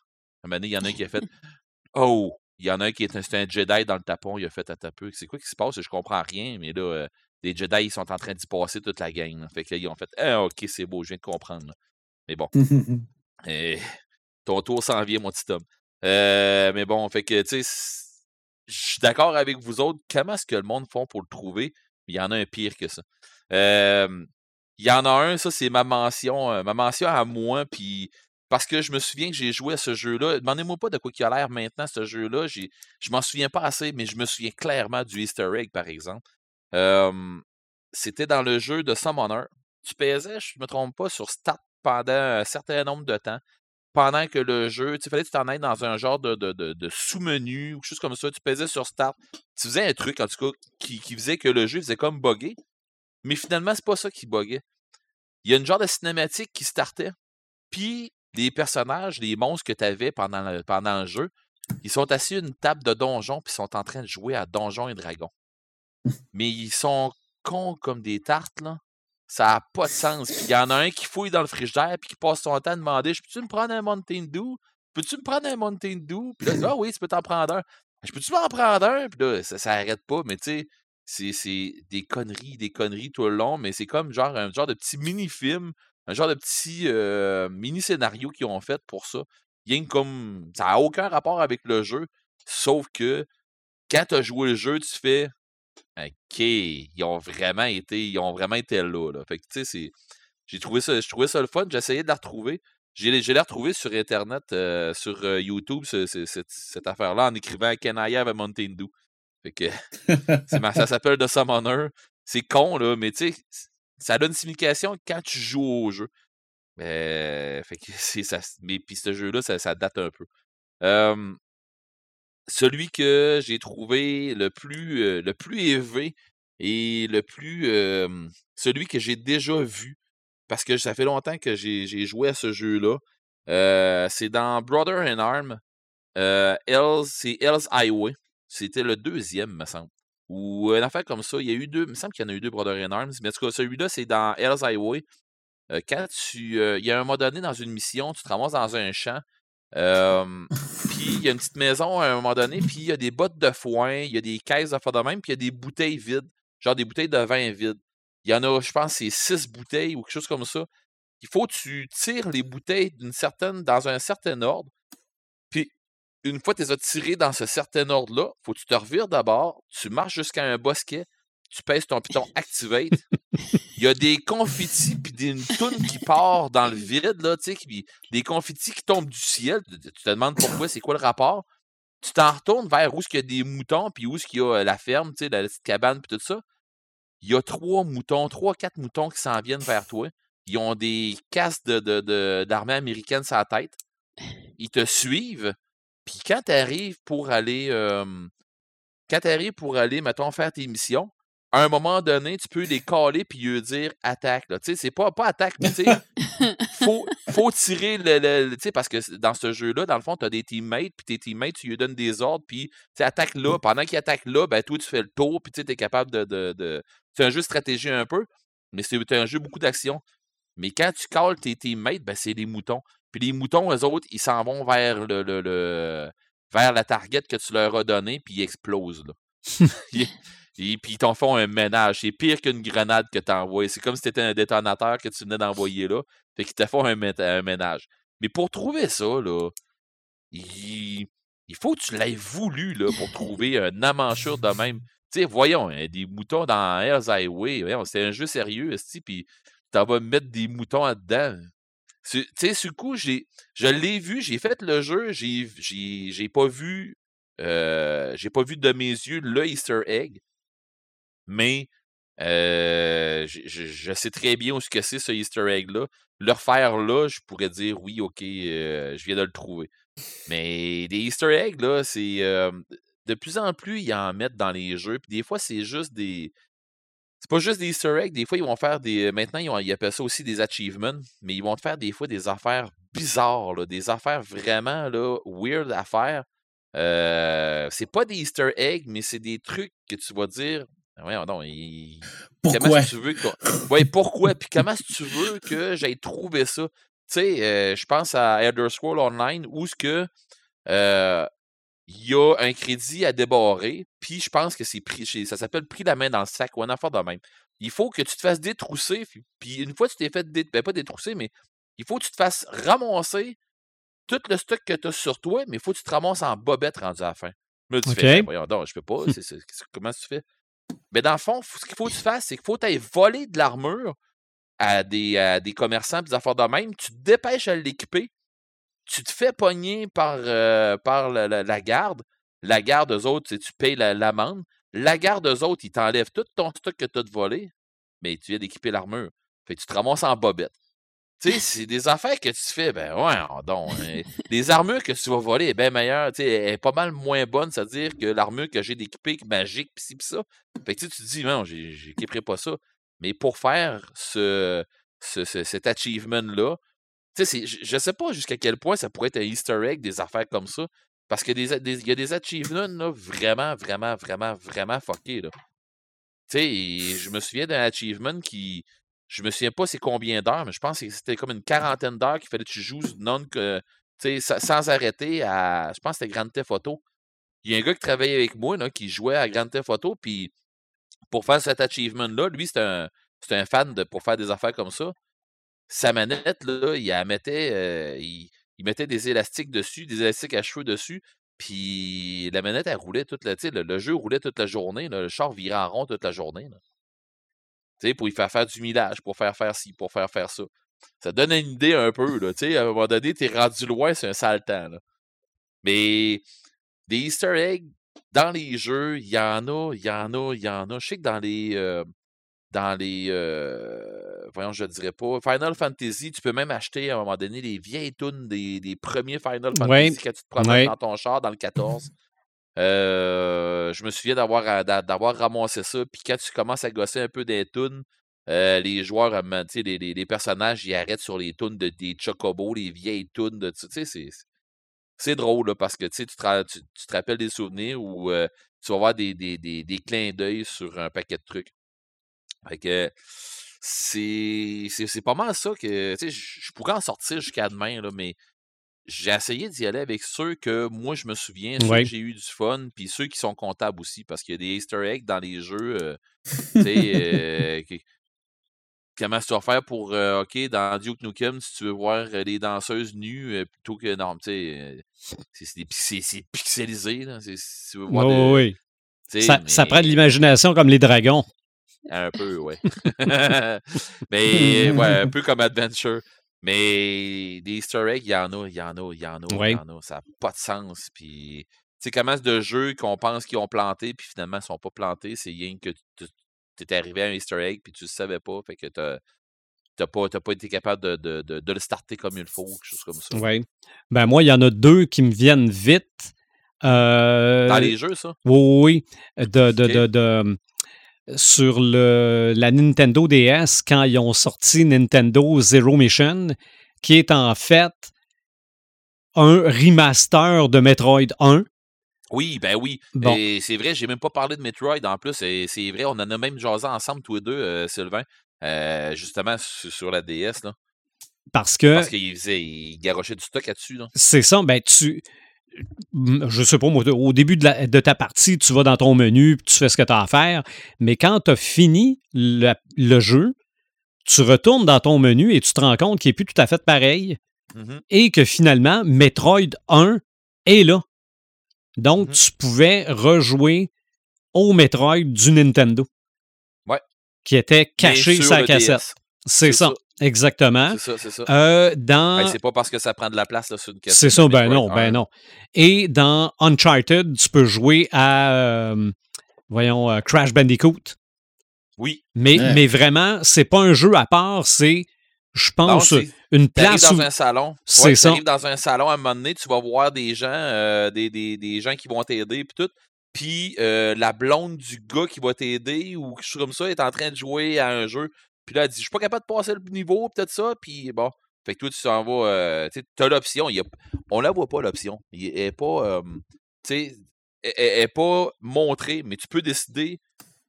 un moment donné, il y en a un qui a fait <laughs> Oh! Il y en a un qui est un, un Jedi dans le tapon, il a fait à taper. C'est quoi qui se passe? Je comprends rien, mais là, euh, les Jedi, ils sont en train d'y passer toute la gang. Fait qu'ils ont fait Ah, ok, c'est beau, je viens de comprendre. Mais bon. <laughs> Ton tour s'en vient, mon petit homme. Euh, mais bon, fait que, tu sais, je suis d'accord avec vous autres. Comment est-ce que le monde font pour le trouver? Il y en a un pire que ça. il y en a un, ça, c'est ma mention, euh, ma mention à moi, puis parce que je me souviens que j'ai joué à ce jeu-là. Demandez-moi pas de quoi il a l'air maintenant, ce jeu-là. Je m'en souviens pas assez, mais je me souviens clairement du Easter egg, par exemple. C'était dans le jeu de Summoner. Tu pesais, je ne me trompe pas, sur Start pendant un certain nombre de temps. Pendant que le jeu, tu fallait que tu t'en ailles dans un genre de, de, sous-menu ou quelque chose comme ça. Tu pesais sur Start. Tu faisais un truc, en tout cas, qui, faisait que le jeu faisait comme bugger. Mais finalement, c'est pas ça qui buguait. Il y a une genre de cinématique qui startait. Puis les personnages, les monstres que tu avais pendant le, pendant le jeu, ils sont assis à une table de donjon puis sont en train de jouer à Donjons et Dragons. <laughs> Mais ils sont cons comme des tartes, là. Ça n'a pas de sens. Puis il y en a un qui fouille dans le frigidaire puis qui passe son temps à demander Je peux-tu me prendre un Mountain Dew? Peux-tu me prendre un Mountain Dew Puis là, ah oui, tu peux t'en prendre un. Je peux-tu m'en prendre un? Puis là, ça s'arrête pas, mais tu sais, c'est des conneries, des conneries tout le long, mais c'est comme genre un genre de petit mini-film, un genre de petit euh, mini-scénario qu'ils ont fait pour ça. Rien comme. Ça n'a aucun rapport avec le jeu, sauf que quand tu as joué le jeu, tu fais OK, ils ont vraiment été, ils ont vraiment été là. Fait que, tu sais, j'ai trouvé ça, ça le fun. J'ai essayé de la retrouver. J'ai l'ai retrouvé sur Internet, euh, sur euh, YouTube, cette, affaire-là, en écrivant Can I have a Mountain? Fait que <laughs> ça s'appelle The Summoner. C'est con, là, mais tu sais, ça donne une signification quand tu joues au jeu. Mais <laughs> puis ce jeu-là, ça, date un peu. Celui que j'ai trouvé le plus, le plus élevé et le plus. celui que j'ai déjà vu, parce que ça fait longtemps que j'ai joué à ce jeu-là. c'est dans Brother in Arm. c'est Hell's Highway. C'était le deuxième, me semble. Ou une affaire comme ça. Il y a eu deux. Il me semble qu'il y en a eu deux Brother in Arms. Mais en tout cas, celui-là, c'est dans Hell's Highway. quand tu. il y a un moment donné dans une mission, tu te ramasses dans un champ puis il y a une petite maison à un moment donné, puis il y a des bottes de foin, il y a des caisses de de même, puis il y a des bouteilles vides, genre des bouteilles de vin vides. Il y en a, je pense, c'est six bouteilles ou quelque chose comme ça. Il faut que tu tires les bouteilles d'une certaine, dans un certain ordre. Une fois que tu as tirées dans ce certain ordre-là, faut que tu te revires d'abord, tu marches jusqu'à un bosquet, tu pèses ton piton Activate. Il y a des confettis puis une toune qui part dans le vide, là, tu sais, des confettis qui tombent du ciel. Tu te demandes pourquoi, c'est quoi le rapport. Tu t'en retournes vers où est-ce qu'il y a des moutons, puis où est-ce qu'il y a euh, la ferme, tu sais, la petite cabane, puis tout ça. Il y a trois moutons, trois, quatre moutons qui s'en viennent vers toi. Ils ont des casques d'armée de, américaine sur la tête. Ils te suivent. Puis quand tu arrives pour aller. Euh, quand tu arrives pour aller, mettons, faire tes missions, à un moment donné, tu peux les caler puis lui dire attaque. Tu sais, c'est pas, pas attaque, mais tu sais, faut, faut tirer le. tu sais, parce que dans ce jeu-là, dans le fond, tu as des teammates, puis tes teammates, tu lui donnes des ordres, puis tu attaques là. Mmh. Pendant qu'il attaque là, ben toi, tu fais le tour, puis tu es capable de. de, C'est un jeu de stratégie un peu, mais c'est un jeu beaucoup d'action. Mais quand tu cales tes teammates, ben c'est les moutons. Puis les moutons, eux autres, ils s'en vont vers le, le, vers la target que tu leur as donné, puis ils explosent. Là. <laughs> Et puis ils t'en font un ménage. C'est pire qu'une grenade que tu envoies. C'est comme si c'était un détonateur que tu venais d'envoyer là. Fait qu'ils te font un, ménage. Mais pour trouver ça, là, il, faut que tu l'aies voulu là, pour <laughs> trouver un amanchure de même. Tu sais, voyons, hein, des moutons dans Air's Highway. C'est un jeu sérieux, puis tu vas mettre des moutons là-dedans. Tu sais, sur le coup, je l'ai vu, j'ai fait le jeu, j'ai pas vu euh, j'ai pas vu de mes yeux le Easter egg, mais euh, je, sais très bien où ce que c'est ce Easter egg-là. Le refaire là, je pourrais dire oui, ok, euh, je viens de le trouver. Mais des Easter eggs, là, c'est. de plus en plus, ils en mettent dans les jeux. Puis des fois, c'est juste des. C'est pas juste des Easter eggs. Des fois, ils vont faire des. Maintenant, ils, ont- ils appellent ça aussi des achievements. Mais ils vont te faire des fois des affaires bizarres, là, des affaires vraiment là, weird à faire. Euh, c'est pas des Easter eggs, mais c'est des trucs que tu vas dire. Ouais, non, il- Comment Pourquoi? que tu veux que. Ouais, pourquoi? Puis comment est-ce que tu veux que j'aille trouver ça? Tu sais, euh, je pense à Elder Scrolls Online où ce que euh, il y a un crédit à débarrer, puis je pense que c'est pris, ça s'appelle pris la main dans le sac ou un affaire de même. Il faut que tu te fasses détrousser, puis- puis une fois que tu t'es fait, dé- ben pas détrousser, mais il faut que tu te fasses ramasser tout le stock que tu as sur toi, mais il faut que tu te ramasses en bobette rendu à la fin. Là, tu fais, ben, voyons donc, je peux pas, comment tu fais? Mais dans le fond, ce qu'il faut que tu fasses, c'est qu'il faut que tu ailles voler de l'armure à des, à des commerçants, des affaires de même, tu te dépêches à l'équiper, tu te fais pogner par, euh, la, la- la garde. La garde, eux autres, tu payes la- l'amende. La garde, eux autres, ils t'enlèvent tout ton stock que tu as de volé, mais tu viens d'équiper l'armure. Fait tu te ramasses en bobette. Tu sais, c'est des affaires que tu fais, ben ouais, donc. hein. les armures que tu vas voler est bien meilleure, tu sais, elle est pas mal moins bonne, c'est-à-dire que l'armure que j'ai d'équiper magique, pis ci, pis ça. Fait que tu te dis, non, j'équiperai pas ça. Mais pour faire ce, ce- ce- cet achievement-là, je, je sais pas jusqu'à quel point ça pourrait être un Easter egg, des affaires comme ça. Parce qu'il y y a des achievements là, vraiment, vraiment, vraiment, vraiment fuckés. Tu sais, je me souviens d'un achievement qui. Je me souviens pas c'est combien d'heures, mais je pense que c'était comme une quarantaine d'heures qu'il fallait que tu joues non que. Sans arrêter à. Je pense que c'était Grand Theft Auto. Il y a un gars qui travaillait avec moi, qui jouait à Grand Theft Auto, puis pour faire cet achievement-là, lui, c'est un, un fan pour faire des affaires comme ça. Sa manette, là, il mettait, euh, il, mettait des élastiques dessus, des élastiques à cheveux dessus, puis la manette, elle roulait toute la, le, le jeu roulait toute la journée, le char virait en rond toute la journée. pour y faire faire du millage, pour faire faire ci, pour faire faire ça. Ça donne une idée un peu, là, à un moment donné, t'es rendu loin, c'est un sale temps. Mais des Easter eggs dans les jeux, il y en a, il y en a, il y en a. Je sais que dans les. euh, dans les. euh, voyons, je dirais pas. Final Fantasy, tu peux même acheter à un moment donné les vieilles tunes des, des premiers Final Fantasy Ouais, quand tu te promènes ouais. dans ton char dans le 14. Euh, je me souviens d'avoir d'a- d'avoir ramassé ça. Puis quand tu commences à gosser un peu des tunes, euh, les joueurs, les, les- les personnages, ils arrêtent sur les tunes de, des Chocobos, les vieilles tunes de. Tu sais, c'est c'est drôle là, parce que tu te, tu, tu te rappelles des souvenirs où euh, tu vas voir des, des, des, des clins d'œil sur un paquet de trucs. Fait que c'est pas mal ça que je pourrais en sortir jusqu'à demain, là, mais j'ai essayé d'y aller avec ceux que moi je me souviens, ceux Ouais. que j'ai eu du fun, puis ceux qui sont comptables aussi, parce qu'il y a des Easter eggs dans les jeux. euh, tu sais, <laughs> euh, que- comment tu vas faire pour, euh, OK, dans Duke Nukem, si tu veux voir les danseuses nues, plutôt que, non, tu sais, c'est pixelisé, là. Si tu veux voir Oui, de- Ça, ça prend de l'imagination comme les dragons. Un peu, ouais. <laughs> mais, ouais, un peu comme Adventure. Mais des Easter eggs, il y en a, il y en a, il y en a, il Ouais. y en a. Ça n'a pas de sens. Puis, tu sais, de jeux qu'on pense qu'ils ont planté, puis finalement, ils sont pas plantés. C'est rien que tu es arrivé à un Easter egg, puis tu le savais pas. Fait que tu n'as pas, t'as pas été capable de, de, de, de le starter comme il faut, quelque chose comme ça. Oui. Ben moi, il y en a deux qui me viennent vite. Euh, Dans les jeux, ça? Oui, oui. De, de, Ok. de, de- sur le, la Nintendo DS, quand ils ont sorti Nintendo Zero Mission, qui est en fait un remaster de Metroid 1. Oui, ben oui. Bon. Et c'est vrai, j'ai même pas parlé de Metroid en plus. et C'est vrai, on en a même jasé ensemble tous les deux, euh, Sylvain, euh, justement sur, sur la DS. Là, Parce que parce qu'il faisait, il garochait du stock là-dessus. Là. c'est ça, ben tu. Je sais pas, moi, au début de, la- de ta partie, tu vas dans ton menu, puis tu fais ce que tu as à faire. Mais quand tu as fini le, le jeu, tu retournes dans ton menu et tu te rends compte qu'il n'est plus tout à fait pareil. Mhm. et que finalement, Metroid 1 est là. Donc, Mhm. tu pouvais rejouer au Metroid du Nintendo. Ouais. Qui était caché sur le cassette. C'est ça. Exactement. C'est ça, c'est ça. Euh, dans... Ben, c'est pas parce que ça prend de la place là, sur une cassette. C'est ça, ben non, ben 1. non. Et dans Uncharted, tu peux jouer à, euh, voyons, euh, Crash Bandicoot. Oui. Mais, Ouais. mais vraiment, c'est pas un jeu à part, c'est, je pense, une place dans où... un salon. C'est Ouais, ça. T'arrives dans un salon à un moment donné, tu vas voir des gens, euh, des, des, des gens qui vont t'aider, puis tout. Puis euh, la blonde du gars qui va t'aider ou quelque chose comme ça est en train de jouer à un jeu. Puis là, elle dit Je suis pas capable de passer le niveau, peut-être ça. Puis bon. Fait que toi, tu t'en vas. euh, tu sais, t'as l'option. il y a- On la voit pas, l'option. Elle est pas. euh, tu sais, elle- est pas montrée, mais tu peux décider.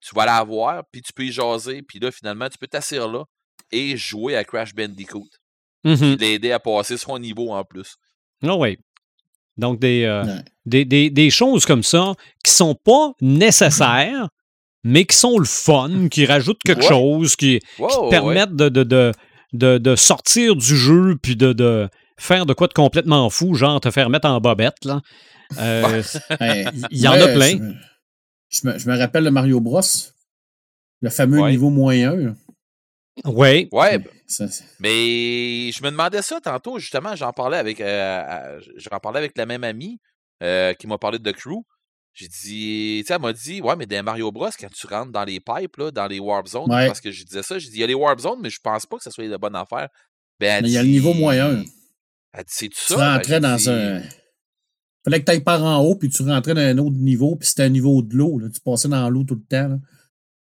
Tu vas la voir, puis tu peux y jaser. Puis là, finalement, tu peux t'asseoir là et jouer à Crash Bandicoot Mhm. l'aider à passer son niveau en plus. Ah oui. Donc, des, euh, Ouais. des, des- des choses comme ça qui sont pas nécessaires, mais qui sont le fun, qui rajoutent quelque Ouais. chose, qui, te ouais. permettent de, de, de, de- de sortir du jeu puis de, de faire de quoi de complètement fou, genre te faire mettre en bobette. Là. Euh, Hey, <laughs> Il y en a plein. Je me, je me- je me rappelle de Mario Bros. Le fameux Ouais. niveau 1. oui. Ouais, mais je me demandais ça tantôt, justement, j'en parlais avec euh, j'en parlais avec la même amie euh, qui m'a parlé de The Crew. J'ai dit, tu sais, elle m'a dit, ouais, mais dans Mario Bros, quand tu rentres dans les pipes, là, dans les Warp Zones, Ouais. parce que je disais ça, j'ai dit, il y a les Warp Zones, mais je pense pas que ça soit la bonne affaire. Ben, elle Mais il y a le niveau moins 1. Elle dit, c'est tout Tu ça? Ben, rentrais dans dit, un. Fallait que tu ailles par en haut, puis tu rentrais dans un autre niveau, puis c'était un niveau de l'eau. là. Tu passais dans l'eau tout le temps. là.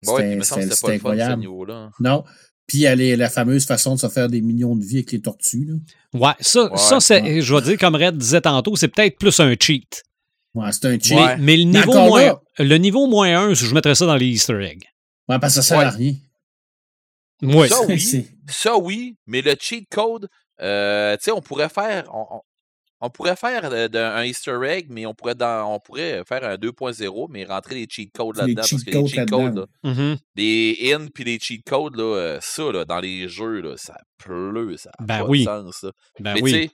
Bon, ouais, C'était pas c'était le fun, ce incroyable. niveau-là. Non. Puis il y a les- la fameuse façon de se faire des millions de vies avec les tortues. Là. Ouais, ça, Ouais. ça c'est, je vais dire, comme Red disait tantôt, c'est peut-être plus un cheat. Ouais, c'est un cheat. Mais, Ouais. mais le, niveau moins, là- le niveau moins 1, je mettrais ça dans les Easter eggs. Ouais, parce que ça sert Ouais. à rien. Oui. <laughs> Ça, oui. Ça, oui, mais le cheat code, euh, tu sais, on pourrait faire. On, on- on pourrait faire euh, d'un- un Easter egg, mais on pourrait, dans, on pourrait faire un 2.0, mais rentrer les cheat codes là-dedans. Parce que les cheat codes, les in puis les cheat codes, là, euh, ça, là, dans les jeux, là, ça pleut, ça a Ben pas oui. de sens. ça. Ben mais oui. tu sais,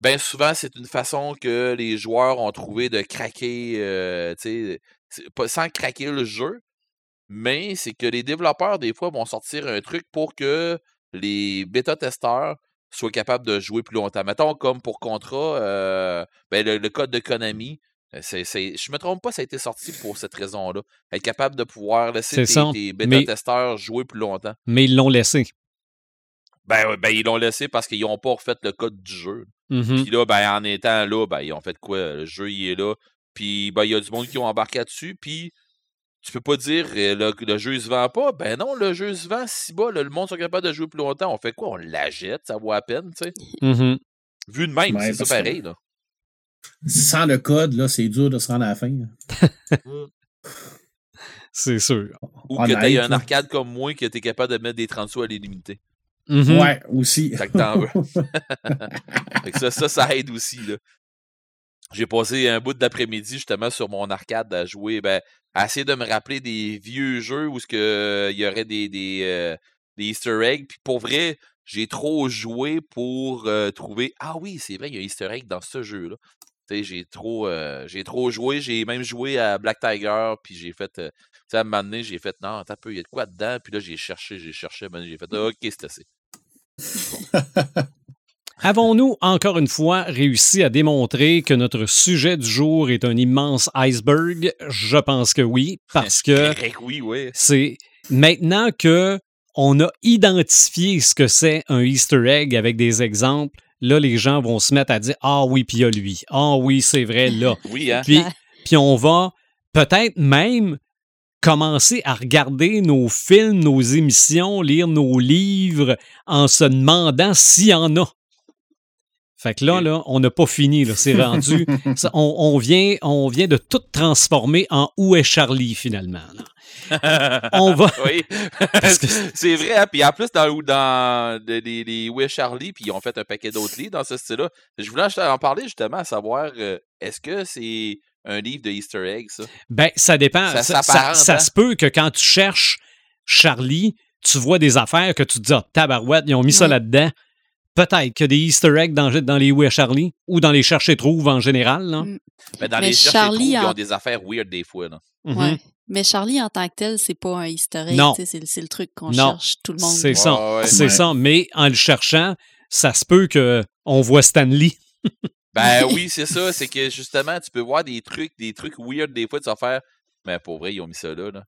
ben souvent, c'est une façon que les joueurs ont trouvé de craquer, euh, pas- sans craquer le jeu, mais c'est que les développeurs, des fois, vont sortir un truc pour que les bêta-testeurs soient capables de jouer plus longtemps. Mettons, comme pour Contra, euh, ben, le, le code de Konami, euh, c'est, c'est- je me trompe pas, ça a été sorti pour cette raison-là. Être capable de pouvoir laisser tes, tes mais- bêta-testeurs jouer plus longtemps. Mais ils l'ont laissé. Ben, ben, ils l'ont laissé parce qu'ils n'ont pas refait le code du jeu. Mhm. Puis là, ben, en étant là, ben, ils ont fait quoi? Le jeu, il est là. Puis, ben, il y a du monde qui ont embarqué dessus. Puis, tu peux pas dire euh, le, le jeu, il se vend pas. Ben non, le jeu se vend si bas. là, le monde sont capable de jouer plus longtemps. On fait quoi? On la jette, ça vaut à peine, tu sais. Mhm. Vu de même, Ouais, c'est ça pareil, là. Sans le code, là, c'est dur de se rendre à la fin. là. <laughs> C'est sûr. Ou Honnête, que tu un arcade comme moi que tu es capable de mettre des 30 sous à l'illimité. Mhm. Ouais, aussi. Fait que t'en veux. <laughs> Fait que ça, ça, ça aide aussi, là. J'ai passé un bout d'après-midi justement sur mon arcade à jouer, ben, à essayer de me rappeler des vieux jeux où ce que il y aurait des, des, euh, des Easter eggs. Puis pour vrai, j'ai trop joué pour euh, trouver Ah oui, c'est vrai, il y a un Easter egg dans ce jeu-là. Tu sais, j'ai trop euh, j'ai trop joué, j'ai même joué à Black Tiger, puis j'ai fait euh, tu sais, à un moment donné, j'ai fait non, un peu, il y a de quoi dedans, puis là j'ai cherché, j'ai cherché, ben, j'ai fait OK, c'est assez. <laughs> Avons-nous encore une fois réussi à démontrer que notre sujet du jour est un immense iceberg? Je pense que oui, parce que <laughs> Correct, oui, oui. c'est maintenant que on a identifié ce que c'est un Easter egg avec des exemples, là les gens vont se mettre à dire ah oui puis il y a lui, ah oui c'est vrai là, <laughs> Oui, hein? puis puis on va peut-être même commencer à regarder nos films, nos émissions, lire nos livres en se demandant s'il y en a. Fait que là, là, on n'a pas fini, c'est rendu. <laughs> ça, on, on vient, on vient de tout transformer en Où est Charlie finalement. là. <laughs> On va. oui. <laughs> C'est vrai, hein? Puis en plus, dans, dans les, les, les Où est Charlie, puis ils ont fait un paquet d'autres livres dans ce style-là. Je voulais en parler justement, à savoir, euh, est-ce que c'est un livre de Easter egg, ça? Ben, ça dépend. Ça Ça, ça- s'apparente, ça hein? se peut que quand tu cherches Charlie, tu vois des affaires que tu te dis, ah, tabarouette, ils ont mis ça Ouais. là-dedans. peut-être qu'il y a des Easter eggs dans, dans les Où est Charlie ou dans les Chercher Trouve en général. Là. Mm. Mais dans Mais les cherches et Charlie trouves, ils en- ont des affaires weird des fois. Là. Mhm. Ouais. Mais Charlie, en tant que tel, c'est pas un easter egg. Non. tu sais, C'est, c'est le truc qu'on Non. cherche tout le monde. C'est ça. Ouais, ouais. C'est Ouais. ça. Mais en le cherchant, ça se peut qu'on voit Stanley. <laughs> Ben <laughs> oui, c'est ça. C'est que justement, tu peux voir des trucs, des trucs weird des fois, tu vas faire. Mais pour vrai, ils ont mis ça là. là.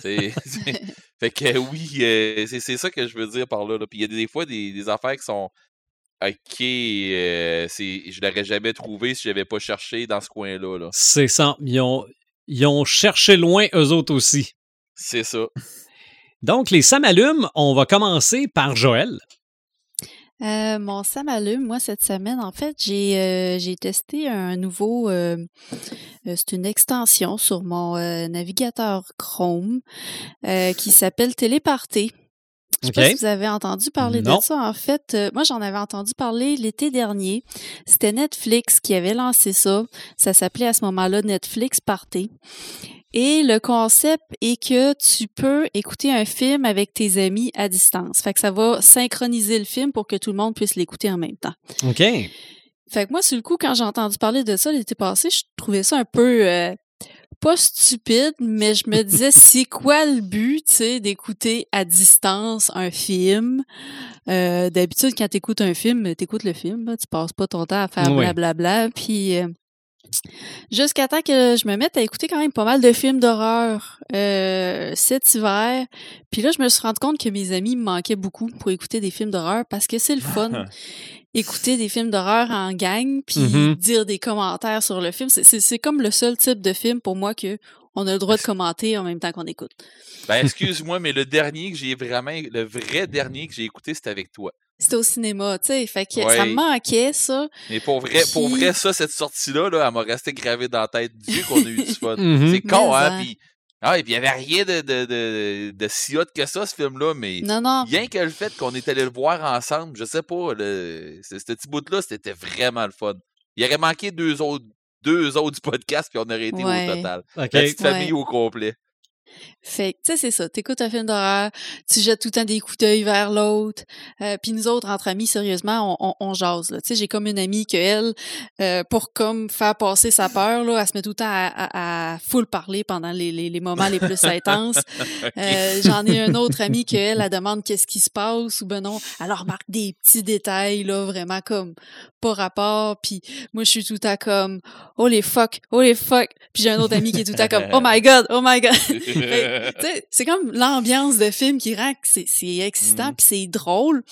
C'est- <laughs> c'est- fait que oui, euh, c'est c'est ça que je veux dire par là. là. Puis il y a des fois des, des affaires qui sont. Ok, euh, c'est- je l'aurais jamais trouvé si j'avais pas cherché dans ce coin-là. Là. C'est ça. Ils ont, ils ont cherché loin eux autres aussi. C'est ça. Donc, les Sam allumes, on va commencer par Joël. Euh, mon Sam moi, cette semaine, en fait, j'ai euh, testé un nouveau. euh, euh, c'est une extension sur mon euh, navigateur Chrome euh, qui s'appelle Téléparté. Je sais pas si vous avez entendu parler Non. de ça. En fait, euh, moi, j'en avais entendu parler l'été dernier. C'était Netflix qui avait lancé ça. Ça s'appelait à ce moment-là Netflix Party. Et le concept est que tu peux écouter un film avec tes amis à distance. Fait que ça va synchroniser le film pour que tout le monde puisse l'écouter en même temps. OK. Fait que moi, sur le coup, quand j'ai entendu parler de ça l'été passé, je trouvais ça un peu euh, pas stupide, mais je me <laughs> disais, c'est quoi le but, tu sais, d'écouter à distance un film? Euh, D'habitude, quand t'écoutes un film, t'écoutes le film, là, tu passes pas ton temps à faire blablabla, puis... euh, Jusqu'à temps que je me mette à écouter quand même pas mal de films d'horreur euh, cet hiver. Puis là, je me suis rendu compte que mes amis me manquaient beaucoup pour écouter des films d'horreur parce que c'est le fun <laughs> écouter des films d'horreur en gang puis Mhm. dire des commentaires sur le film. C'est- C'est c'est comme le seul type de film pour moi que on a le droit de commenter en même temps qu'on écoute. Ben excuse-moi, mais le dernier que j'ai vraiment. Le vrai dernier que j'ai écouté, c'était avec toi. C'était au cinéma, tu sais. Fait que ça me manquait, ça. Mais pour vrai, pour vrai ça, cette sortie-là, là, elle m'a resté gravée dans la tête. Dieu qu'on a eu du fun. Mhm. C'est con, Mais hein? en- Puis, ah, et puis il n'y avait rien de, de, de, de si hot que ça, ce film-là, mais Non, non. rien que le fait qu'on est allé le voir ensemble, je sais pas, le, ce, ce petit bout-là, c'était vraiment le fun. Il aurait manqué deux autres, deux autres du podcast, puis on aurait été Ouais. au total. OK. La petite Ouais. famille au complet. Fait que, tu sais, c'est ça. T'écoutes un film d'horreur, tu jettes tout le temps des coups d'œil vers l'autre. Euh, Puis nous autres, entre amis, sérieusement, on, on, on jase. là. Tu sais, j'ai comme une amie que elle, euh, pour comme faire passer sa peur, là, elle se met tout le temps à, à, à full parler pendant les, les, les moments les plus <laughs> intenses. Euh, J'en ai un autre ami que elle, elle demande qu'est-ce qui se passe ou ben non, elle remarque des petits détails là, vraiment comme pas rapport. Puis moi, je suis tout le temps comme oh les fuck, oh les fuck. Puis j'ai un autre ami qui est tout le temps comme oh my <laughs> god, oh my god. <laughs> <laughs> C'est comme l'ambiance de film qui rend que c'est excitant Mhm. puis c'est drôle.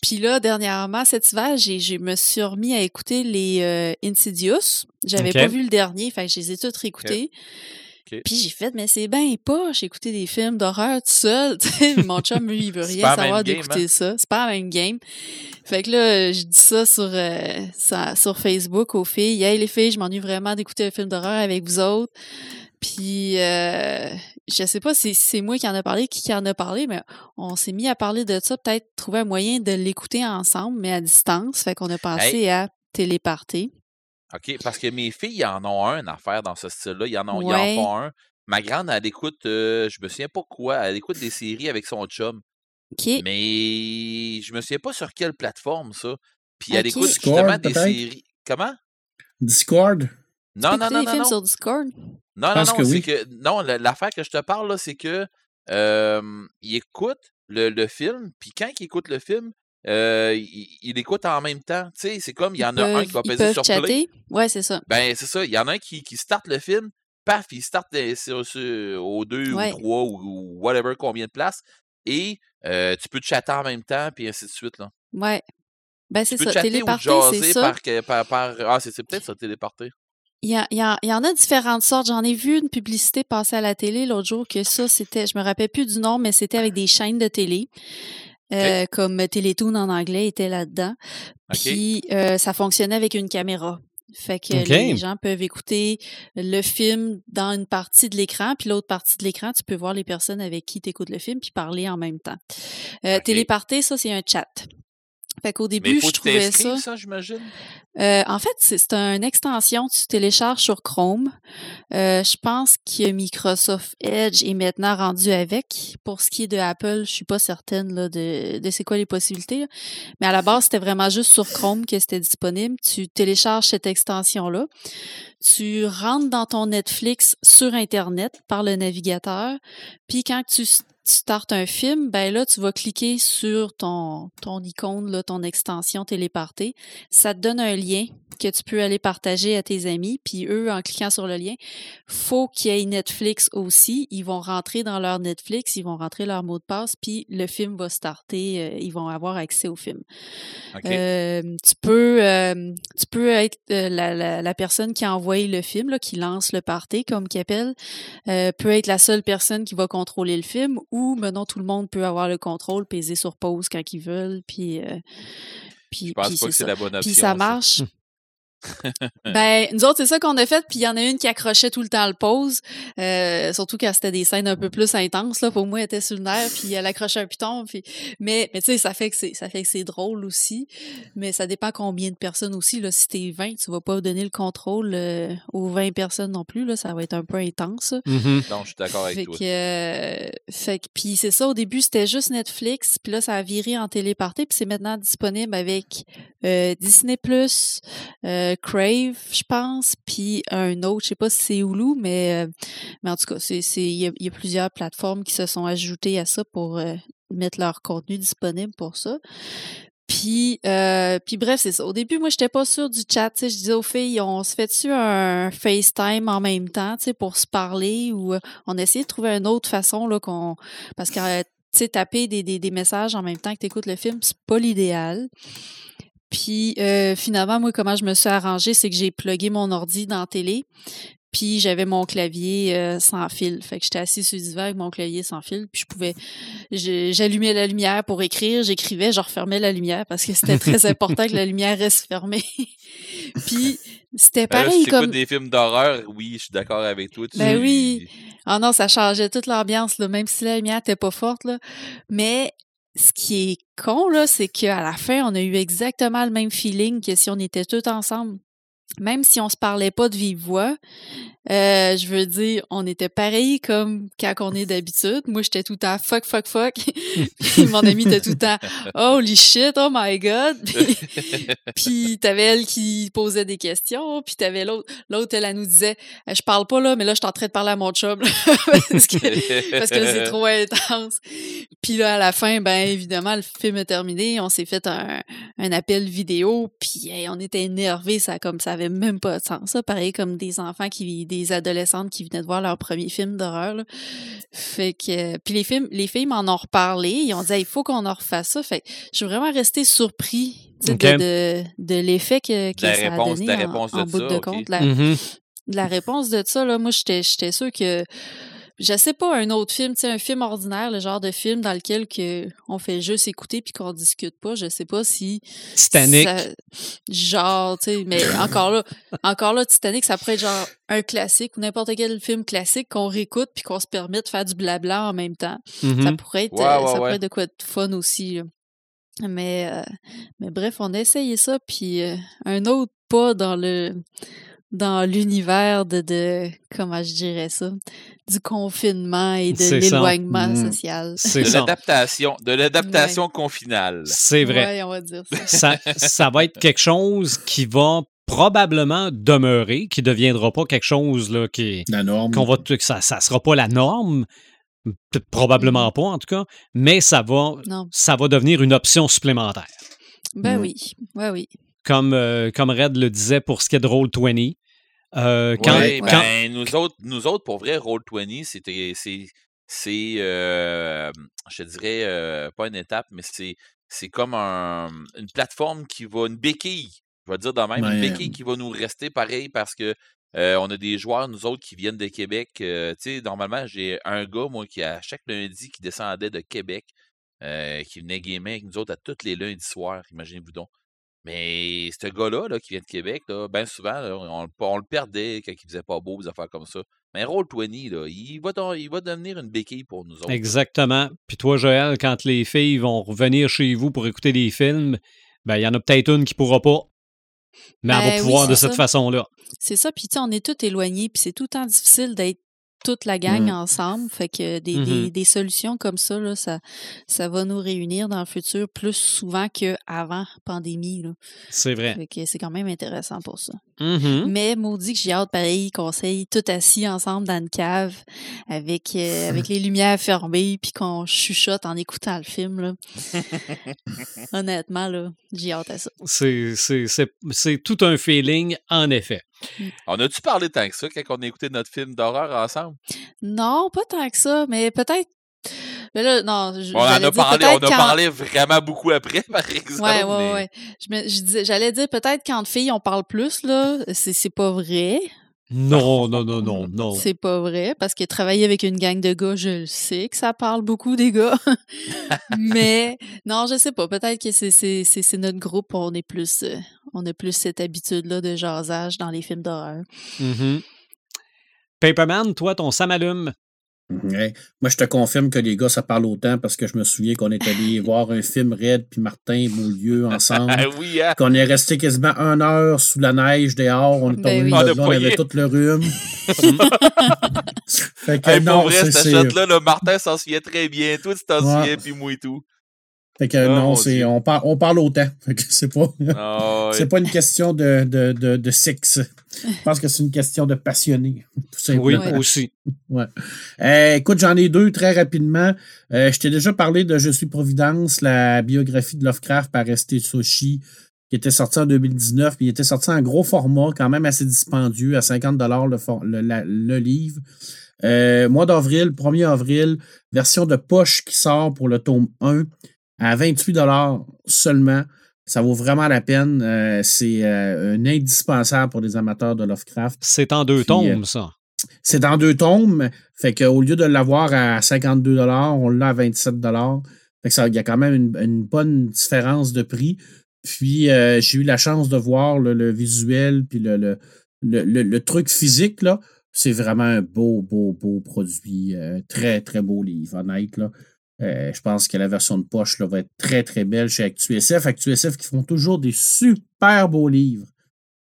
Puis là, dernièrement, cet hiver, j'ai, je me suis remis à écouter les euh, Insidious. J'avais pas vu le dernier, fait que je les ai tous réécoutés. Puis j'ai fait, mais c'est bien pas, j'ai écouté des films d'horreur tout seul. <laughs> Mon chum, lui, il veut rien savoir d'écouter hein? ça. C'est pas la même game. Fait que là, je dis ça sur, euh, sur Facebook aux filles. Hey les filles, je m'ennuie vraiment d'écouter un film d'horreur avec vous autres. Puis euh, je sais pas si c'est moi qui en a parlé, qui qui en a parlé, mais on s'est mis à parler de ça, peut-être trouver un moyen de l'écouter ensemble, mais à distance. Fait qu'on a pensé à téléparter. OK, parce que mes filles, ils en ont un à faire dans ce style-là. Ils en, ont, ils Ouais. en font un. Ma grande, elle écoute, euh, je me souviens pas quoi, elle écoute des séries avec son chum. OK. Mais je me souviens pas sur quelle plateforme, ça. Puis elle écoute Discord, justement des séries. Comment? Discord? Tu Non, peux non, non, des non, films non. sur Discord? Non, non, non, que c'est oui. que. Non, la- l'affaire que je te parle, là, c'est que euh, il écoute le, le film, puis quand il écoute le film, euh, il, il écoute en même temps. Tu sais, c'est comme il y en a un qui va peser sur play. chatter? Ouais, c'est ça. Ben, c'est ça. Il y en a un qui, qui starte le film, paf, il starte euh, sur, sur- aux deux Ouais. ou trois ou, whatever, combien de places. Et euh, tu peux te chatter en même temps, puis ainsi de suite. Là. Ouais. Ben, c'est ça. Téléparter, c'est ça. par, par, par- Ah, c'est c'est peut-être ça, téléporter. Il y, a- il y a- il y en a différentes sortes. J'en ai vu une publicité passer à la télé l'autre jour que ça, c'était, je me rappelle plus du nom, mais c'était avec des chaînes de télé. Euh, comme Télétoon en anglais était là-dedans. Puis euh, ça fonctionnait avec une caméra. Fait que les gens peuvent écouter le film dans une partie de l'écran, puis l'autre partie de l'écran, tu peux voir les personnes avec qui tu écoutes le film, puis parler en même temps. Euh. Téléparté, ça, c'est un chat. Fait qu'au Mais début, il faut je trouvais ça. ça, j'imagine. Euh, en fait, c'est une extension que tu télécharges sur Chrome. Euh, je pense que Microsoft Edge est maintenant rendu avec. Pour ce qui est de Apple, je suis pas certaine là, de, de c'est quoi les possibilités. là. Mais à la base, c'était vraiment juste sur Chrome que c'était disponible. Tu télécharges cette extension-là. Tu rentres dans ton Netflix sur Internet par le navigateur. Puis quand tu tu startes un film, ben là, tu vas cliquer sur ton, ton icône, là, ton extension téléportée ça te donne un lien que tu peux aller partager à tes amis. Puis eux, en cliquant sur le lien, faut qu'il y ait Netflix aussi. Ils vont rentrer dans leur Netflix, ils vont rentrer leur mot de passe, puis le film va starter. euh, ils vont avoir accès au film. Euh, tu peux, euh, tu peux être la, la, la personne qui a envoyé le film, là, qui lance le party, comme qu'il appelle, euh, peut être la seule personne qui va contrôler le film, ou maintenant tout le monde peut avoir le contrôle, peser sur pause quand ils veulent, puis. euh, puis, Je pense puis pas que c'est la bonne option. Puis ça. marche. <laughs> ben, nous autres, c'est ça qu'on a fait, puis il y en a une qui accrochait tout le temps le pause, euh, surtout quand c'était des scènes un peu plus intenses, là, pour moi, elle était sur le nerf, puis elle accrochait un piton, puis... Mais, mais tu sais, ça fait que c'est ça fait que c'est drôle aussi, mais ça dépend combien de personnes aussi, là, si t'es 20, tu vas pas donner le contrôle euh, aux 20 personnes non plus, là, ça va être un peu intense, ça. Mhm. Non, je suis d'accord avec Fait toi. que, euh, fait que, puis c'est ça, au début, c'était juste Netflix, puis là, ça a viré en téléparté, puis c'est maintenant disponible avec euh, Disney+, euh, Crave, je pense, puis un autre, je sais pas si c'est Hulu, mais, euh, mais en tout cas, il y, a, plusieurs plateformes qui se sont ajoutées à ça pour euh, mettre leur contenu disponible pour ça. Puis, euh, puis bref, c'est ça. Au début, moi, j'étais pas sûre du chat. Je disais aux filles, on se fait-tu un FaceTime en même temps, pour se parler ou euh, on essayait de trouver une autre façon là qu'on, parce que tu sais, taper des, des, des messages en même temps que tu écoutes le film, c'est pas l'idéal. Puis euh, finalement, moi, comment je me suis arrangée, c'est que j'ai plugué mon ordi dans la télé. Puis j'avais mon clavier euh, sans fil. Fait que j'étais assise sur le divan avec mon clavier sans fil. Puis je pouvais. J'allumais la lumière pour écrire, j'écrivais, je refermais la lumière parce que c'était très <laughs> important que la lumière reste fermée. <laughs> Puis c'était Ben pareil écoutes comme. des films d'horreur, oui, je suis d'accord avec toi. Tu Ben oui. Ah non, ça changeait toute l'ambiance, là, même si la lumière était pas forte. Là. Mais ce qui est con, là, c'est qu'à la fin, on a eu exactement le même feeling que si on était tous ensemble. Même si on se parlait pas de vive voix, euh, je veux dire, on était pareil comme quand on est d'habitude. Moi, j'étais tout le temps fuck, fuck, fuck. <laughs> <laughs> Puis mon ami était tout le temps holy shit, oh my god. <laughs> Puis, t'avais elle qui posait des questions, puis t'avais l'autre, l'autre elle, elle nous disait, je parle pas là, mais là je suis en train de parler à mon chum parce que parce que c'est trop intense. Puis là à la fin, ben évidemment le film est terminé, on s'est fait un, un appel vidéo, puis hey, on était énervés, ça comme ça avait même pas de sens. Ça pareil comme des enfants qui des adolescentes qui venaient de voir leur premier film d'horreur. là. Fait que puis les films les filles m'en ont reparlé, ils ont dit Hey, il faut qu'on en refasse ça. Fait que je suis vraiment restée surpris de, de, de l'effet que, que la ça réponse- a donné la en- réponse en, de bout ça, de compte. La, Mhm. de la réponse de ça, là, moi, j'étais, j'étais sûre que, je sais pas, un autre film, tu sais, un film ordinaire, le genre de film dans lequel que on fait juste écouter puis qu'on discute pas, je sais pas si... Titanic. ça- genre, tu sais, mais encore là, encore là, Titanic, ça pourrait être genre un classique ou n'importe quel film classique qu'on réécoute puis qu'on se permet de faire du blabla en même temps. Mhm. Ça pourrait être, Ouais, ouais, ça ouais. pourrait être de quoi de fun aussi. là. Mais, euh, mais bref, on a essayé ça, puis euh, un autre pas dans le dans l'univers de, de comment je dirais ça, du confinement et de l'éloignement Mm. social. C'est de l'adaptation, de l'adaptation confinale. C'est vrai. Ouais, on va dire ça. ça, ça va être quelque chose qui va probablement demeurer, qui ne deviendra pas quelque chose là, qui, La norme. qu'on va, que ça ne sera pas la norme, probablement pas en tout cas, mais ça va, Non. ça va devenir une option supplémentaire. Ben Mm. oui, ouais, oui. Comme, euh, comme Red le disait pour ce qui est de Roll20. Euh, quand, Ouais, quand- ben, nous autres, nous autres, pour vrai, Roll20, c'était, c'est, c'est, euh, je te dirais, euh, pas une étape, mais c'est, c'est comme un, une plateforme qui va, une béquille, je vais dire de même, une béquille qui va nous rester pareil parce que euh, on a des joueurs, nous autres, qui viennent de Québec. euh, tu sais, normalement, j'ai un gars, moi, qui à chaque lundi, qui descendait de Québec, euh, qui venait gamer avec nous autres à tous les lundis soirs, imaginez-vous donc. Mais ce gars-là, là, qui vient de Québec, là, bien souvent, là, on, le- on le perdait quand il faisait pas beau, des affaires comme ça. Mais Roll20, là, il va, il va devenir une béquille pour nous autres. Exactement. Puis toi, Joël, quand les filles vont revenir chez vous pour écouter des films, ben, il y en a peut-être une qui pourra pas. Mais elle Ben va oui, pouvoir de cette façon-là. C'est ça, puis tu sais, on est tous éloignés, puis c'est tout le temps difficile d'être toute la gang Mm. ensemble. Fait que des, Mhm. des, des solutions comme ça, là, ça, ça va nous réunir dans le futur plus souvent qu'avant pandémie. Là. C'est vrai. Fait que c'est quand même intéressant pour ça. Mhm. Mais maudit que j'ai hâte, pareil, qu'on s'aille tout assis ensemble dans une cave avec, euh, <laughs> avec les lumières fermées puis qu'on chuchote en écoutant le film. Là. <laughs> Honnêtement, là, j'ai hâte à ça. C'est tout un feeling, en effet. On a-tu parlé tant que ça quand on a écouté notre film d'horreur ensemble? Non, pas tant que ça, mais peut-être. Mais là, non, je- On en a parlé, on a quand- parlé vraiment beaucoup après, <laughs> par exemple. Ouais, ouais, mais- ouais. Je je J'allais dire peut-être quand filles on parle plus, là, c'est pas vrai. Non, <laughs> non, non, non, non. C'est pas vrai, parce que travailler avec une gang de gars, je le sais que ça parle beaucoup des gars. <laughs> Mais non, je sais pas. Peut-être que c'est- notre groupe, on est plus euh, on a plus cette habitude-là de jasage dans les films d'horreur. Mhm. Paperman, toi, ton samalume? Ouais. Moi, je te confirme que les gars, ça parle autant parce que je me souviens qu'on est allé <laughs> voir un film Red puis Martin Beaulieu ensemble. Ah <laughs> oui, hein? qu'on est resté quasiment une heure sous la neige dehors. On est Ben tombé oui. de On a là, on avait tout le rhume. <laughs> fait que Hey, pour non, vrai, c'est. cette shot-là, le Martin s'en souvient très bien. Toi, tu t'en Ouais. souviens, puis moi et tout. Fait que Oh, non, c'est. On, par- on parle autant. Fait que c'est pas. Ah. C'est pas une question de, de, de, de sexe. Je pense que c'est une question de passionné. Tout simplement. Oui, aussi. Ouais. Euh, écoute, j'en ai deux très rapidement. Euh, je t'ai déjà parlé de Je suis Providence, la biographie de Lovecraft par St. Soshi, qui était sorti en 2019, puis il était sorti en gros format, quand même assez dispendieux, à 50 le, for- le, la- le livre. Euh, mois d'avril, 1er avril, version de poche qui sort pour le tome 1 à 28 seulement. Ça vaut vraiment la peine. Euh, c'est euh, un indispensable pour les amateurs de Lovecraft. C'est en deux Puis, euh, tomes, ça. C'est dans deux tomes. Fait qu'au lieu de l'avoir à 52 on l'a à 27 Fait que ça, il y a quand même une, une bonne différence de prix. Puis euh, j'ai eu la chance de voir le, le visuel puis le, le, le, le- le truc physique. là. C'est vraiment un beau, beau, beau produit. Euh, très, très beau livre, honnête. Là. Euh, je pense que la version de poche là, va être très, très belle chez ActuSF. ActuSF qui font toujours des super beaux livres.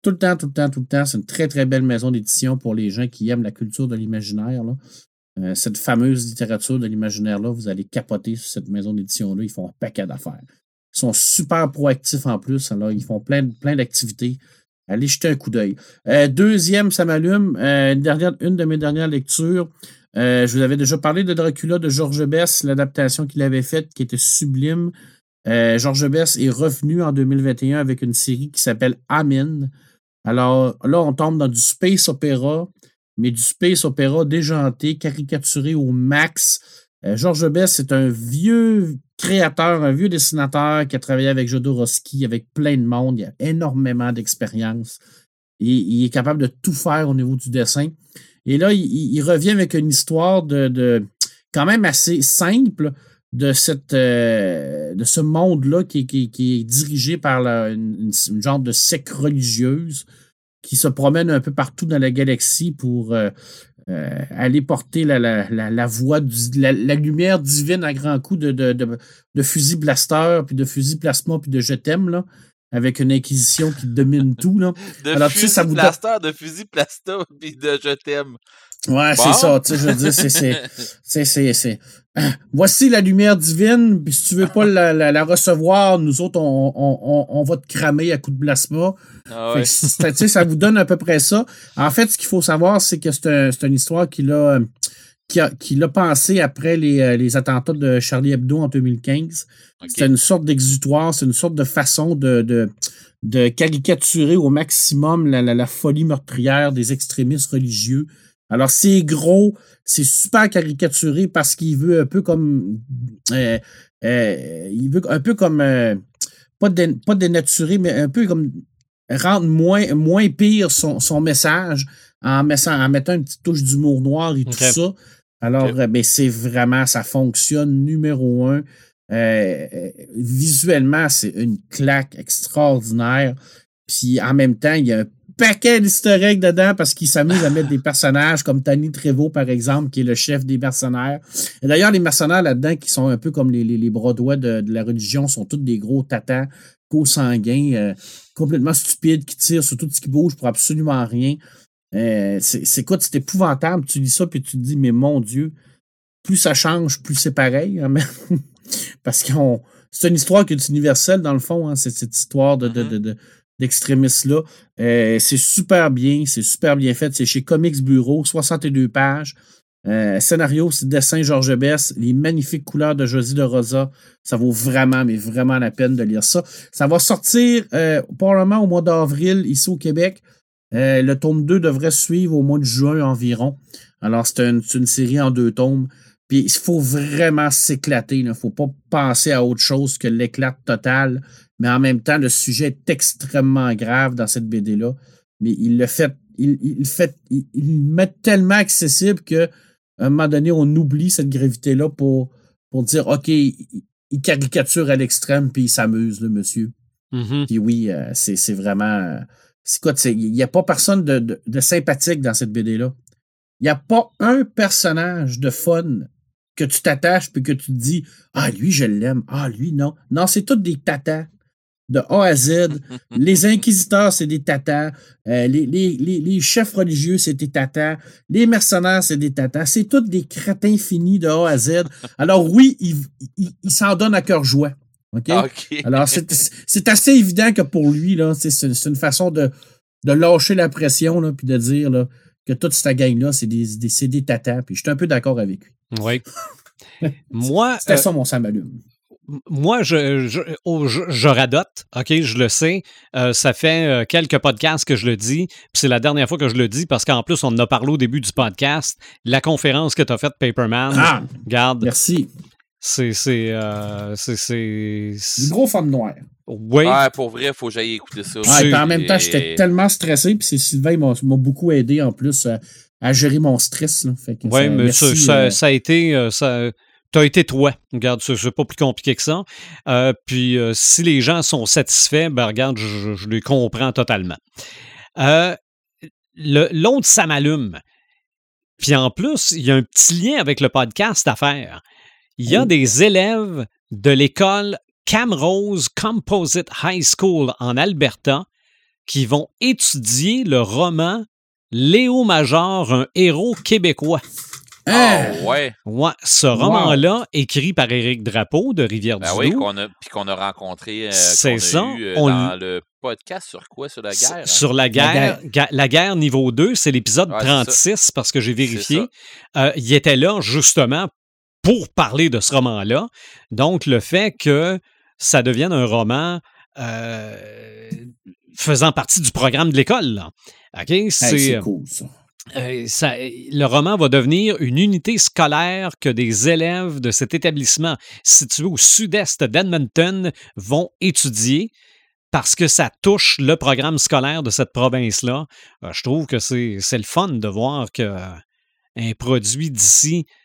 Tout le temps, tout le temps, tout le temps. C'est une très, très belle maison d'édition pour les gens qui aiment la culture de l'imaginaire. Euh, cette fameuse littérature de l'imaginaire-là, vous allez capoter sur cette maison d'édition-là. Ils font un paquet d'affaires. Ils sont super proactifs en plus. Alors, ils font plein, plein d'activités. Allez jeter un coup d'œil. Euh, deuxième, ça m'allume. Une de mes dernières lectures. Euh, je vous avais déjà parlé de Dracula de Georges Bess, l'adaptation qu'il avait faite qui était sublime. Euh, Georges Bess est revenu en 2021 avec une série qui s'appelle Amen. Alors là, on tombe dans du space opéra, mais du space opéra déjanté, caricaturé au max. Euh, Georges Bess, c'est un vieux créateur, un vieux dessinateur qui a travaillé avec Jodorowsky, avec plein de monde. Il a énormément d'expérience. Il est capable de tout faire au niveau du dessin. Et là, il, revient avec une histoire de, de quand même assez simple de, cette, euh, de ce monde-là qui, est dirigé par une, genre de secte religieuse qui se promène un peu partout dans la galaxie pour euh, euh, aller porter la, voix, la, lumière divine à grands coups de, fusil blaster, puis de fusil plasma, puis de je t'aime, avec une inquisition qui domine tout. Là. <laughs> De Alors, tu sais, fusil ça vous donne- plaster, de fusil plasta, <laughs> puis de je t'aime. Ouais, Bon. c'est ça, tu sais, je veux dire, c'est- c'est. <laughs> C'est, c'est. <clears throat> Voici la lumière divine, puis si tu veux pas la, la- la recevoir, nous autres, on, on, on, on va te cramer à coups de plasma. Ah Fait que ça vous donne à peu près ça. En fait, ce qu'il faut savoir, c'est que c'est, un- c'est une histoire qu'il a, qu'il a, qu'il a pensé après les, euh, les attentats de Charlie Hebdo en 2015. Ok. C'est une sorte d'exutoire, c'est une sorte de façon de, de, de caricaturer au maximum la, la, la folie meurtrière des extrémistes religieux. Alors, c'est gros, c'est super caricaturé parce qu'il veut un peu comme. euh, euh, il veut un peu comme. euh, pas, dé- pas dénaturer, mais un peu comme rendre moins, moins pire son, son message en, mettant, en mettant une petite touche d'humour noir et tout ça. Alors, euh, ben, c'est vraiment, ça fonctionne numéro un. Euh, euh, visuellement, c'est une claque extraordinaire. Puis en même temps, il y a un paquet eggs dedans parce qu'il s'amuse à mettre des <laughs> personnages comme Tani Trevo, par exemple, qui est le chef des mercenaires. Et d'ailleurs, les mercenaires là-dedans, qui sont un peu comme les, les, les de, de la religion, sont tous des gros tatans franco-sanguin, euh, complètement stupide, qui tire sur tout ce qui bouge pour absolument rien. Euh, c'est quoi, c'est épouvantable. Tu lis ça, puis tu te dis, mais mon Dieu, plus ça change, plus c'est pareil. Hein, <laughs> parce que c'est une histoire qui est universelle, dans le fond, hein, cette, histoire de, Mm-hmm. d'extrémistes-là. Euh, c'est super bien, c'est super bien fait. C'est chez Comics Bureau, 62 pages. Euh, scénario, c'est dessin Georges Bess, les magnifiques couleurs de Josie de Rosa. Ça vaut vraiment, mais vraiment la peine de lire ça. Ça va sortir euh, probablement au mois d'avril ici au Québec. Euh, le tome 2 devrait suivre au mois de juin environ. Alors, c'est une, une, série en deux tomes. Puis, il faut vraiment s'éclater. Il ne faut pas penser à autre chose que l'éclat total. Mais en même temps, le sujet est extrêmement grave dans cette BD-là. Mais il le fait, il, il fait, il, il met tellement accessible que à un moment donné, on oublie cette gravité-là pour, pour dire OK, il, il caricature à l'extrême puis il s'amuse, le monsieur. Mm -hmm. Puis oui, euh, c'est vraiment. Euh, c'est quoi, il n'y a pas personne de, de, de sympathique dans cette BD-là. Il n'y a pas un personnage de fun que tu t'attaches puis que tu te dis Ah, lui, je l'aime. Ah, lui, non. Non, c'est tous des tatas de A à Z. <laughs> les inquisiteurs, c'est des tatas. Euh, les, les, les, les, chefs religieux, c'est des tatas. Les mercenaires, c'est des tatas. C'est tous des crétins finis de A à Z. Alors oui, il, il, il s'en donne à cœur joie. OK? OK. Alors, c'est assez évident que pour lui, c'est une façon de, de lâcher la pression là, puis de dire là, que toute cette gang-là, c'est des, des, des tatas. Puis je suis un peu d'accord avec lui. Oui. <laughs> Moi. C'était euh, ça mon samalume moi, je, je, oh, je, je, radote, OK, je le sais. Euh, ça fait euh, quelques podcasts que je le dis, puis c'est la dernière fois que je le dis parce qu'en plus, on en a parlé au début du podcast. La conférence que tu as faite, Paperman, ah, garde. Merci. C'est. C'est. Euh, c'est. Du gros fond noir. Oui. Pour vrai, il faut que j'aille écouter ça. Ah, et en même temps, j'étais tellement stressé, puis c'est Sylvain m'a beaucoup aidé en plus à, à gérer mon stress. Oui, mais merci, ça, ça, ça, a été. Ça, tu as été toi. Regarde, c'est pas plus compliqué que ça. Euh, puis euh, si les gens sont satisfaits, ben regarde, je, je les comprends totalement. Euh, L'autre, ça m'allume. Puis en plus, il y a un petit lien avec le podcast à faire. Il y a oh. des élèves de l'école Camrose Composite High School en Alberta qui vont étudier le roman Léo Major, un héros québécois. Ah oh, ouais. Ouais, ce roman-là, wow. écrit par Éric Drapeau de Rivière-du-Loup. Ben oui, qu'on a, puis qu'on a rencontré euh, C'est ça. Eu, euh, on... dans le podcast sur quoi? Sur la guerre? Hein? Sur la guerre. La guerre, la guerre niveau 2, c'est l'épisode ouais, 36, parce que j'ai vérifié. Euh, il était là, justement, pour parler de ce roman-là. Donc, le fait que ça devienne un roman euh, faisant partie du programme de l'école. OK? C'est hey, cool, ça. Euh, ça, le roman va devenir une unité scolaire que des élèves de cet établissement situé au sud-est d'Edmonton vont étudier parce que ça touche le programme scolaire de cette province-là. Euh, je trouve que c'est le fun de voir qu'un produit d'ici euh,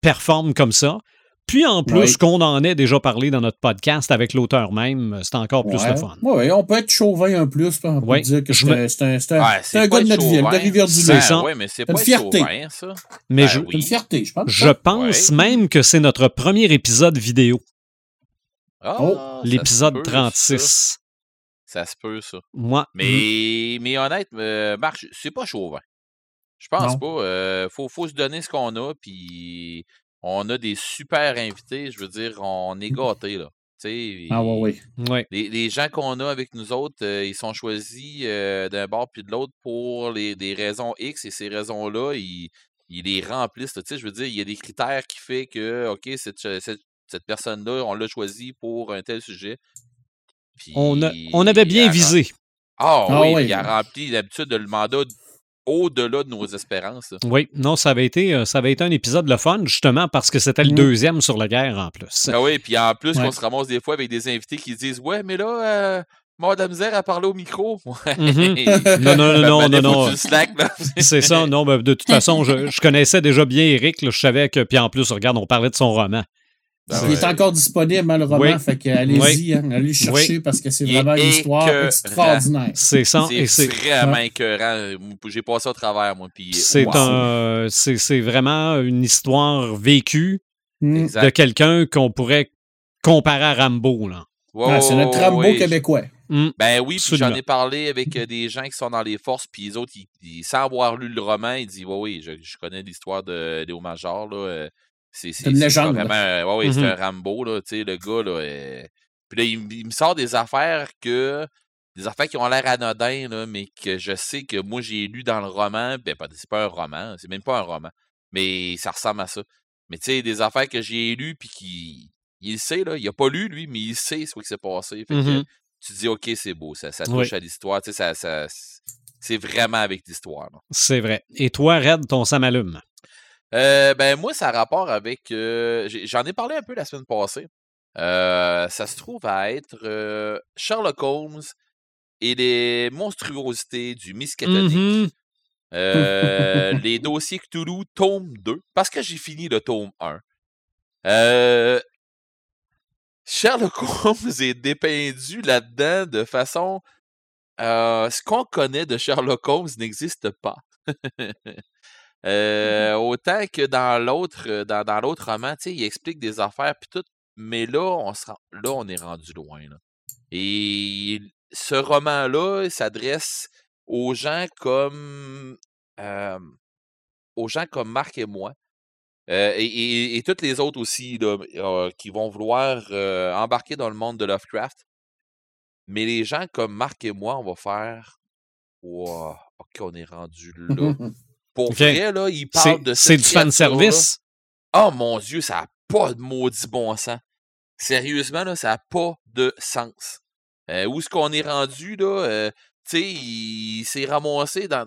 performe comme ça. Puis en plus, oui. qu'on en ait déjà parlé dans notre podcast avec l'auteur même, c'est encore plus ouais. le fun. Oui, on peut être chauvin un plus. On peut ouais. dire que c'est me... un, un, un gars de notre ville, de. Ben, ça. Oui, mais c'est pas une fierté. Chauvin, ça. Mais ben, je, oui. une fierté, je pense. Je pense même que c'est notre premier épisode vidéo. Oh, L'épisode 36. Ça. ça se peut, ça. Moi. Mais, mais honnêtement, euh, Marc, c'est pas chauvin. Je pense non. pas. Euh, faut, faut se donner ce qu'on a, puis on a des super invités. Je veux dire, on est gâtés, là. T'sais, ah oui, oui. Les, les gens qu'on a avec nous autres, euh, ils sont choisis euh, d'un bord puis de l'autre pour les, des raisons X et ces raisons-là, ils, ils, les remplissent. Je veux dire, il y a des critères qui font que, OK, cette, cette, cette personne-là, on l'a choisi pour un tel sujet. On, a, on avait bien visé. Ah, ah oui, oui, il a rempli d'habitude le mandat au-delà de nos espérances. Oui, non, ça avait été, ça avait été un épisode le fun, justement, parce que c'était le mmh. deuxième sur la guerre en plus. Ah oui, puis en plus, ouais. on se ramasse des fois avec des invités qui disent Ouais, mais là, euh, Madame Zer a parlé au micro. <laughs> Ouais. Mmh. non, non, non, non, non. non. <laughs> C'est ça, non, ben, de toute façon, je, je, connaissais déjà bien Eric, là, je savais que, puis en plus, regarde, on parlait de son roman. Ben il ouais. est encore disponible, hein, le roman, oui. fait allez-y, oui. hein, allez le chercher oui. parce que c'est vraiment une histoire extraordinaire. C'est ça. C'est vraiment écœurant. J'ai passé au travers, moi. C'est wow. un, c'est vraiment une histoire vécue mmh. de quelqu'un qu'on pourrait comparer à Rambo, là. Ah, c'est notre Rambo québécois. Hmm. Ben oui, puis j'en ai parlé avec euh, des gens qui sont dans les forces, puis les autres, ils, ils- sans avoir lu le roman, ils disent Oui, oui, je, je connais l'histoire de Léo Major. Là, euh, c'est C'est une légende, Vraiment, ouais, c'est Mhm. un Rambo, là, tu sais, le gars. Là, puis là, il, me- il me sort des affaires que. Des affaires qui ont l'air anodins, là, mais que je sais que moi, j'ai lu dans le roman. Ben, c'est pas un roman, c'est même pas un roman, mais ça ressemble à ça. Mais tu sais, des affaires que j'ai lues, puis qui. Il sait, là. Il a pas lu, lui, mais il sait ce qui s'est passé. Fait que, Mhm. tu te dis, OK, c'est beau, ça, ça touche Oui. à l'histoire, tu sais, ça, ça, c'est vraiment avec l'histoire. C'est vrai. Et toi, Red, ton Sam allume. Euh, ben, moi, ça a rapport avec. euh, J'en ai parlé un peu la semaine passée. Euh, ça se trouve à être Sherlock Holmes et les monstruosités du Miskatonic. Euh, <laughs> les dossiers Cthulhu, tome 2, parce que j'ai fini le tome 1. Euh, Sherlock <laughs> Holmes est dépeindu là-dedans de façon... ce qu'on connaît de Sherlock Holmes n'existe pas. <laughs> Euh, autant que dans l'autre euh, dans, dans l'autre roman, tu sais, il explique des affaires puis tout, mais là, on se rend- là, on est rendu loin. là. Et ce roman-là s'adresse aux gens comme euh, aux gens comme Marc et moi. euh, et, et- et toutes les autres aussi là, qui vont vouloir embarquer dans le monde de Lovecraft. Mais les gens comme Marc et moi, on va faire Wow, OK, on est rendu là. <laughs> Pour vrai, là, il parle de c'est du fan créature-là. service? Oh mon Dieu, ça n'a pas de maudit bon sens. Sérieusement, là, ça n'a pas de sens. Euh, où est-ce qu'on est rendu, là? euh, tu sais, il s'est ramassé dans.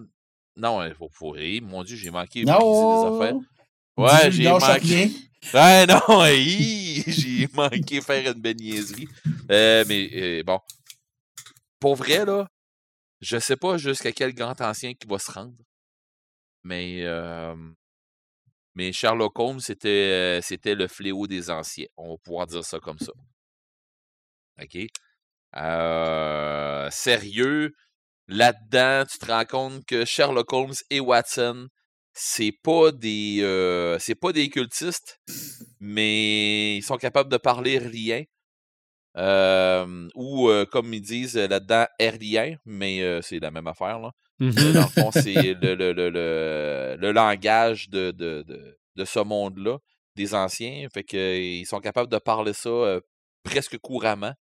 Non, il faut, faut rire. Mon Dieu, j'ai manqué briser des affaires. Ouais, j'ai manqué. <laughs> Ouais, non, <laughs> j'ai manqué faire une niaiserie. Euh, mais bon. Pour vrai, là, je sais pas jusqu'à quel grand ancien qui va se rendre. Mais, mais Sherlock Holmes, c'était, c'était le fléau des anciens. On va pouvoir dire ça comme ça. OK? Euh, sérieux, là-dedans, tu te rends compte que Sherlock Holmes et Watson, c'est pas des c'est pas des cultistes, mais ils sont capables de parler rien. Ou comme ils disent là-dedans, airlien, mais c'est la même affaire. Là. Mhm. Dans le fond, c'est le, langage de, ce monde-là, des anciens. Fait que, euh, ils sont capables de parler ça euh, presque couramment.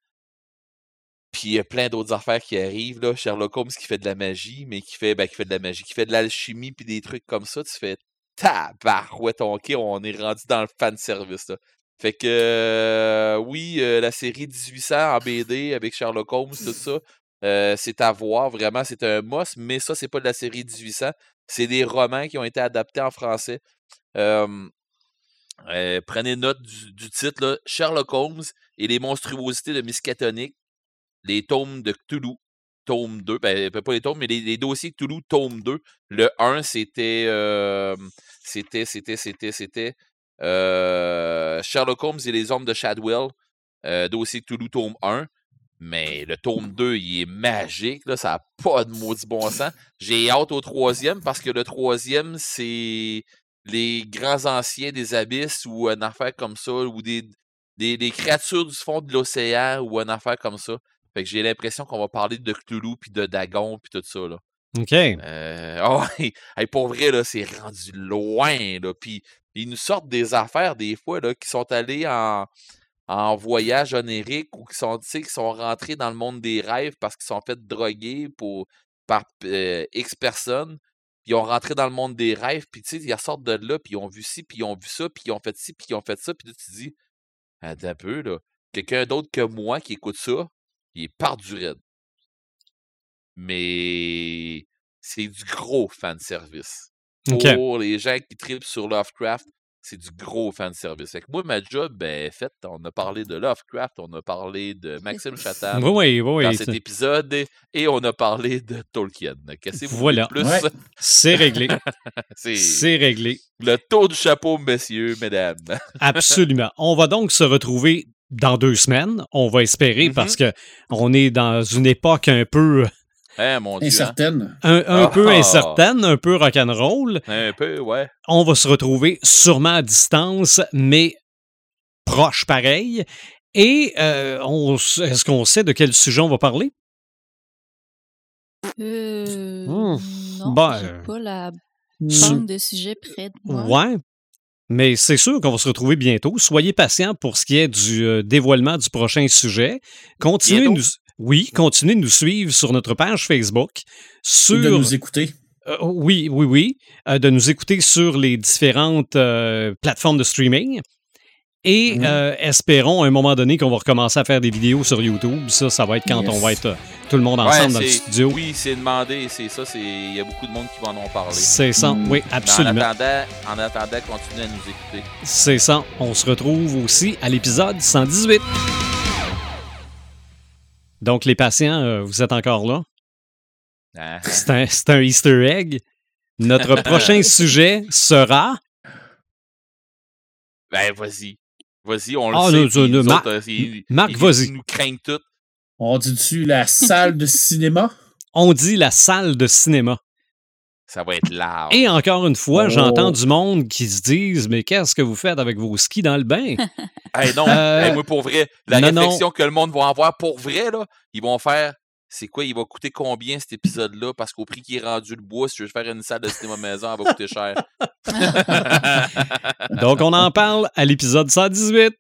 Puis il y a plein d'autres affaires qui arrivent. Là. Sherlock Holmes qui fait de la magie, mais qui fait, ben, qui fait de la magie, qui fait de l'alchimie puis des trucs comme ça. Tu fais tabarouette, ok, on est rendu dans le fan service. Là. Fait que euh, oui, euh, la série 1800 en BD avec Sherlock Holmes, tout ça, euh, c'est à voir. Vraiment, c'est un must, mais ça, c'est pas de la série 1800. C'est des romans qui ont été adaptés en français. Euh, prenez note du, titre, Sherlock Holmes et les monstruosités de Miskatonic, les tomes de Cthulhu, tome 2, ben, pas les tomes, mais les, les dossiers Cthulhu, tome 2. Le 1, c'était, c'était, c'était, c'était, c'était euh, Sherlock Holmes et les hommes de Shadwell, dossier Cthulhu, tome 1. Mais le tome 2, il est magique, là, ça n'a pas de maudit bon sens. J'ai hâte au troisième parce que le troisième, c'est les grands anciens des abysses ou une affaire comme ça, ou des, des, des créatures du fond de l'océan ou une affaire comme ça. Fait que j'ai l'impression qu'on va parler de Cthulhu puis de Dagon puis tout ça, là. OK. Euh, <laughs> hey, pour vrai, là, c'est rendu loin, là. Puis ils nous sortent des affaires, des fois, là, qui sont allés en, en voyage onérique ou qui sont, qui sont rentrés dans le monde des rêves parce qu'ils sont fait droguer pour, par euh, X personnes. Puis ils ont rentré dans le monde des rêves, puis tu sais, ils sortent de là, puis ils ont vu ci, puis ils ont vu ça, puis ils ont fait ci, puis ils ont fait ça, puis là, tu te dis, attends un peu, là. Quelqu'un d'autre que moi qui écoute ça, il est par du raide. Mais c'est du gros fan service. Pour les gens qui tripent sur Lovecraft, c'est du gros fan service. Fait que moi, ma job, ben, fait, on a parlé de Lovecraft, on a parlé de Maxime Chatham Oui, oui, oui. dans cet épisode et, et on a parlé de Tolkien. Qu'est-ce que vous Voilà. plus? Ouais. C'est réglé. <laughs> C'est réglé. le tour du chapeau, messieurs, mesdames. <laughs> Absolument. On va donc se retrouver dans deux semaines, on va espérer, Mhm. parce que on est dans une époque un peu, Mon Dieu. hein. Incertaine. un, un Ah. peu incertaine, un peu rock'n'roll. Un peu, ouais. On va se retrouver sûrement à distance, mais proche pareil. Et euh, est-ce qu'on sait de quel sujet on va parler? Euh, Hmm. Non, Ben, pas la banque de sujets près de moi. Ouais. Mais c'est sûr qu'on va se retrouver bientôt. Soyez patients pour ce qui est du euh, dévoilement du prochain sujet. Continuez Bientôt? nous, oui, continuez de nous suivre sur notre page Facebook. Et Sur, de nous écouter. Euh, oui, oui, oui. Euh, de nous écouter sur les différentes euh, plateformes de streaming. Et Mhm. euh, espérons à un moment donné qu'on va recommencer à faire des vidéos sur YouTube. Ça, ça va être quand Yes. on va être euh, tout le monde Ouais, ensemble dans le c'est- studio. Oui, c'est demandé, c'est ça, c'est il y a beaucoup de monde qui va en parler. C'est ça, Mhm. oui, Mais en absolument. attendant, en attendant, continuez à nous écouter. C'est ça. On se retrouve aussi à l'épisode 118. Donc, les patients, euh, vous êtes encore là? Hein? C'est un, c'est un Easter egg. Notre <laughs> prochain sujet sera? Ben, vas-y. Vas-y, on le Ah, sait. non, non, Marc- autres, euh, ils- Marc, ils- vas-y. Ils nous craignent tous. On dit dessus la salle de cinéma? On dit la salle de cinéma. Ça va être large. Et encore une fois, Oh. j'entends du monde qui se disent Mais qu'est-ce que vous faites avec vos skis dans le bain? <laughs> Hey, non, Euh, hey, moi, pour vrai, la non, non. réflexion que le monde va avoir pour vrai, là, ils vont faire c'est quoi, il va coûter combien cet épisode-là? Parce qu'au prix qui est rendu le bois, si je veux faire une salle de cinéma maison, elle va coûter cher. <laughs> <laughs> Donc, on en parle à l'épisode 118.